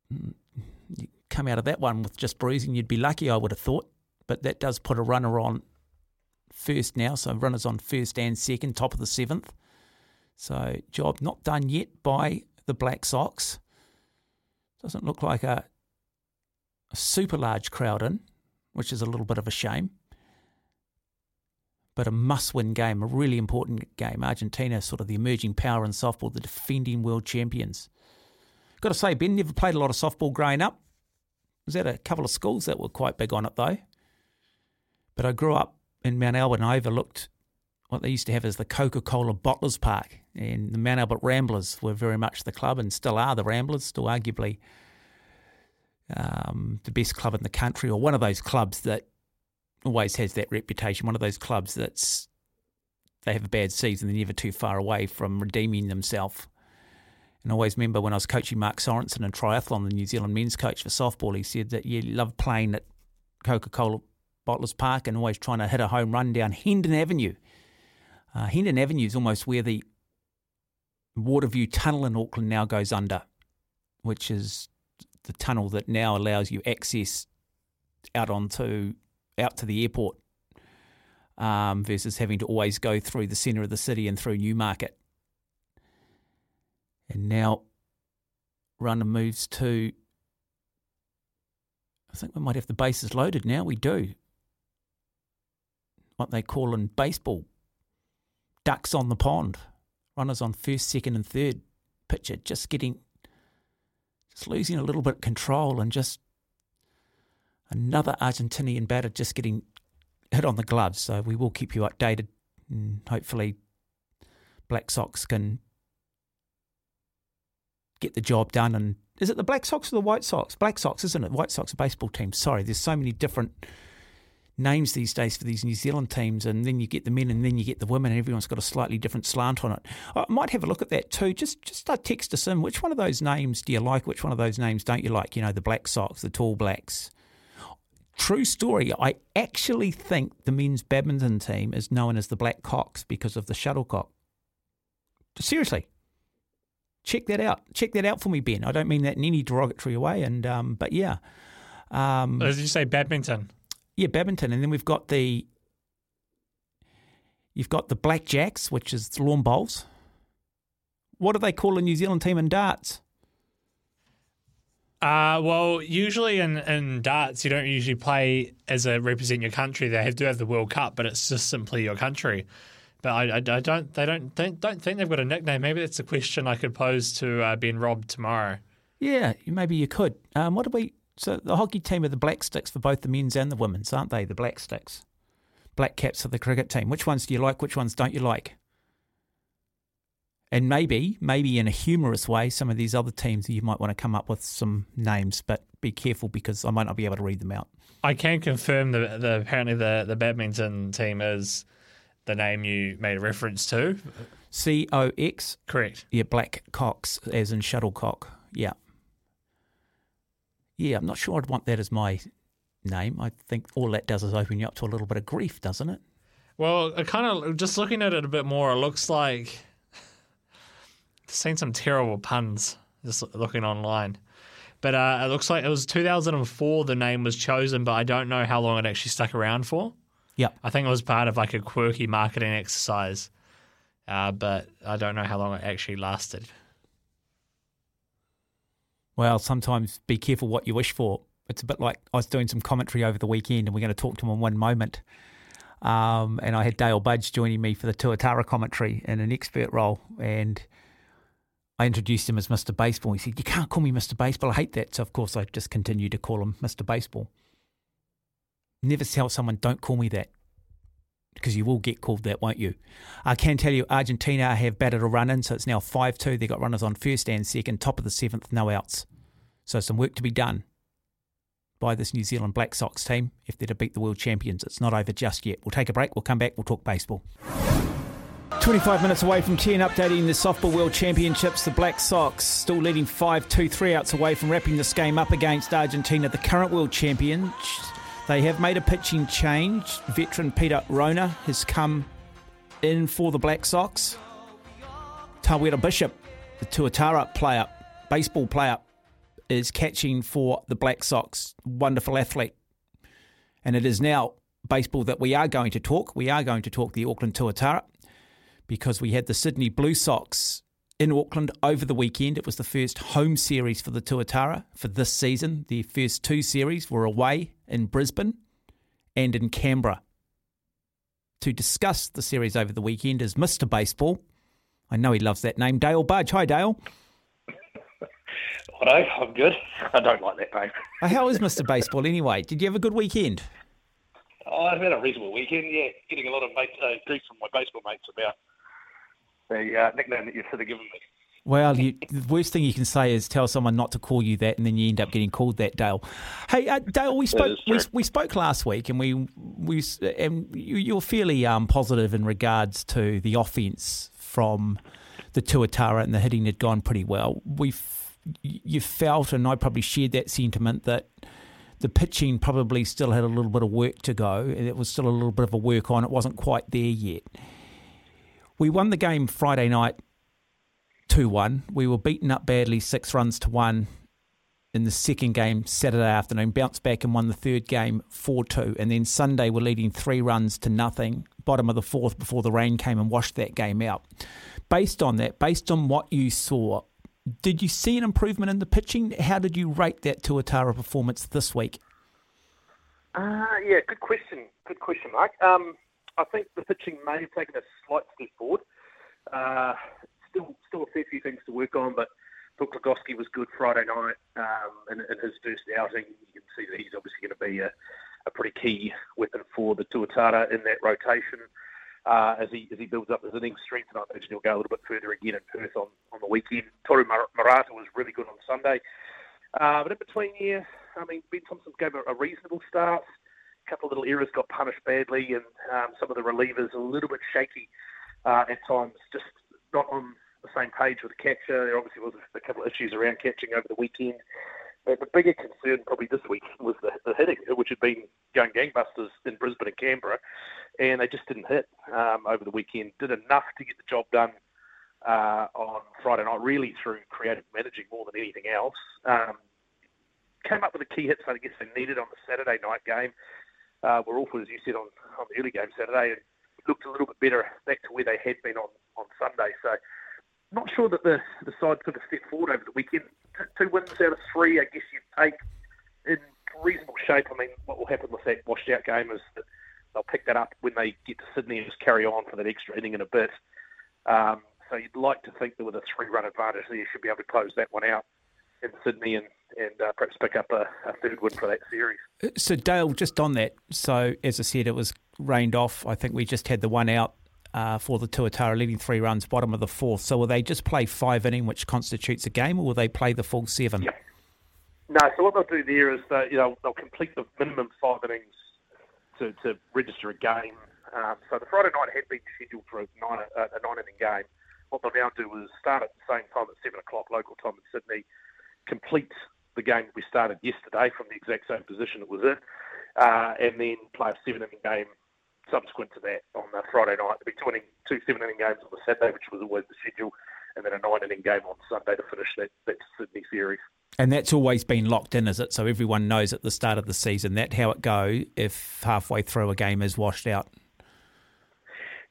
C: You come out of that one with just bruising, you'd be lucky, I would have thought. But that does put a runner on first now. So runners on first and second, top of the seventh. So job not done yet by the Black Sox. Doesn't look like a, a super large crowd in, which is a little bit of a shame. But a must win game, a really important game. Argentina, sort of the emerging power in softball, the defending world champions. Got to say, Ben never played a lot of softball growing up. Was at a couple of schools that were quite big on it, though. But I grew up in Mount Albert and I overlooked what they used to have as the Coca Cola Bottlers Park. And the Mount Albert Ramblers were very much the club and still are the Ramblers, still arguably um, the best club in the country, or one of those clubs that always has that reputation. One of those clubs that's they have a bad season, they're never too far away from redeeming themselves. And I always remember when I was coaching Mark Sorensen in triathlon, the New Zealand men's coach for softball, he said that you love playing at Coca Cola Bottlers Park and always trying to hit a home run down Hendon Avenue. Uh, Hendon Avenue is almost where the Waterview Tunnel in Auckland now goes under, which is the tunnel that now allows you access out onto out to the airport um, versus having to always go through the centre of the city and through Newmarket. And now runner moves to. I think we might have the bases loaded now. We do. What they call in baseball ducks on the pond. Runners on first, second, and third. Pitcher just getting, just losing a little bit of control and just another Argentinian batter just getting hit on the gloves. So we will keep you updated and hopefully Black Sox can get the job done. And is it the Black Sox or the White Sox? Black Sox, isn't it? White Sox, a baseball team. Sorry, there's so many different names these days for these New Zealand teams, and then you get the men and then you get the women, and everyone's got a slightly different slant on it. I might have a look at that too. Just just start text us in. Which one of those names do you like? Which one of those names don't you like? You know, the Black Sox, the Tall Blacks. True story. I actually think the men's badminton team is known as the Black Cocks because of the shuttlecock. Seriously, check that out. Check that out for me, Ben. I don't mean that in any derogatory way. And um, but yeah, um,
D: As you say, badminton.
C: Yeah, badminton, and then we've got the you've got the blackjacks, which is lawn bowls. What do they call a New Zealand team in darts?
D: Uh, well, usually in, in darts, you don't usually play as a represent your country. They have, do have the World Cup, but it's just simply your country. But I, I, I don't, they don't, don't, don't think they've got a nickname. Maybe that's a question I could pose to uh, Ben Robb tomorrow.
C: Yeah, maybe you could. Um, what do we? So the hockey team are the Black Sticks for both the men's and the women's, aren't they? The Black Sticks, Black Caps for the cricket team. Which ones do you like? Which ones don't you like? And maybe, maybe in a humorous way, some of these other teams you might want to come up with some names, but be careful because I might not be able to read them out.
D: I can confirm that the, apparently the, the badminton team is the name you made a reference to.
C: C O X.
D: Correct.
C: Yeah, Black Cox, as in shuttlecock. Yeah. Yeah, I'm not sure I'd want that as my name. I think all that does is open you up to a little bit of grief, doesn't it?
D: Well, it kind of just looking at it a bit more, it looks like seen some terrible puns just looking online. But uh, it looks like it was 2004 the name was chosen, but I don't know how long it actually stuck around for.
C: Yeah.
D: I think it was part of like a quirky marketing exercise, uh, but I don't know how long it actually lasted.
C: Well, sometimes be careful what you wish for. It's a bit like I was doing some commentary over the weekend, and we're going to talk to him in one moment. Um, and I had Dale Budge joining me for the Tuatara commentary in an expert role, and I introduced him as Mr. Baseball. He said, "You can't call me Mr. Baseball. I hate that." So of course, I just continued to call him Mr. Baseball. Never tell someone, "Don't call me that," because you will get called that, won't you? I can tell you, Argentina have batted a run in, so it's now five-two. They've got runners on first and second, top of the seventh, no outs. So some work to be done by this New Zealand Black Sox team if they're to beat the world champions. It's not over just yet. We'll take a break. We'll come back. We'll talk baseball. 25 minutes away from 10, updating the Softball World Championships. The Black Sox still leading 5 2, three outs away from wrapping this game up against Argentina, the current world champions. They have made a pitching change. Veteran Peter Rona has come in for the Black Sox. Tawera Bishop, the Tuatara player, baseball player, is catching for the Black Sox. Wonderful athlete. And it is now baseball that we are going to talk. We are going to talk the Auckland Tuatara because we had the Sydney Blue Sox in Auckland over the weekend. It was the first home series for the Tuatara for this season. The first two series were away in Brisbane and in Canberra. To discuss the series over the weekend is Mr. Baseball. I know he loves that name, Dale Budge. Hi, Dale.
P: Righto, I'm good. I don't like that name.
C: Uh, How is Mr. Baseball anyway? Did you have a good weekend?
P: Oh, I've had a reasonable weekend, yeah. Getting a lot of mate, uh, grief from my baseball mates about the uh, nickname that you've sort of given me.
C: Well, you, the worst thing you can say is tell someone not to call you that, and then you end up getting called that, Dale. Hey, uh, Dale, we spoke we, we spoke last week, and we we and you, you're fairly um, positive in regards to the offence from the Tuatara, and the hitting had gone pretty well. We you felt, and I probably shared that sentiment that the pitching probably still had a little bit of work to go, and it was still a little bit of a work on. It wasn't quite there yet. We won the game Friday night 2 1. We were beaten up badly, six runs to one in the second game Saturday afternoon, bounced back and won the third game 4 2. And then Sunday, we're leading three runs to nothing, bottom of the fourth before the rain came and washed that game out. Based on that, based on what you saw, did you see an improvement in the pitching? How did you rate that Tuatara performance this week?
P: Uh, yeah, good question. Good question, Mark. Um, I think the pitching may have taken a slight step forward. Uh, still, still a fair few things to work on, but Brooke Glogoski was good Friday night um, in, in his first outing. You can see that he's obviously going to be a, a pretty key weapon for the Tuatara in that rotation uh, as he as he builds up his innings strength. And I imagine he'll go a little bit further again in Perth on, on the weekend. Toru Mar- Murata was really good on Sunday. Uh, but in between here, I mean, Ben Thompson gave a, a reasonable start. A couple of little errors got punished badly, and um, some of the relievers a little bit shaky uh, at times, just not on the same page with the catcher. There obviously was a, couple of issues around catching over the weekend. But the bigger concern probably this week was the, the hitting, which had been going gangbusters in Brisbane and Canberra, and they just didn't hit um, over the weekend. Did enough to get the job done uh, on Friday night, really through creative managing more than anything else. Um, came up with the key hits I guess they needed on the Saturday night game. Uh, were awful, as you said, on, on the early game Saturday, and looked a little bit better back to where they had been on, on Sunday. So, not sure that the, the side took a step forward over the weekend. T- Two wins out of three, I guess you'd take in reasonable shape. I mean, what will happen with that washed out game is that they'll pick that up when they get to Sydney and just carry on for that extra inning in a bit. Um, so you'd like to think that with a three-run advantage, there you should be able to close that one out in Sydney and, and uh, perhaps pick up a, a third win for that series.
C: So Dale, just on that. So as I said, it was rained off. I think we just had the one out uh, for the Tuatara, leading three runs, bottom of the fourth. So will they just play five inning, which constitutes a game, or will they play the full seven?
P: Yeah. No, so what they'll do there is that, you know they'll complete the minimum five innings to, to register a game. Um, so the Friday night had been scheduled for a nine a, a nine inning game. What they'll now do is start at the same time at seven o'clock local time in Sydney, complete the game we started yesterday from the exact same position it was in, uh, and then play a seven inning game subsequent to that on the Friday night. There'll be two, inning, two seven inning games on the Saturday, which was always the schedule, and then a nine inning game on Sunday to finish that, that Sydney series.
C: And that's always been locked in, is it? So everyone knows at the start of the season that how it go if halfway through a game is washed out.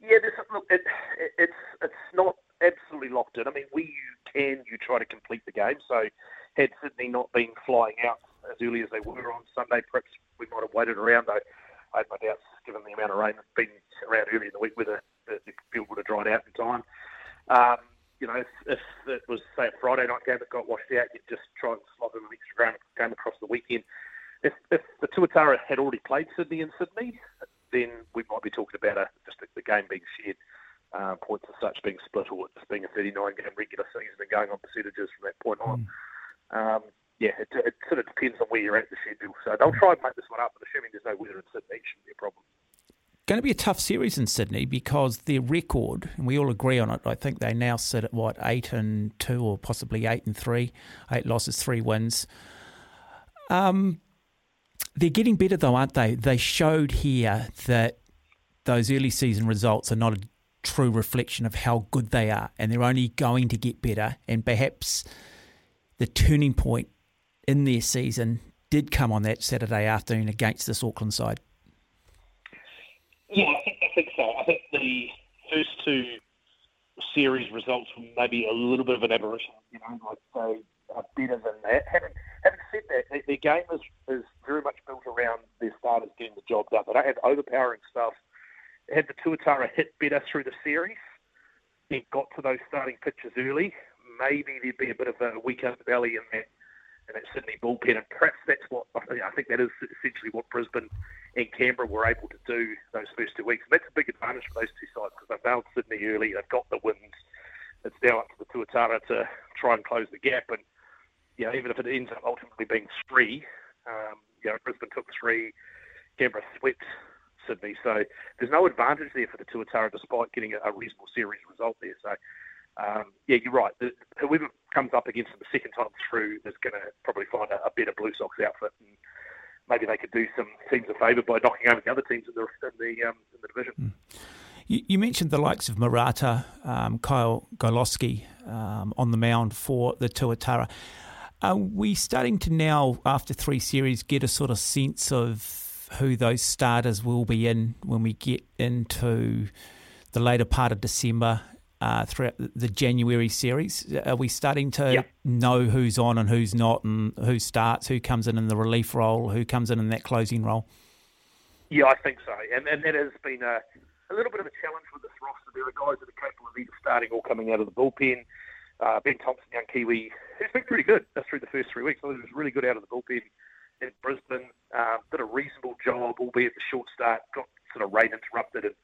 P: Yeah, this, look, it, it, it's it's not absolutely locked in. I mean, we can you try to complete the game. So, had Sydney not been flying out as early as they were on Sunday, perhaps we might have waited around. Though I had my doubts, given the amount of rain that's been around early in the week, whether the, the field would have dried out in time. Um, you know, if, if it was say a Friday night game that got washed out, you'd just try and slot in an extra game, game across the weekend. If, if the Tuatara had already played Sydney and Sydney, then we might be talking about a, just the, the game being shared, uh, points as such being split, or just being a 39 game regular season and going on percentages from that point on. Um, yeah, it, it sort of depends on where you're at the schedule. So they'll try and make this one up, but assuming there's no weather in Sydney, it shouldn't be a problem.
C: Going to be a tough series in Sydney because their record, and we all agree on it. I think they now sit at what eight and two, or possibly eight and three, eight losses, three wins. Um, they're getting better though, aren't they? They showed here that those early season results are not a true reflection of how good they are, and they're only going to get better. And perhaps the turning point in their season did come on that Saturday afternoon against this Auckland side.
P: Yeah, I think, I think so. I think the first two series results were maybe a little bit of an aberration. You know, I'd say are better than that. Having, having said that, their, game is, is very much built around their starters getting the job done. They don't have overpowering stuff. Had the Tuatara hit better through the series, it got to those starting pitches early, maybe there'd be a bit of a weak underbelly in that in that Sydney bullpen, and perhaps that's what I think that is essentially what Brisbane and Canberra were able to do those first two weeks. And that's a big advantage for those two sides because they found Sydney early, they've got the wins. It's now up to the Tuatara to try and close the gap, and you know, even if it ends up ultimately being three, um, you know, Brisbane took three, Canberra swept Sydney, so there's no advantage there for the Tuatara despite getting a reasonable series result there. So um, yeah, you're right. The, whoever comes up against them the second time through is going to probably find a, a, better Blue Sox outfit, and maybe they could do some teams a favour by knocking over the other teams in the in the, um, in the division.
C: Mm. You, mentioned the likes of Murata, um, Kyle Glogoski um, on the mound for the Tuatara. Are we starting to now, after three series, get a sort of sense of who those starters will be in when we get into the later part of December uh, throughout the January series? Are we starting to
P: yeah.
C: know who's on and who's not, and who starts, who comes in in the relief role, who comes in in that closing role?
P: Yeah, I think so, and and that has been a, a little bit of a challenge with this roster. There are guys that are capable of either starting or coming out of the bullpen. Uh, ben Thompson, young Kiwi, who's been pretty good through the first three weeks. I think he was really good out of the bullpen in Brisbane. Uh, did a reasonable job, albeit the short start got sort of rain interrupted and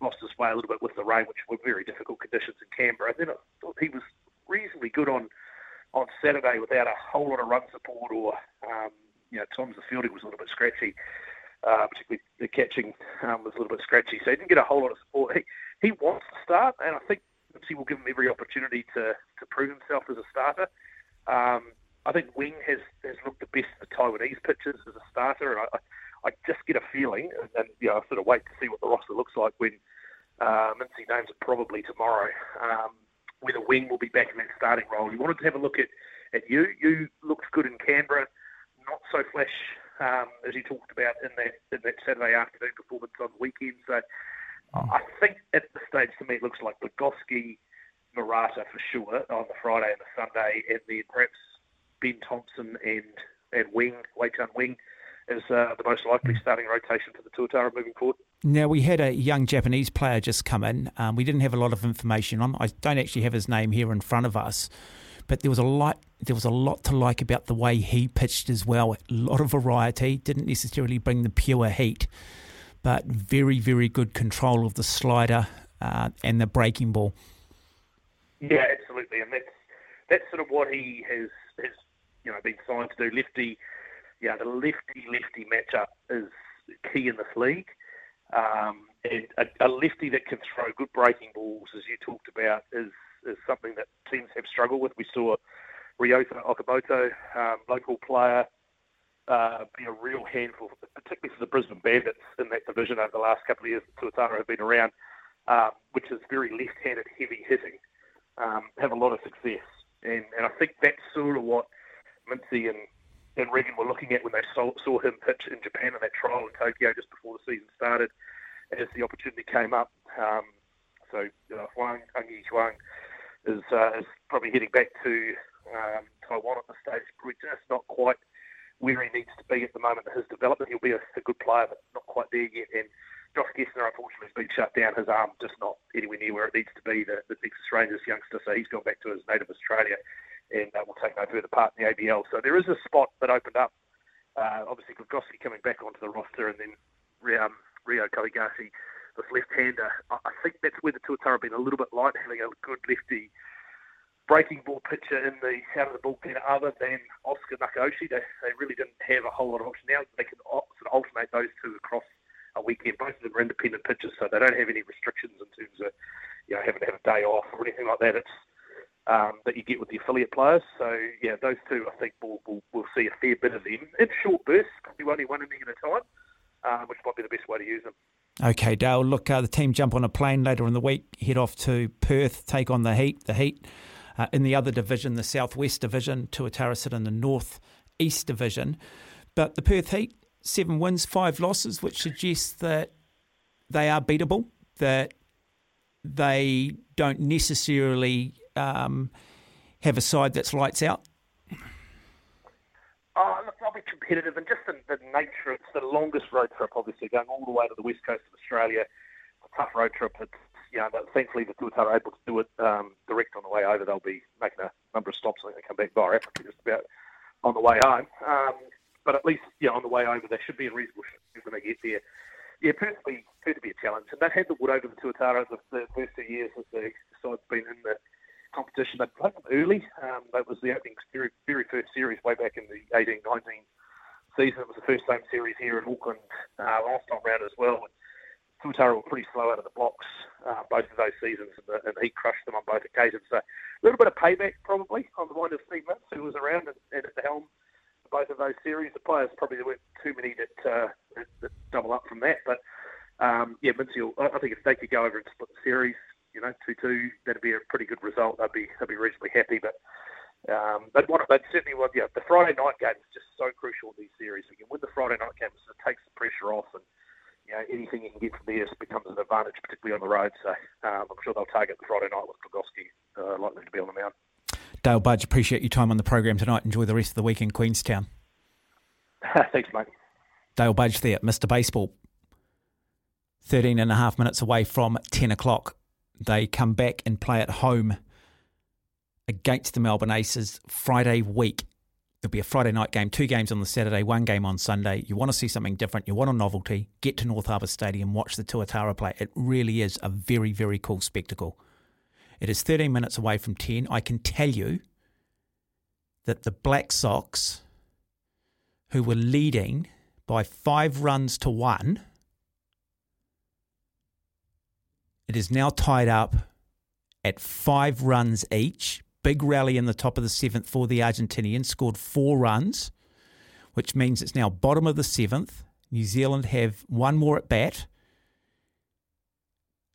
P: lost his way a little bit with the rain, which were very difficult conditions in Canberra. Then I thought he was reasonably good on on Saturday without a whole lot of run support or, um, you know, times the fielding was a little bit scratchy, uh, particularly the catching um, was a little bit scratchy. So he didn't get a whole lot of support. He, he wants to start, and I think he will give him every opportunity to, to prove himself as a starter. Um, I think Wing has, has looked the best of the Taiwanese pitchers as a starter, and I, I just get a feeling, and, and you know, I sort of wait to see what the roster looks like when uh, Mincy names it probably tomorrow. Um, whether Wing will be back in that starting role. You wanted to have a look at, at you. You looked good in Canberra, not so flash um, as you talked about in that in that Saturday afternoon performance on the weekend. So I think at this stage to me it looks like Glogoski, Murata for sure on the Friday and the Sunday, and then perhaps Ben Thompson and and Wing, Wei Chun Wing is uh, the most likely starting rotation for the Tuatara moving forward.
C: Now, we had a young Japanese player just come in. Um, we didn't have a lot of information on. I don't actually have his name here in front of us, but there was a lot. There was a lot to like about the way he pitched as well. A lot of variety. Didn't necessarily bring the pure heat, but very, very good control of the slider uh, and the breaking ball.
P: Yeah, absolutely, and that's that's sort of what he has has you know been signed to do. Lefty yeah, the lefty lefty matchup is key in this league. Um, and a, a, lefty that can throw good breaking balls, as you talked about, is is something that teams have struggled with. We saw Ryota Okamoto, um, local player, uh, be a real handful, particularly for the Brisbane Bandits in that division over the last couple of years that Tuatara have been around, um, which is very left-handed, heavy hitting, um, have a lot of success. And, and I think that's sort of what Mincy and and Regan were looking at when they saw, saw him pitch in Japan in that trial in Tokyo just before the season started, as the opportunity came up. Um, so uh, Huang, Angi Huang is, uh, is probably heading back to um, Taiwan at this stage, probably just not quite where he needs to be at the moment in his development. He'll be a, a good player, but not quite there yet. And Josh Gessner, unfortunately, has been shut down. His arm just not anywhere near where it needs to be. The, the Texas Rangers youngster, so he's gone back to his native Australia and uh, will take no further part in the ABL. So there is a spot that opened up. Uh, obviously, Glogoski coming back onto the roster, and then um, Rio Kohigashi, this left-hander. I, I think that's where the Tuatara have been a little bit light, having a good lefty breaking ball pitcher in the out of the bullpen other than Oscar Nakaoshi. They, they really didn't have a whole lot of options now. They can sort of alternate those two across a weekend. Both of them are independent pitchers, so they don't have any restrictions in terms of you know having to have a day off or anything like that. It's um, that you get with the affiliate players. So yeah, those two I think we'll, we'll, we'll see a fair bit of them in short bursts, probably only one inning at a time, um, which might be the best way to use them.
C: Okay, Dale. Look, uh, the team jump on a plane later in the week, head off to Perth, take on the Heat. The Heat uh, in the other division, the Southwest Division, Tuatara sit in the North East Division. But the Perth Heat, seven wins, five losses, which suggests that they are beatable, that they don't necessarily um, have a side that's lights out.
P: Oh, look, they'll be competitive, and just the, the nature, it's the longest road trip, obviously, going all the way to the west coast of Australia. It's a tough road trip. It's, you know, but thankfully the Tuatara are able to do it um, direct on the way over. They'll be making a number of stops. I they come back via Africa just about on the way home. Um, but at least, yeah, on the way over, they should be in reasonable shape when they get there. Yeah, be, Perth will be a challenge. And they've had the wood over the Tuatara the, the first two years that the side's been in the competition. They played them early. Um, that was the opening very, very first series way back in the 18 19 season. It was the first home series here in Auckland uh, last time round as well. And Tuatara were pretty slow out of the blocks uh, both of those seasons, and, the, and he crushed them on both occasions. So a little bit of payback probably on the mind of Steve Mintz, who was around and, and at the helm for both of those series. The players probably there weren't too many that, uh, that, that double up from that, but um, yeah, Mincy, I think if they could go over and split the series, you know, two-two, that'd be a pretty good result. They'd be they'd be reasonably happy, but. Um, they'd want, they'd certainly want, yeah. The Friday night game is just so crucial in these series. You can win the Friday night game, so it takes the pressure off, and you know anything you can get from there becomes an advantage, particularly on the road. So um, I'm sure they'll target the Friday night with Klogowski uh, likely to be on the mound.
C: Dale Budge, appreciate your time on the program tonight. Enjoy the rest of the week in Queenstown.
P: Thanks, mate.
C: Dale Budge there, Mr. Baseball. 13 and a half minutes away from 10 o'clock. They come back and play at home against the Melbourne Aces Friday week. There'll be a Friday night game, two games on the Saturday, one game on Sunday. You want to see something different, you want a novelty, get to North Harbour Stadium, watch the Tuatara play. It really is a very, very cool spectacle. It is 13 minutes away from 10. I can tell you that the Black Sox, who were leading by five runs to one, it is now tied up at five runs each. Big rally in the top of the seventh for the Argentinians, scored four runs, which means it's now bottom of the seventh. New Zealand have one more at bat.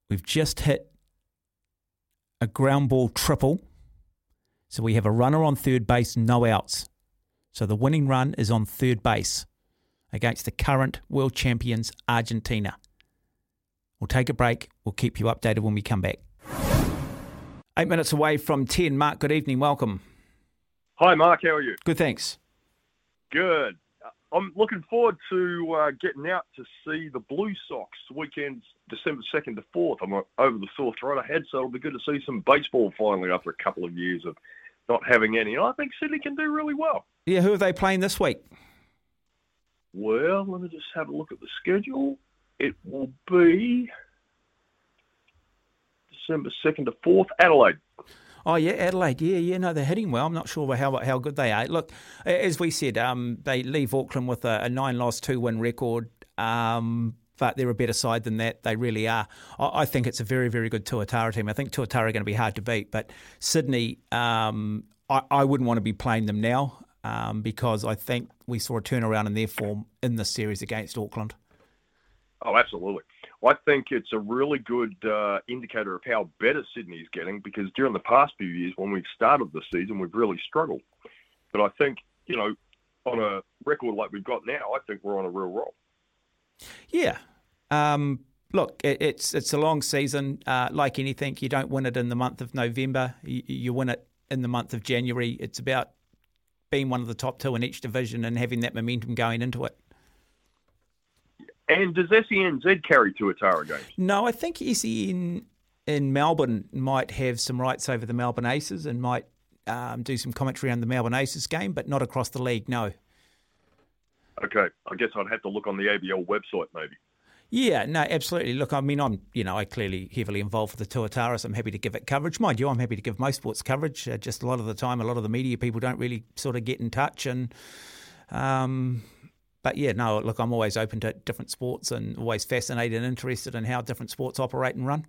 C: We've just hit a ground ball triple. So we have a runner on third base, no outs. So the winning run is on third base against the current world champions, Argentina. We'll take a break. We'll keep you updated when we come back. Eight minutes away from 10. Mark, good evening. Welcome.
Q: Hi, Mark. How are you?
C: Good, thanks.
Q: Good. Uh, I'm looking forward to uh, getting out to see the Blue Sox weekend, December 2nd to 4th. I'm uh, over the Sore Throat ahead, so it'll be good to see some baseball finally after a couple of years of not having any. And I think Sydney can do really well.
C: Yeah, who are they playing this week?
Q: Well, let me just have a look at the schedule. It will be December 2nd to 4th, Adelaide.
C: Oh yeah, Adelaide. Yeah, yeah. No, they're hitting well. I'm not sure how how good they are. Look, as we said, um, they leave Auckland with a, a nine loss, two win record. Um, but they're a better side than that. They really are. I, I think it's a very, very good Tuatara team. I think Tuatara are going to be hard to beat. But Sydney, um, I, I wouldn't want to be playing them now um, because I think we saw a turnaround in their form in this series against Auckland.
Q: Oh, absolutely. I think it's a really good uh, indicator of how better Sydney's getting because during the past few years, when we've started the season, we've really struggled. But I think, you know, on a record like we've got now, I think we're on a real roll.
C: Yeah. Um, look, it, it's it's a long season. Uh, like anything, you don't win it in the month of November. You, you win it in the month of January. It's about being one of the top two in each division and having that momentum going into it.
Q: And does SENZ carry Tuatara games?
C: No, I think SEN in Melbourne might have some rights over the Melbourne Aces and might um, do some commentary on the Melbourne Aces game, but not across the league. No.
Q: Okay, I guess I'd have to look on the ABL website maybe.
C: Yeah, no, absolutely. Look, I mean, I'm, you know, I clearly heavily involved with the Tuataras. I'm happy to give it coverage. Mind you, I'm happy to give most sports coverage. Uh, just a lot of the time, a lot of the media people don't really sort of get in touch. And, um, but yeah, no, look, I'm always open to different sports and always fascinated and interested in how different sports operate and run.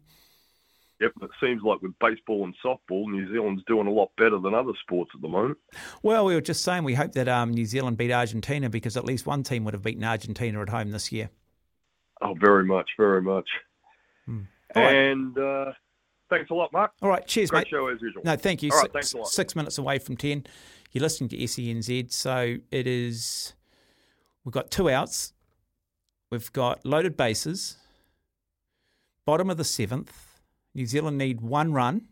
Q: Yep, it seems like with baseball and softball, New Zealand's doing a lot better than other sports at the moment.
C: Well, we were just saying we hope that um, New Zealand beat Argentina because at least one team would have beaten Argentina at home this year.
Q: Oh, very much, very much.
C: Hmm.
Q: And uh, thanks a lot, Mark.
C: All right, cheers,
Q: Great
C: mate.
Q: show as usual.
C: No, thank you.
Q: All right,
C: six,
Q: thanks a lot.
C: six minutes away from 10. You're listening to SENZ. So it is, we've got two outs. We've got loaded bases. Bottom of the seventh. New Zealand need one run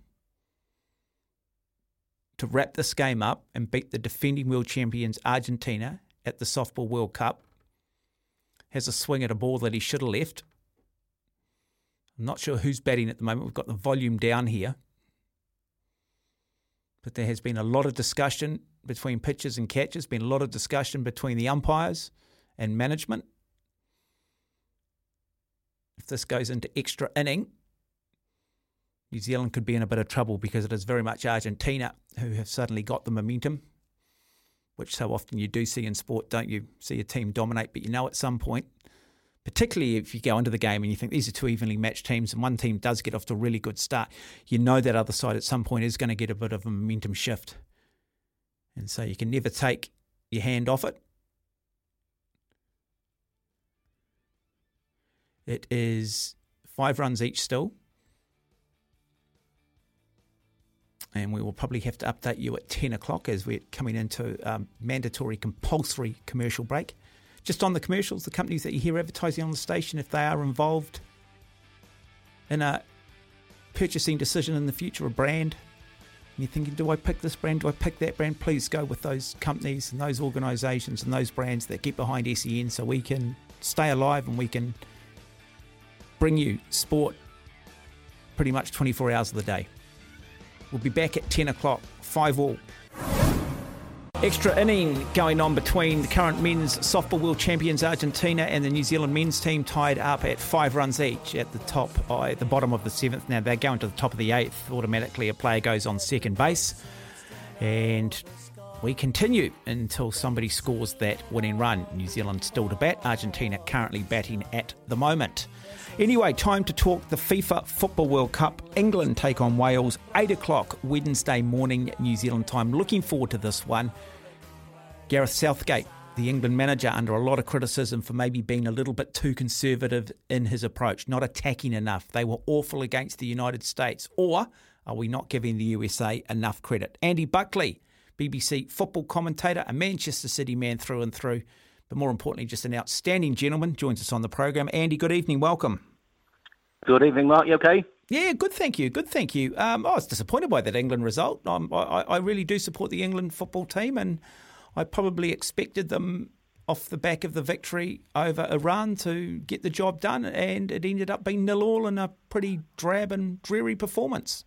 C: to wrap this game up and beat the defending world champions Argentina at the Softball World Cup. Has a swing at a ball that he should have left. I'm not sure who's batting at the moment. We've got the volume down here. But there has been a lot of discussion between pitchers and catchers, been a lot of discussion between the umpires and management. If this goes into extra inning, New Zealand could be in a bit of trouble because it is very much Argentina who have suddenly got the momentum, which so often you do see in sport, don't you? See a team dominate, but you know at some point, particularly if you go into the game and you think these are two evenly matched teams and one team does get off to a really good start, you know that other side at some point is going to get a bit of a momentum shift. And so you can never take your hand off it. It is five runs each still. and we will probably have to update you at 10 o'clock as we're coming into um, mandatory compulsory commercial break. Just on the commercials, the companies that you hear advertising on the station, if they are involved in a purchasing decision in the future, a brand, and you're thinking, do I pick this brand? Do I pick that brand? Please go with those companies and those organisations and those brands that get behind SEN so we can stay alive and we can bring you sport pretty much 24 hours of the day. We'll be back at 10 o'clock, 5 all. Extra inning going on between the current men's softball world champions Argentina and the New Zealand men's team tied up at five runs each at the top, uh, at the bottom of the seventh. Now they're going to the top of the eighth. Automatically, a player goes on second base, and we continue until somebody scores that winning run. New Zealand still to bat. Argentina currently batting at the moment. Anyway, time to talk the FIFA Football World Cup. England take on Wales, 8 o'clock Wednesday morning, New Zealand time. Looking forward to this one. Gareth Southgate, the England manager, under a lot of criticism for maybe being a little bit too conservative in his approach, not attacking enough. They were awful against the United States. Or are we not giving the USA enough credit? Andy Buckley, BBC football commentator, a Manchester City man through and through, but more importantly, just an outstanding gentleman, joins us on the program. Andy, good evening. Welcome.
R: Good evening, Mark. You okay?
C: Yeah, good. Thank you. Good. Thank you. Um, I was disappointed by that England result. Um, I, I really do support the England football team, and I probably expected them off the back of the victory over Iran to get the job done, and it ended up being nil all in a pretty drab and dreary performance.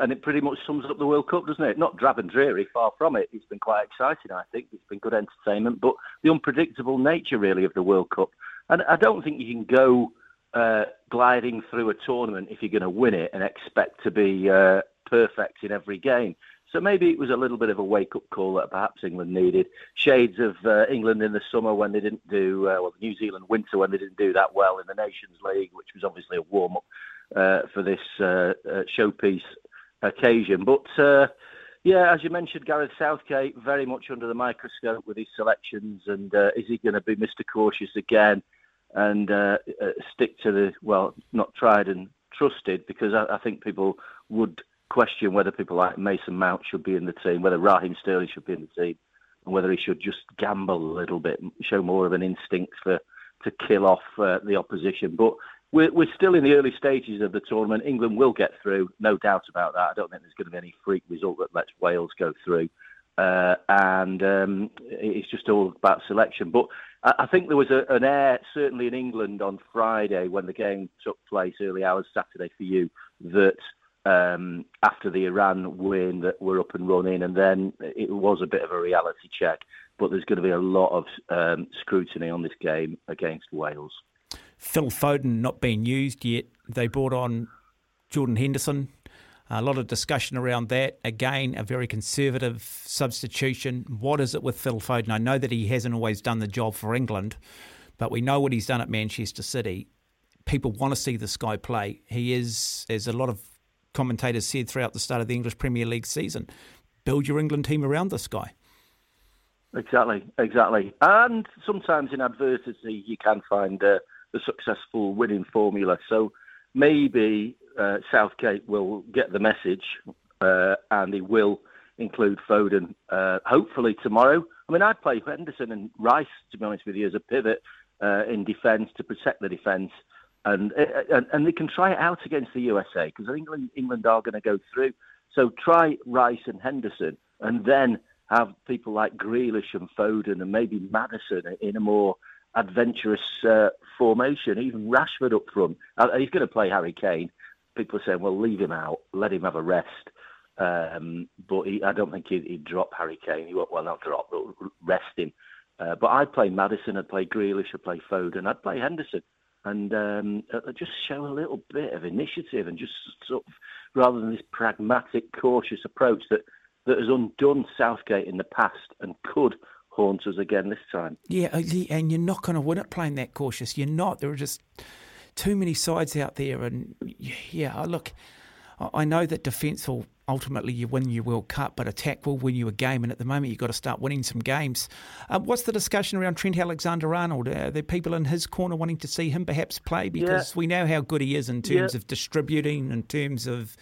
R: And it pretty much sums up the World Cup, doesn't it? Not drab and dreary, far from it. It's been quite exciting, I think. It's been good entertainment, but the unpredictable nature, really, of the World Cup. And I don't think you can go uh, gliding through a tournament if you're going to win it and expect to be uh, perfect in every game. So maybe it was a little bit of a wake-up call that perhaps England needed. Shades of uh, England in the summer when they didn't do, uh, well, New Zealand winter when they didn't do that well in the Nations League, which was obviously a warm-up uh, for this uh, showpiece occasion. But yeah, as you mentioned, Gareth Southgate very much under the microscope with his selections, and uh, is he going to be Mr. Cautious again and uh, uh, stick to the well, not tried and trusted? Because I, I think people would question whether people like Mason Mount should be in the team, whether Raheem Sterling should be in the team, and whether he should just gamble a little bit, show more of an instinct for to kill off uh, the opposition. But we're, we're still in the early stages of the tournament. England will get through, no doubt about that. I don't think there's going to be any freak result that lets Wales go through. Uh, and um, it's just all about selection. But I, think there was a, an air, certainly in England on Friday when the game took place, early hours Saturday for you, that um, after the Iran win that we're up and running, and then it was a bit of a reality check. But there's going to be a lot of um, scrutiny on this game against Wales.
C: Phil Foden not being used yet. They brought on Jordan Henderson. A lot of discussion around that. Again, a very conservative substitution. What is it with Phil Foden? I know that he hasn't always done the job for England, but we know what he's done at Manchester City. People want to see this guy play. He is, as a lot of commentators said throughout the start of the English Premier League season, build your England team around this guy.
R: Exactly, exactly. And sometimes in adversity, you can find uh, the successful winning formula. So maybe uh, Southgate will get the message uh, and he will include Foden, uh, hopefully tomorrow. I mean, I'd play Henderson and Rice, to be honest with you, as a pivot uh, in defence to protect the defence. And, uh, and and they can try it out against the USA because England England are going to go through. So try Rice and Henderson, and then have people like Grealish and Foden and maybe Maddison in a more adventurous uh, formation, even Rashford up front. Uh, he's going to play Harry Kane. People are saying, well, leave him out, let him have a rest. Um, but he, I don't think he'd, he'd, drop Harry Kane. He won't, well, not drop, but rest him. Uh, but I'd play Maddison, I'd play Grealish, I'd play Foden, I'd play Henderson. And um, uh, just show a little bit of initiative and just sort of, rather than this pragmatic, cautious approach that that has undone Southgate in the past and could haunt us again this time.
C: Yeah, uh, and you're not going to win it playing that cautious. You're not. There are just too many sides out there, and yeah, look, I know that defence will ultimately you win your World Cup, but attack will win you a game. And at the moment, you've got to start winning some games. Uh, what's the discussion around Trent Alexander-Arnold? Are there people in his corner wanting to see him perhaps play because yeah. we know how good he is in terms yeah. of distributing, in terms of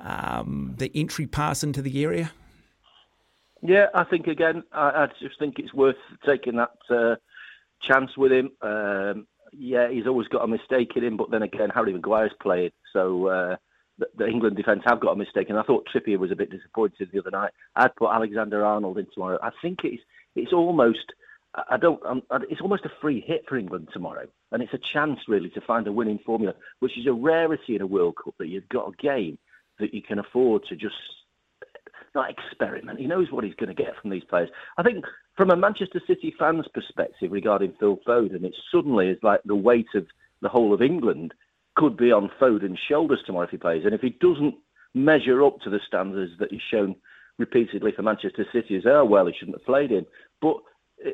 C: um, the entry pass into the area.
R: Yeah, I think again, I, I just think it's worth taking that uh, chance with him. Um, yeah, he's always got a mistake in him, but then again, Harry Maguire's played, so uh, the, the, England defence have got a mistake. And I thought Trippier was a bit disappointed the other night. I'd put Alexander Arnold in tomorrow. I think it's it's almost. I don't. it's almost a free hit for England tomorrow, and it's a chance really to find a winning formula, which is a rarity in a World Cup that you've got a game that you can afford to just not experiment. He knows what he's going to get from these players. I think from a Manchester City fan's perspective regarding Phil Foden, it suddenly is like the weight of the whole of England could be on Foden's shoulders tomorrow if he plays. And if he doesn't measure up to the standards that he's shown repeatedly for Manchester City, as oh well, he shouldn't have played in. But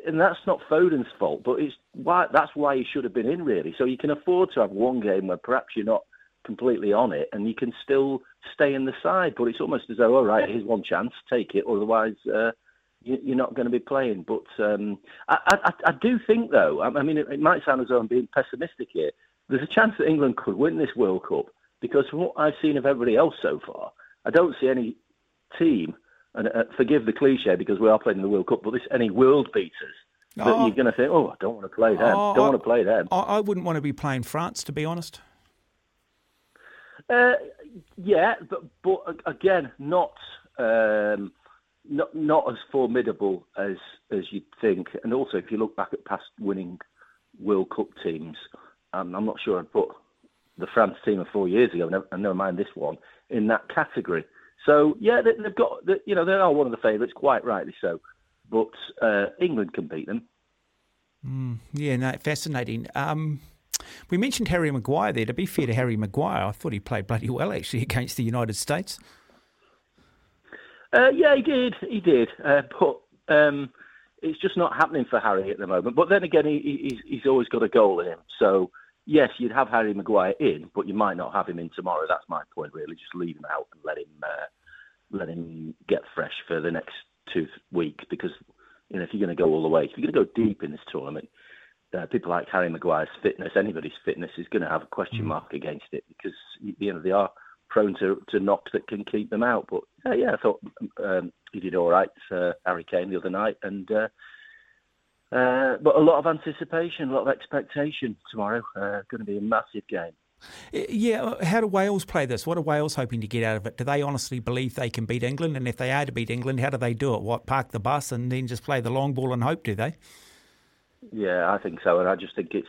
R: and that's not Foden's fault, but it's why that's why he should have been in really. So you can afford to have one game where perhaps you're not completely on it, and you can still stay in the side. But it's almost as though, all right, here's one chance, take it. Otherwise, uh, you, are not going to be playing. But um, I, I, I, do think, though, I, mean, it, it, might sound as though I'm being pessimistic here. There's a chance that England could win this World Cup because from what I've seen of everybody else so far, I don't see any team. And uh, forgive the cliche because we are playing in the World Cup, but there's any world beaters that oh, you're going to think, oh, I don't want to play them. Oh, don't want to play them.
C: I, I wouldn't want to be playing France, to be honest.
R: Uh, yeah, but but again, not um, not not as formidable as as you'd think. And also, if you look back at past winning World Cup teams, um, I'm not sure I'd put the France team of four years ago, and never mind this one, in that category. So yeah, they, have got you know they are one of the favourites, quite rightly so. But uh, England can beat them.
C: Mm, yeah, no, fascinating. Um, we mentioned Harry Maguire there. To be fair to Harry Maguire, I thought he played bloody well actually against the United States.
R: Uh, yeah, he did. He did. Uh, but um, it's just not happening for Harry at the moment. But then again, he, he's, he's always got a goal in him. So, yes, you'd have Harry Maguire in, but you might not have him in tomorrow. That's my point, really. Just leave him out and let him uh, let him get fresh for the next two weeks. Because you know, if you're going to go all the way, if you're going to go deep in this tournament, uh, people like Harry Maguire's fitness, anybody's fitness is going to have a question mm. mark against it because you know they are prone to, to knocks that can keep them out. But uh, yeah, I thought um, he did all right, uh, Harry Kane the other night, and uh, uh, but a lot of anticipation, a lot of expectation tomorrow. Uh, going to be a massive game.
C: Yeah, how do Wales play this? What are Wales hoping to get out of it? Do they honestly believe they can beat England? And if they are to beat England, how do they do it? What, park the bus and then just play the long ball and hope, do they?
R: Yeah, I think so, and I just think it's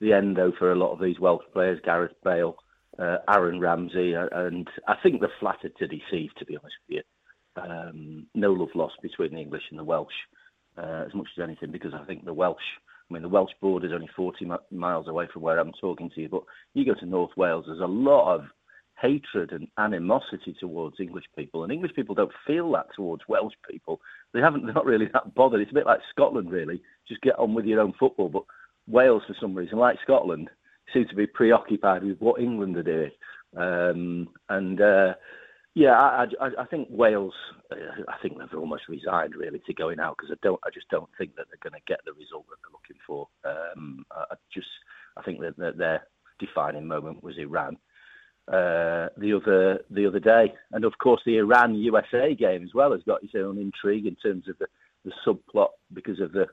R: the end though for a lot of these Welsh players, Gareth Bale, uh, Aaron Ramsey, uh, and I think they're flattered to deceive. To be honest with you, um, no love lost between the English and the Welsh uh, as much as anything, because I think the Welsh I mean, the Welsh border is only 40 mi- miles away from where I'm talking to you, but you go to North Wales, there's a lot of hatred and animosity towards English people, and English people don't feel that towards Welsh people. They haven't, they're not really that bothered. It's a bit like Scotland, really. Just get on with your own football. But Wales, for some reason, like Scotland, seem to be preoccupied with what England are doing. Um, and uh, yeah, I, I, I think Wales. Uh, I think they've almost resigned really to going out because I don't. I just don't think that they're going to get the result that they're looking for. Um, I I just. I think that, that their defining moment was Iran uh, the other the other day, and of course the Iran USA game as well has got its own intrigue in terms of the, the subplot because of the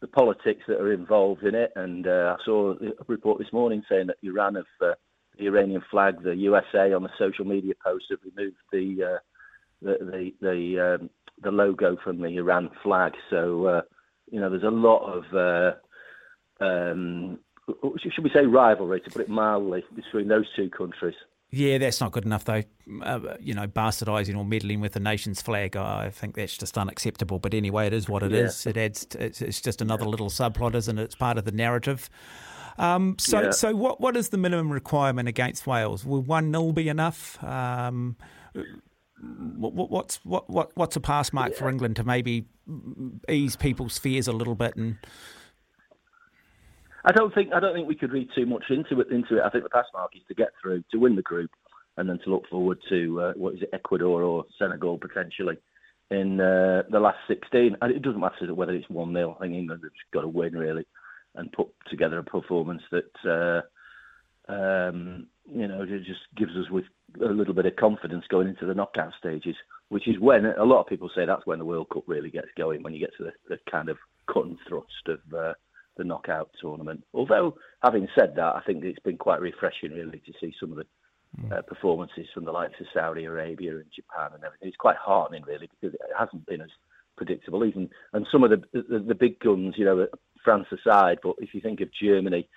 R: the politics that are involved in it. And uh, I saw a report this morning saying that Iran have uh, the Iranian flag, the USA on the social media post have removed the uh, the the the, um, the logo from the Iran flag. So uh, you know, there's a lot of uh, um, should we say rivalry, to put it mildly, between those two countries.
C: Yeah, that's not good enough, though. Uh, you know, bastardising or meddling with the nation's flag, I think that's just unacceptable. But anyway, it is what it
R: Yeah.
C: is. It adds. To, it's, it's just another little subplot, isn't it? It's part of the narrative. Um, so,
R: Yeah.
C: so what? What is the minimum requirement against Wales? Will one nil be enough? Um, what, what- what's what, what what's a pass mark for England to maybe ease people's fears a little bit and
R: I don't think I don't think we could read too much into it. Into it, I think the pass mark is to get through, to win the group, and then to look forward to uh, what is it, Ecuador or Senegal potentially in uh, the last 16. And it doesn't matter whether it's one 0 I think England have got to win really, and put together a performance that uh, um, you know just gives us with a little bit of confidence going into the knockout stages. Which is when a lot of people say that's when the World Cup really gets going, when you get to the, the kind of cut and thrust of uh, the knockout tournament. Although, having said that, I think it's been quite refreshing, really, to see some of the uh, performances from the likes of Saudi Arabia and Japan and everything. It's quite heartening, really, because it hasn't been as predictable. Even and some of the the, the big guns, you know, France aside, but if you think of Germany,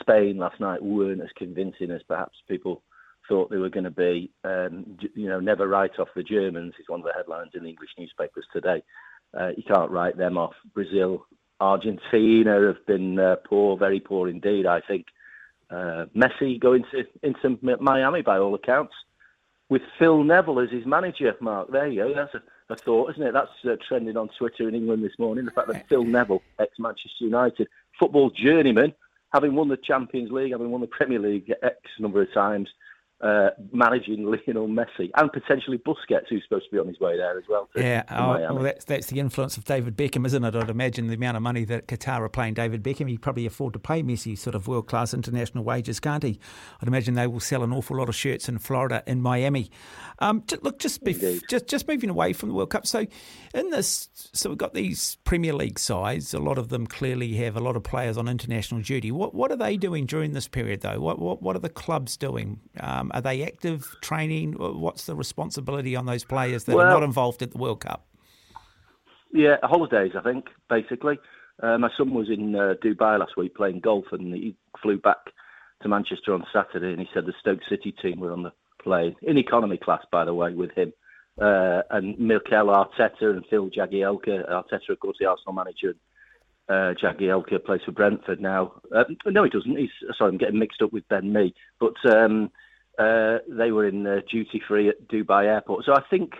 R: Spain last night weren't as convincing as perhaps people thought they were going to be. Um, you know, never write off the Germans is one of the headlines in the English newspapers today. Uh, you can't write them off. Brazil, Argentina have been uh, poor, very poor indeed. I think uh, Messi going to into Miami by all accounts with Phil Neville as his manager. Mark, there you go. That's a, a thought, isn't it? That's uh, trending on Twitter in England this morning. The fact that Phil Neville, ex Manchester United football journeyman, having won the Champions League, having won the Premier League X number of times, uh, managing Lionel Messi and potentially Busquets, who's supposed to be on his way there as well. To,
C: Yeah,
R: to
C: oh, well, that's that's the influence of David Beckham, isn't it? I'd imagine the amount of money that Qatar are paying David Beckham, he probably afford to pay Messi sort of world class international wages, can't he? I'd imagine they will sell an awful lot of shirts in Florida, in Miami. Um, look, just bef- just just moving away from the World Cup. So, in this, so we've got these Premier League sides. A lot of them clearly have a lot of players on international duty. What what are they doing during this period, though? What what, what are the clubs doing? Um, are they active training? What's the responsibility on those players that are not involved at the World Cup?
R: Yeah, holidays, I think, basically. Uh, my son was in uh, Dubai last week playing golf and he flew back to Manchester on Saturday and he said the Stoke City team were on the plane, in economy class, by the way, with him. Uh, and Mikel Arteta and Phil Jagielka. Arteta, of course, the Arsenal manager. Uh, Jagielka plays for Brentford now. Uh, no, he doesn't. He's sorry, I'm getting mixed up with Ben Mee. But um, uh, they were in uh, duty free at Dubai Airport. So I think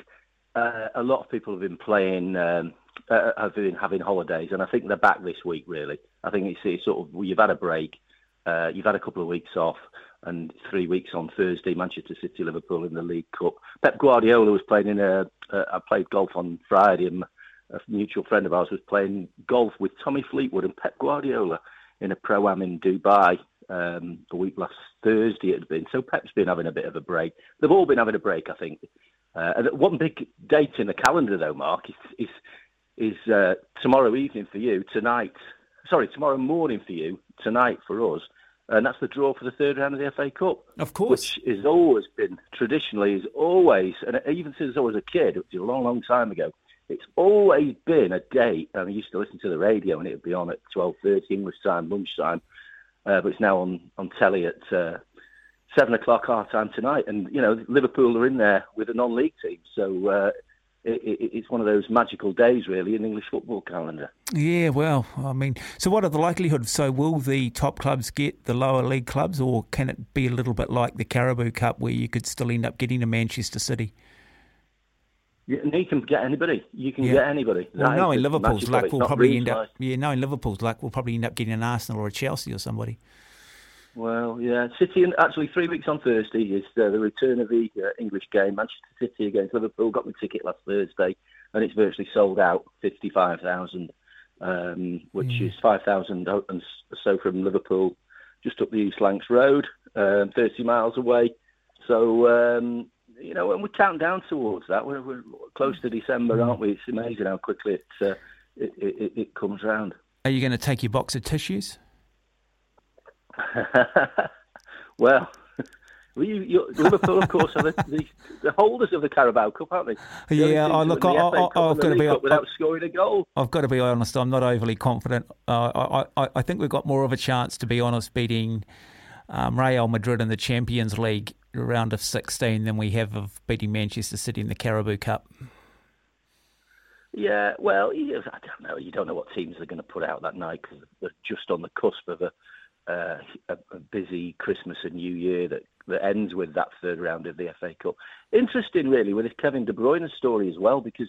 R: uh, a lot of people have been playing, um, uh, have been having holidays, and I think they're back this week. Really, I think it's, it's sort of you've had a break, uh, you've had a couple of weeks off, and three weeks on Thursday, Manchester City, Liverpool in the League Cup. Pep Guardiola was playing in a. I played golf on Friday, and a mutual friend of ours was playing golf with Tommy Fleetwood and Pep Guardiola in a pro am in Dubai um, a week last Thursday. It had been so Pep's been having a bit of a break. They've all been having a break, I think. Uh, one big date in the calendar, though, Mark, is is, is uh, tomorrow evening for you, tonight. Sorry, tomorrow morning for you, tonight for us, and that's the draw for the third round of the FA Cup.
C: Of course,
R: which has always been traditionally is always, and even since I was a kid, which is a long, long time ago, it's always been a date. And I used to listen to the radio, and it would be on at twelve thirty English time, lunchtime, uh, but it's now on on telly at. Uh, Seven o'clock our time tonight, and you know Liverpool are in there with a non-league team, so uh, it, it, it's one of those magical days, really, in the English football calendar.
C: Yeah, well, I mean, so what are the likelihoods? So will the top clubs get the lower league clubs, or can it be a little bit like the Carabao Cup, where you could still end up getting a Manchester City?
R: Can get anybody. You can
C: Yeah.
R: get anybody.
C: Well, no, in
R: magic
C: luck, we'll probably end up. Yeah, no, in Liverpool's luck, we'll probably end up getting an Arsenal or a Chelsea or somebody.
R: Well, yeah, City and actually three weeks on Thursday is uh, the return of the uh, English game. Manchester City against Liverpool. Got my ticket last Thursday, and it's virtually sold out. Fifty-five thousand, um, which
C: Mm.
R: is five thousand and so from Liverpool, just up the East Lancs Road, um, thirty miles away. So um, you know, and we're counting down towards that. We're, we're close to December, aren't we? It's amazing how quickly it uh, it, it, it comes round.
C: Are you going to take your box of tissues?
R: well, you, you, Liverpool, of course, are the, the, the holders of the Carabao Cup, aren't they? The
C: Yeah, I look, I, I've got to be.
R: Without scoring a goal.
C: I've got to be honest. I'm not overly confident. Uh, I, I, I think we've got more of a chance, to be honest, beating um, Real Madrid in the Champions League round of 16 than we have of beating Manchester City in the Carabao Cup.
R: Yeah, well, I don't know. You don't know what teams they're going to put out that night because they're just on the cusp of a, uh, a busy Christmas and New Year that, that ends with that third round of the FA Cup. Interesting, really, with this Kevin De Bruyne story as well, because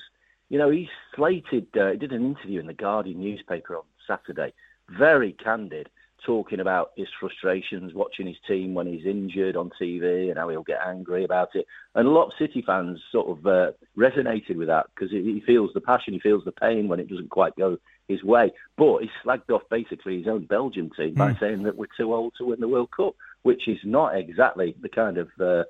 R: you know he's slated. Uh, he did an interview in the Guardian newspaper on Saturday, very candid, talking about his frustrations watching his team when he's injured on TV and how he'll get angry about it. And a lot of City fans sort of uh, resonated with that because he he feels the passion, he feels the pain when it doesn't quite go his way. But he slagged off basically his own Belgian team by
C: Mm.
R: saying that we're too old to win the World Cup, which is not exactly the kind of uh,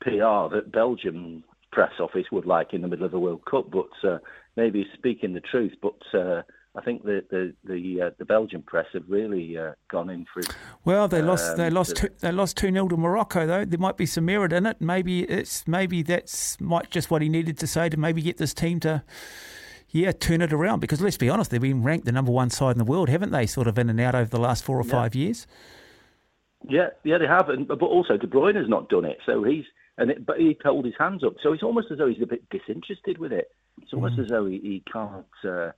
R: PR that Belgium press office would like in the middle of a World Cup. But uh, maybe he's speaking the truth. But uh, I think the the the, uh, the Belgian press have really uh, gone in for it.
C: Well, they lost. They
R: Um,
C: lost.
R: the-
C: Two, they lost two 0 to Morocco, though. There might be some merit in it. Maybe it's maybe that's might just what he needed to say to maybe get this team to, yeah, turn it around. Because let's be honest, they've been ranked the number one side in the world, haven't they? Sort of in and out over the last four or
R: Yeah.
C: five years.
R: Yeah, yeah, they have, and, but also De Bruyne has not done it. So he's and it, but he held his hands up. So it's almost as though he's a bit disinterested with it. It's almost
C: Mm.
R: as though he, he can't, uh,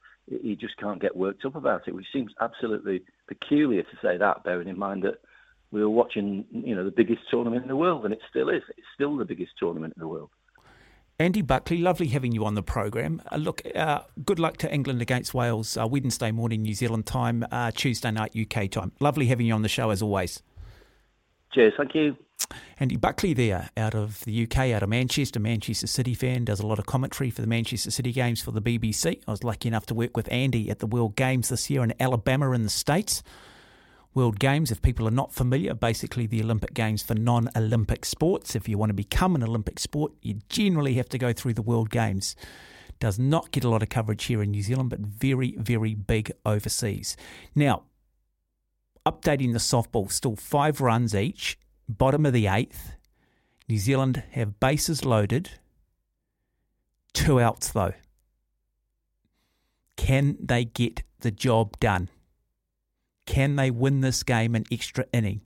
R: he just can't get worked up about it, which seems absolutely peculiar to say that. Bearing in mind that we were watching, you know, the biggest tournament in the world, and it still is. It's still the biggest tournament in the world.
C: Andy Buckley, lovely having you on the program. Uh, look, uh, good luck to England against Wales uh, Wednesday morning New Zealand time, uh, Tuesday night UK time. Lovely having you on the show as always.
R: Cheers, thank you.
C: Andy Buckley there out of the UK, out of Manchester, Manchester City fan, does a lot of commentary for the Manchester City games for the BBC. I was lucky enough to work with Andy at the World Games this year in Alabama in the States. World Games, if people are not familiar, basically the Olympic Games for non Olympic sports. If you want to become an Olympic sport, you generally have to go through the World Games. Does not get a lot of coverage here in New Zealand, but very, very big overseas. Now, updating the softball, still five runs each, bottom of the eighth. New Zealand have bases loaded, two outs though. Can they get the job done? Can they win this game an extra inning?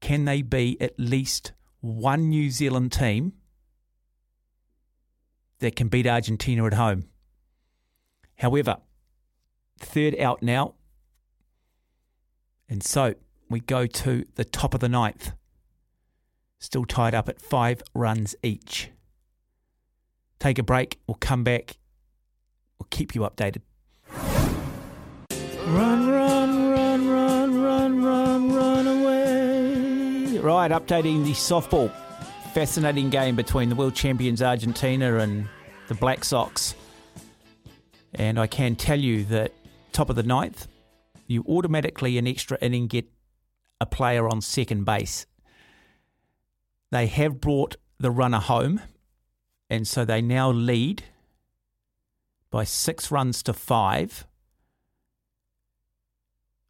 C: Can they be at least one New Zealand team that can beat Argentina at home? However, third out now. And so we go to the top of the ninth. Still tied up at five runs each. Take a break. We'll come back. We'll keep you updated. Run, run, run, run, run, run, run away. Right, updating the softball. Fascinating game between the world champions Argentina and the Black Sox. And I can tell you that top of the ninth, you automatically an extra inning get a player on second base. They have brought the runner home, and so they now lead by six runs to five.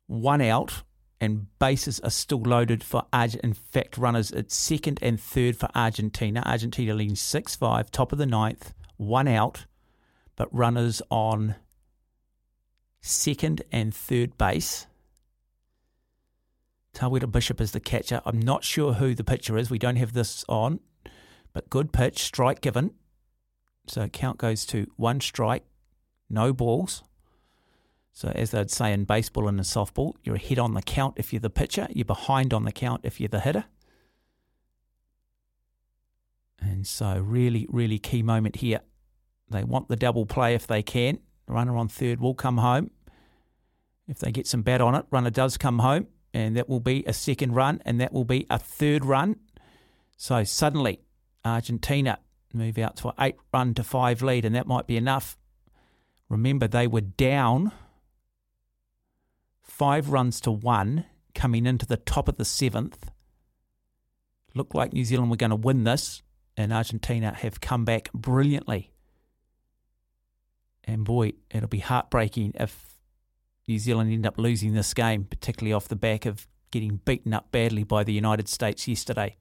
C: One out, and bases are still loaded for Arg- in fact runners at second and third for Argentina. Argentina leading six five, top of the ninth, one out, but runners on second and third base. Tawera Bishop is the catcher. I'm not sure who the pitcher is. We don't have this on, but good pitch, strike given. So count goes to one strike, no balls. So as they'd say in baseball and in softball, you're ahead on the count if you're the pitcher, you're behind on the count if you're the hitter. And so really, really key moment here. They want the double play if they can. Runner on third will come home. If they get some bat on it, runner does come home, and that will be a second run, and that will be a third run. So suddenly, Argentina move out to an eight run to five lead, and that might be enough. Remember, they were down five runs to one coming into the top of the seventh. Looked like New Zealand were going to win this, and Argentina have come back brilliantly. And boy, it'll be heartbreaking if New Zealand end up losing this game, particularly off the back of getting beaten up badly by the United States yesterday.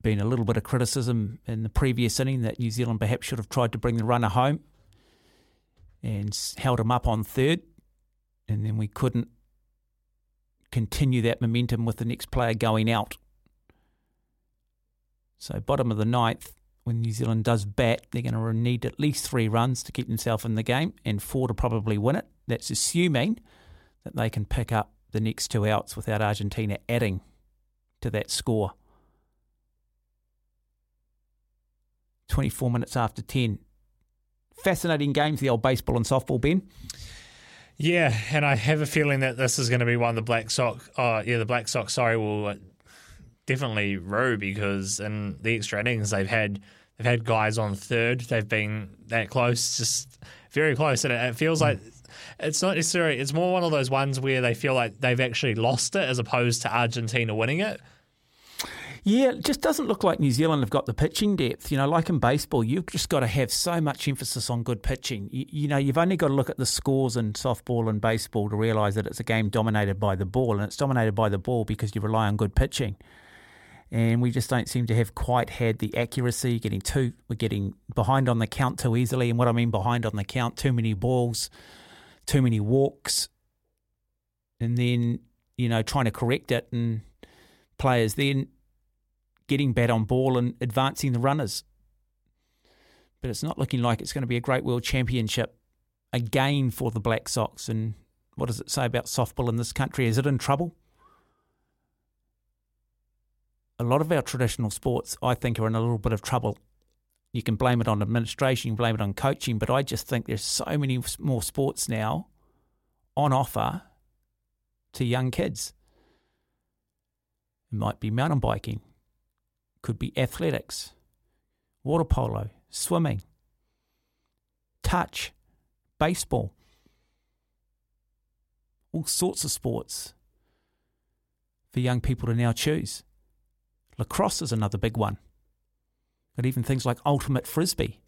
C: Been a little bit of criticism in the previous inning that New Zealand perhaps should have tried to bring the runner home and held him up on third, and then we couldn't continue that momentum with the next player going out. So, bottom of the ninth, when New Zealand does bat, they're going to need at least three runs to keep themselves in the game and four to probably win it. That's assuming that they can pick up the next two outs without Argentina adding to that score. 24 minutes after 10. Fascinating games, the old baseball and softball, Ben.
D: Yeah, and I have a feeling that this is going to be one the Black Sox. Oh, yeah, the Black Sox. Sorry, will definitely row because in the extra innings they've had they've had guys on third. They've been that close, just very close, and it, it feels like it's not necessarily. It's more one of those ones where they feel like they've actually lost it as opposed to Argentina winning it.
C: Yeah, it just doesn't look like New Zealand have got the pitching depth. You know, like in baseball, you've just got to have so much emphasis on good pitching. You, you know, you've only got to look at the scores in softball and baseball to realise that it's a game dominated by the ball, and it's dominated by the ball because you rely on good pitching. And we just don't seem to have quite had the accuracy. Getting too, we're getting behind on the count too easily. And what I mean behind on the count, too many balls, too many walks, and then you know trying to correct it, and players then getting bad on ball and advancing the runners. But it's not looking like it's going to be a great world championship again for the Black Sox. And what does it say about softball in this country? Is it in trouble? A lot of our traditional sports, I think, are in a little bit of trouble. You can blame it on administration, you can blame it on coaching, but I just think there's so many more sports now on offer to young kids. It might be mountain biking, could be athletics, water polo, swimming, touch, baseball, all sorts of sports for young people to now choose. Lacrosse is another big one. But even things like ultimate frisbee.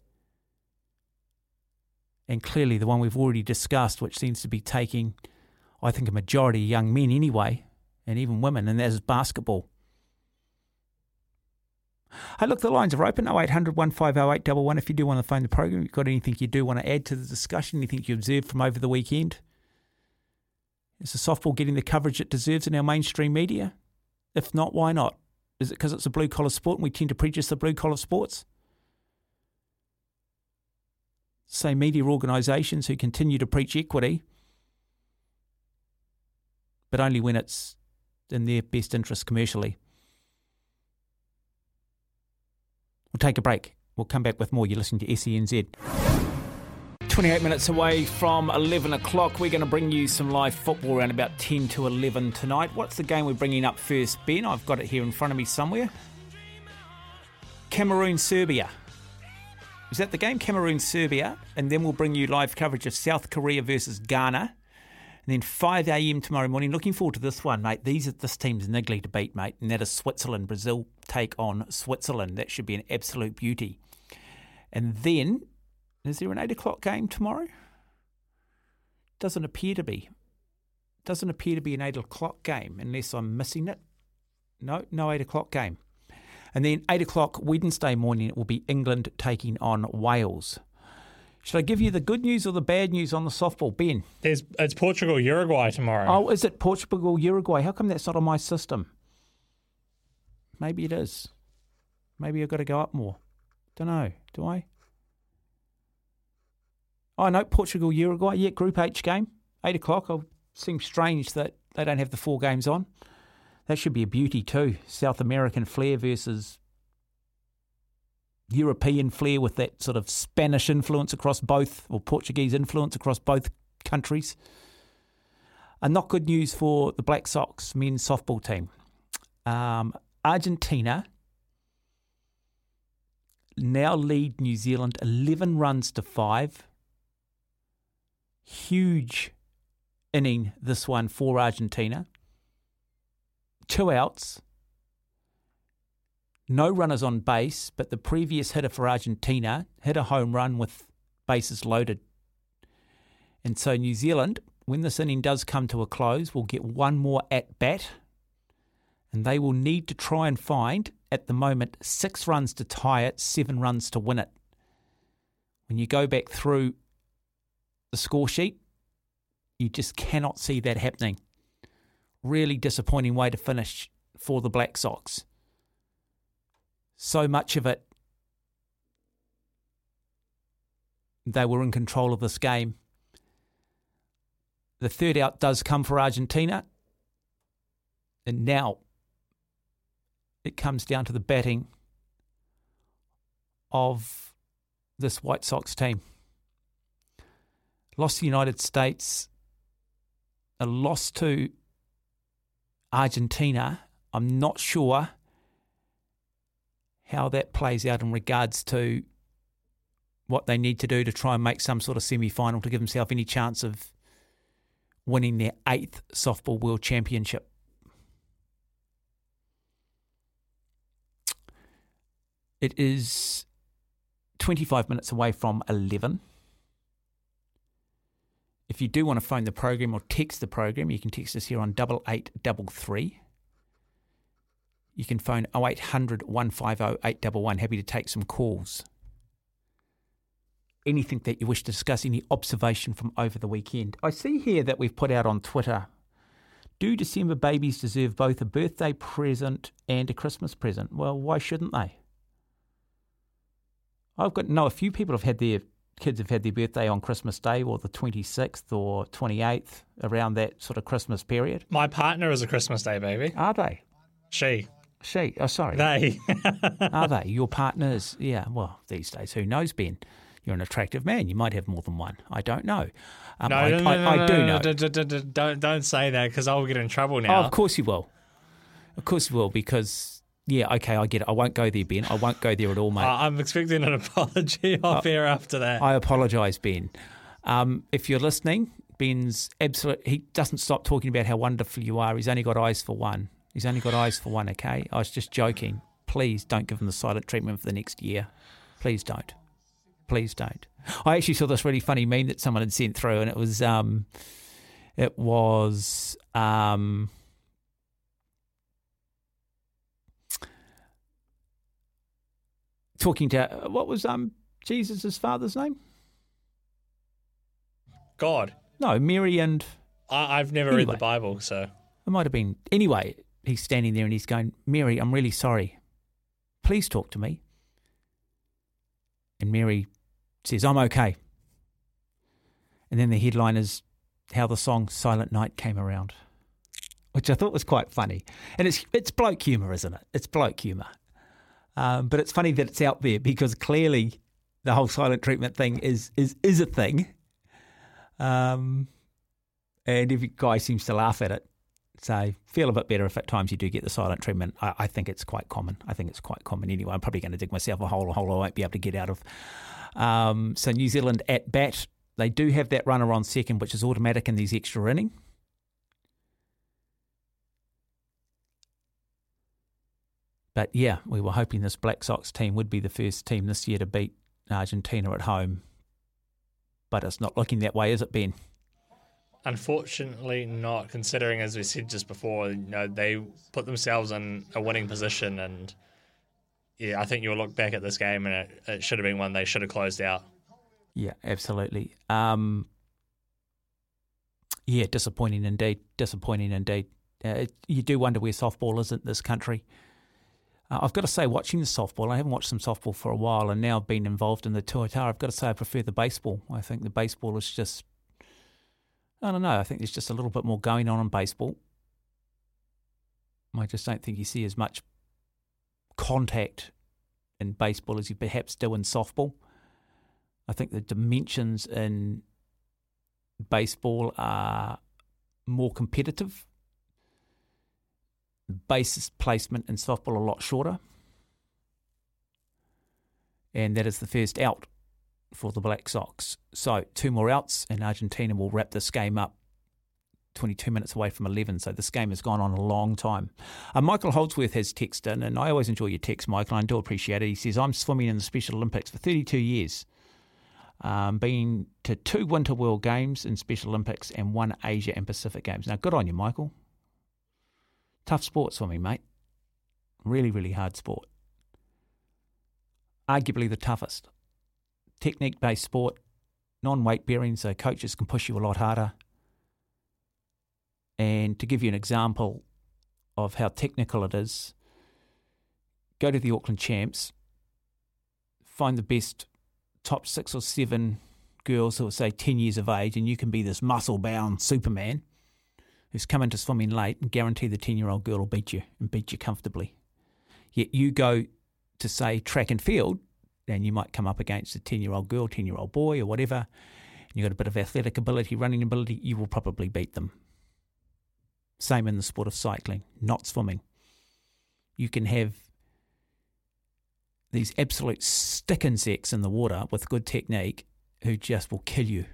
C: And clearly, the one we've already discussed, which seems to be taking, I think, a majority of young men anyway, and even women, and that is basketball. Hey, look, the lines are open 0800 150811 if you do want to phone the program. You've got anything you do want to add to the discussion, anything you observed from over the weekend. Is the softball getting the coverage it deserves in our mainstream media? If not, why not? Is it because it's a blue collar sport and we tend to prejudice the blue collar sports? Same media organisations who continue to preach equity, but only when it's in their best interest commercially. We'll take a break. We'll come back with more. You're listening to SENZ. 28 minutes away from 11 o'clock. We're going to bring you some live football around about 10 to 11 tonight. What's the game we're bringing up first, Ben? I've got it here in front of me somewhere. Cameroon Serbia. Is that the game? Cameroon Serbia. And then we'll bring you live coverage of South Korea versus Ghana. And then 5 a.m. tomorrow morning. Looking forward to this one, mate. These are this team's niggly to beat, mate. And that is Switzerland. Brazil take on Switzerland. That should be an absolute beauty. And then, is there an 8 o'clock game tomorrow? Doesn't appear to be. Doesn't appear to be an 8 o'clock game unless I'm missing it. No, no 8 o'clock game. And then 8 o'clock Wednesday morning, it will be England taking on Wales. Should I give you the good news or the bad news on the softball, Ben?
D: There's, it's Portugal Uruguay tomorrow.
C: Oh, is it Portugal Uruguay? How come that's not on my system? Maybe it is. Maybe I've got to go up more. Don't know. Do I? Oh no, Portugal, Uruguay. Yeah, Group H game, eight o'clock. It seems strange that they don't have the four games on. That should be a beauty too. South American flair versus European flair with that sort of Spanish influence across both, or Portuguese influence across both countries. And not good news for the Black Sox men's softball team. Um, Argentina now lead New Zealand 11 runs to 5. Huge inning, this one for Argentina. Two outs. No runners on base, but the previous hitter for Argentina hit a home run with bases loaded. And so New Zealand, when this inning does come to a close, will get one more at bat. And they will need to try and find, at the moment, six runs to tie it, seven runs to win it. When you go back through the score sheet, you just cannot see that happening. Really disappointing way to finish for the Black Sox. So much of it, they were in control of this game. The third out does come for Argentina. And now it comes down to the batting of this White Sox team. Lost to the United States, a loss to Argentina. I'm not sure how that plays out in regards to what they need to do to try and make some sort of semi final to give themselves any chance of winning their eighth softball world championship. It is 25 minutes away from 11. If you do want to phone the program or text the program, you can text us here on 8833. You can phone 0800 150 811. Happy to take some calls. Anything that you wish to discuss, any observation from over the weekend. I see here that we've put out on Twitter Do December babies deserve both a birthday present and a Christmas present? Well, why shouldn't they? I've got know a few people have had their kids have had their birthday on Christmas Day or the 26th or 28th around that sort of Christmas period.
D: My partner is a Christmas Day baby.
C: Are they?
D: She.
C: She. Oh, sorry.
D: They.
C: Are they? Your partners? Yeah. Well, these days, who knows, Ben? You're an attractive man. You might have more than one. I don't know. Um,
D: no,
C: I,
D: no, no,
C: I, I do
D: no,
C: know.
D: Don't don't say that because I'll get in trouble now.
C: Oh, of course you will. Of course you will, because yeah, okay, I get it. I won't go there, Ben. I won't go there at all, mate.
D: Uh, I'm expecting an apology off air after that.
C: I apologise, Ben. Um, if you're listening, Ben's absolute. He doesn't stop talking about how wonderful you are. He's only got eyes for one. He's only got eyes for one. Okay, I was just joking. Please don't give him the silent treatment for the next year. Please don't. Please don't. I actually saw this really funny meme that someone had sent through, and it was um, it was um. Talking to what was um Jesus' father's name?
D: God.
C: No, Mary and
D: I, I've never read the Bible, so
C: it might have been. Anyway, he's standing there and he's going, Mary, I'm really sorry. Please talk to me. And Mary says, I'm okay. And then the headline is how the song Silent Night came around, which I thought was quite funny. And it's it's bloke humour, isn't it? It's bloke humour. Um, but it's funny that it's out there because clearly the whole silent treatment thing is is is a thing. Um, and every guy seems to laugh at it. So feel a bit better if at times you do get the silent treatment. I, I think it's quite common. I think it's quite common anyway. I'm probably going to dig myself a hole, a hole I won't be able to get out of. Um, so New Zealand at bat, they do have that runner on second, which is automatic in these extra inning. But yeah, we were hoping this Black Sox team would be the first team this year to beat Argentina at home. But it's not looking that way, is it, Ben?
D: unfortunately not. Considering, as we said just before, you know they put themselves in a winning position, and yeah, I think you'll look back at this game and it, it should have been one they should have closed out.
C: Yeah, absolutely. Um, yeah, disappointing indeed. Disappointing indeed. Uh, you do wonder where softball is in this country. Uh, I've got to say, watching the softball, I haven't watched some softball for a while, and now I've been involved in the Tuatara. I've got to say, I prefer the baseball. I think the baseball is just, I don't know, I think there's just a little bit more going on in baseball. I just don't think you see as much contact in baseball as you perhaps do in softball. I think the dimensions in baseball are more competitive. The bases placement in softball a lot shorter. And that is the first out for the Black Sox. So two more outs, and Argentina will wrap this game up 22 minutes away from 11. So this game has gone on a long time. Uh, Michael Holdsworth has texted in, and I always enjoy your text, Michael. I do appreciate it. He says, I'm swimming in the Special Olympics for 32 years. Um, been to two Winter World Games and Special Olympics and one Asia and Pacific Games. Now, good on you, Michael. Tough sport swimming, mate. Really, really hard sport. Arguably the toughest. Technique based sport, non weight bearing, so coaches can push you a lot harder. And to give you an example of how technical it is, go to the Auckland Champs, find the best top six or seven girls who are, say, 10 years of age, and you can be this muscle bound Superman who's come into swimming late and guarantee the 10 year old girl will beat you and beat you comfortably. Yet you go to, say, track and field, and you might come up against a 10 year old girl, 10 year old boy, or whatever, and you've got a bit of athletic ability, running ability, you will probably beat them. Same in the sport of cycling, not swimming. You can have these absolute stick insects in the water with good technique who just will kill you.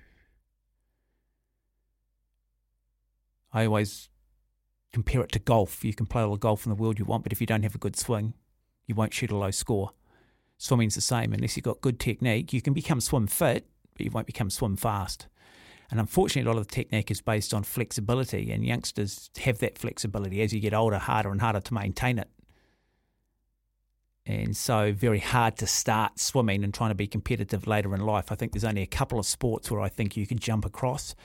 C: I always compare it to golf. You can play all the golf in the world you want, but if you don't have a good swing, you won't shoot a low score. Swimming's the same. Unless you've got good technique, you can become swim fit, but you won't become swim fast. And unfortunately, a lot of the technique is based on flexibility, and youngsters have that flexibility. As you get older, harder and harder to maintain it. And so, very hard to start swimming and trying to be competitive later in life. I think there's only a couple of sports where I think you could jump across,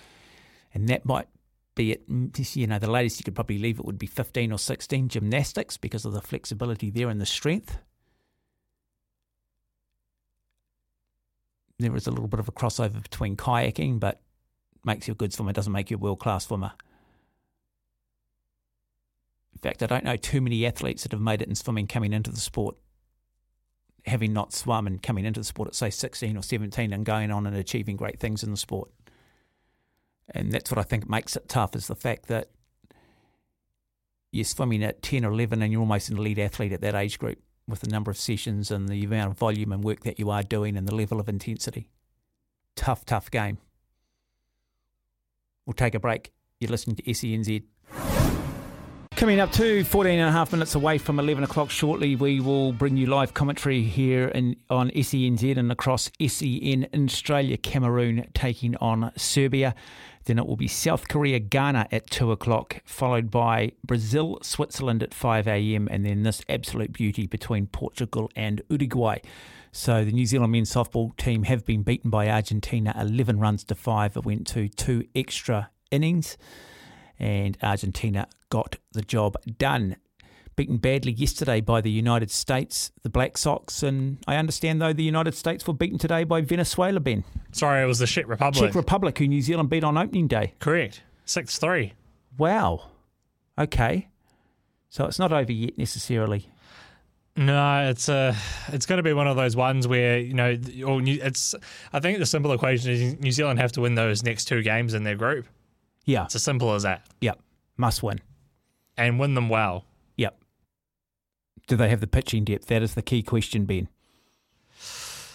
C: and that might be it. Mm, you know, the latest you could probably leave it would be 15 or 16 gymnastics because of the flexibility there and the strength. There is a little bit of a crossover between kayaking, but makes you a good swimmer, doesn't make you a world class swimmer. In fact, I don't know too many athletes that have made it in swimming coming into the sport, having not swum and coming into the sport at, say, 16 or 17 and going on and achieving great things in the sport. And that's what I think makes it tough is the fact that you're swimming at 10 or 11 and you're almost an elite athlete at that age group with the number of sessions and the amount of volume and work that you are doing and the level of intensity. Tough, tough game. We'll take a break. You're listening to SENZ. Coming up to 14 and a half minutes away from 11 o'clock shortly, we will bring you live commentary here in, on SENZ and across SEN in Australia, Cameroon taking on Serbia. Then it will be South Korea, Ghana at 2 o'clock, followed by Brazil, Switzerland at 5 a.m., and then this absolute beauty between Portugal and Uruguay. So the New Zealand men's softball team have been beaten by Argentina 11 runs to 5. It went to two extra innings, and Argentina got the job done. Beaten badly yesterday by the United States, the Black Sox, and I understand though the United States were beaten today by Venezuela, Ben.
D: Sorry, it was the Czech Republic.
C: Czech Republic, who New Zealand beat on opening day.
D: Correct. 6 3.
C: Wow. Okay. So it's not over yet necessarily.
D: No, it's uh, it's going to be one of those ones where you know, it's. I think the simple equation is New Zealand have to win those next two games in their group.
C: Yeah,
D: it's as simple as that.
C: Yep, must win
D: and win them well.
C: Yep. Do they have the pitching depth? That is the key question, Ben.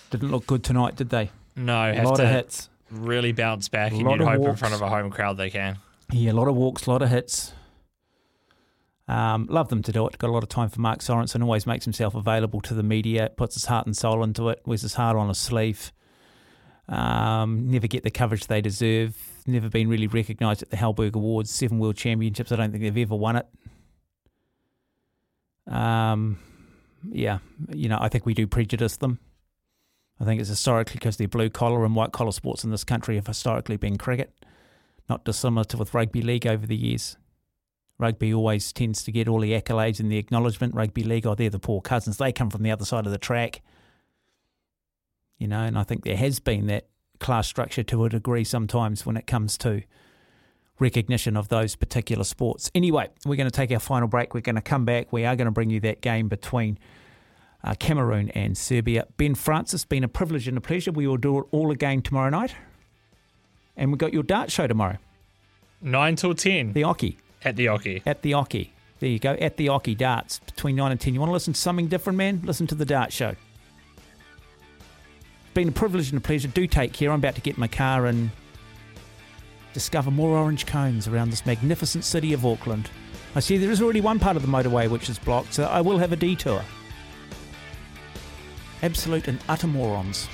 C: Didn't look good tonight, did they?
D: No,
C: a lot
D: to
C: of hits.
D: really bounce back, and you'd hope in front of a home crowd they can.
C: Yeah, a lot of walks, a lot of hits. Um, love them to do it. Got a lot of time for Mark Sorensen. Always makes himself available to the media. Puts his heart and soul into it. Wears his heart on his sleeve. Um, never get the coverage they deserve. Never been really recognised at the Halberg Awards. Seven World Championships. I don't think they've ever won it. Um, yeah, you know, I think we do prejudice them. I think it's historically because they're blue collar and white collar sports in this country have historically been cricket, not dissimilar to with rugby league over the years. Rugby always tends to get all the accolades and the acknowledgement. Rugby league, oh, they're the poor cousins. They come from the other side of the track. You know, and I think there has been that class structure to a degree sometimes when it comes to recognition of those particular sports. Anyway, we're going to take our final break. We're going to come back. We are going to bring you that game between uh, Cameroon and Serbia. Ben Francis, been a privilege and a pleasure. We will do it all again tomorrow night. And we've got your dart show tomorrow.
D: 9 till 10.
C: The Oche.
D: At the Oche.
C: At the Oche. There you go. At the Oche Darts between 9 and 10. You want to listen to something different, man? Listen to the Dart Show. Been a privilege and a pleasure. Do take care. I'm about to get my car and discover more orange cones around this magnificent city of Auckland. I see there is already one part of the motorway which is blocked, so I will have a detour. Absolute and utter morons.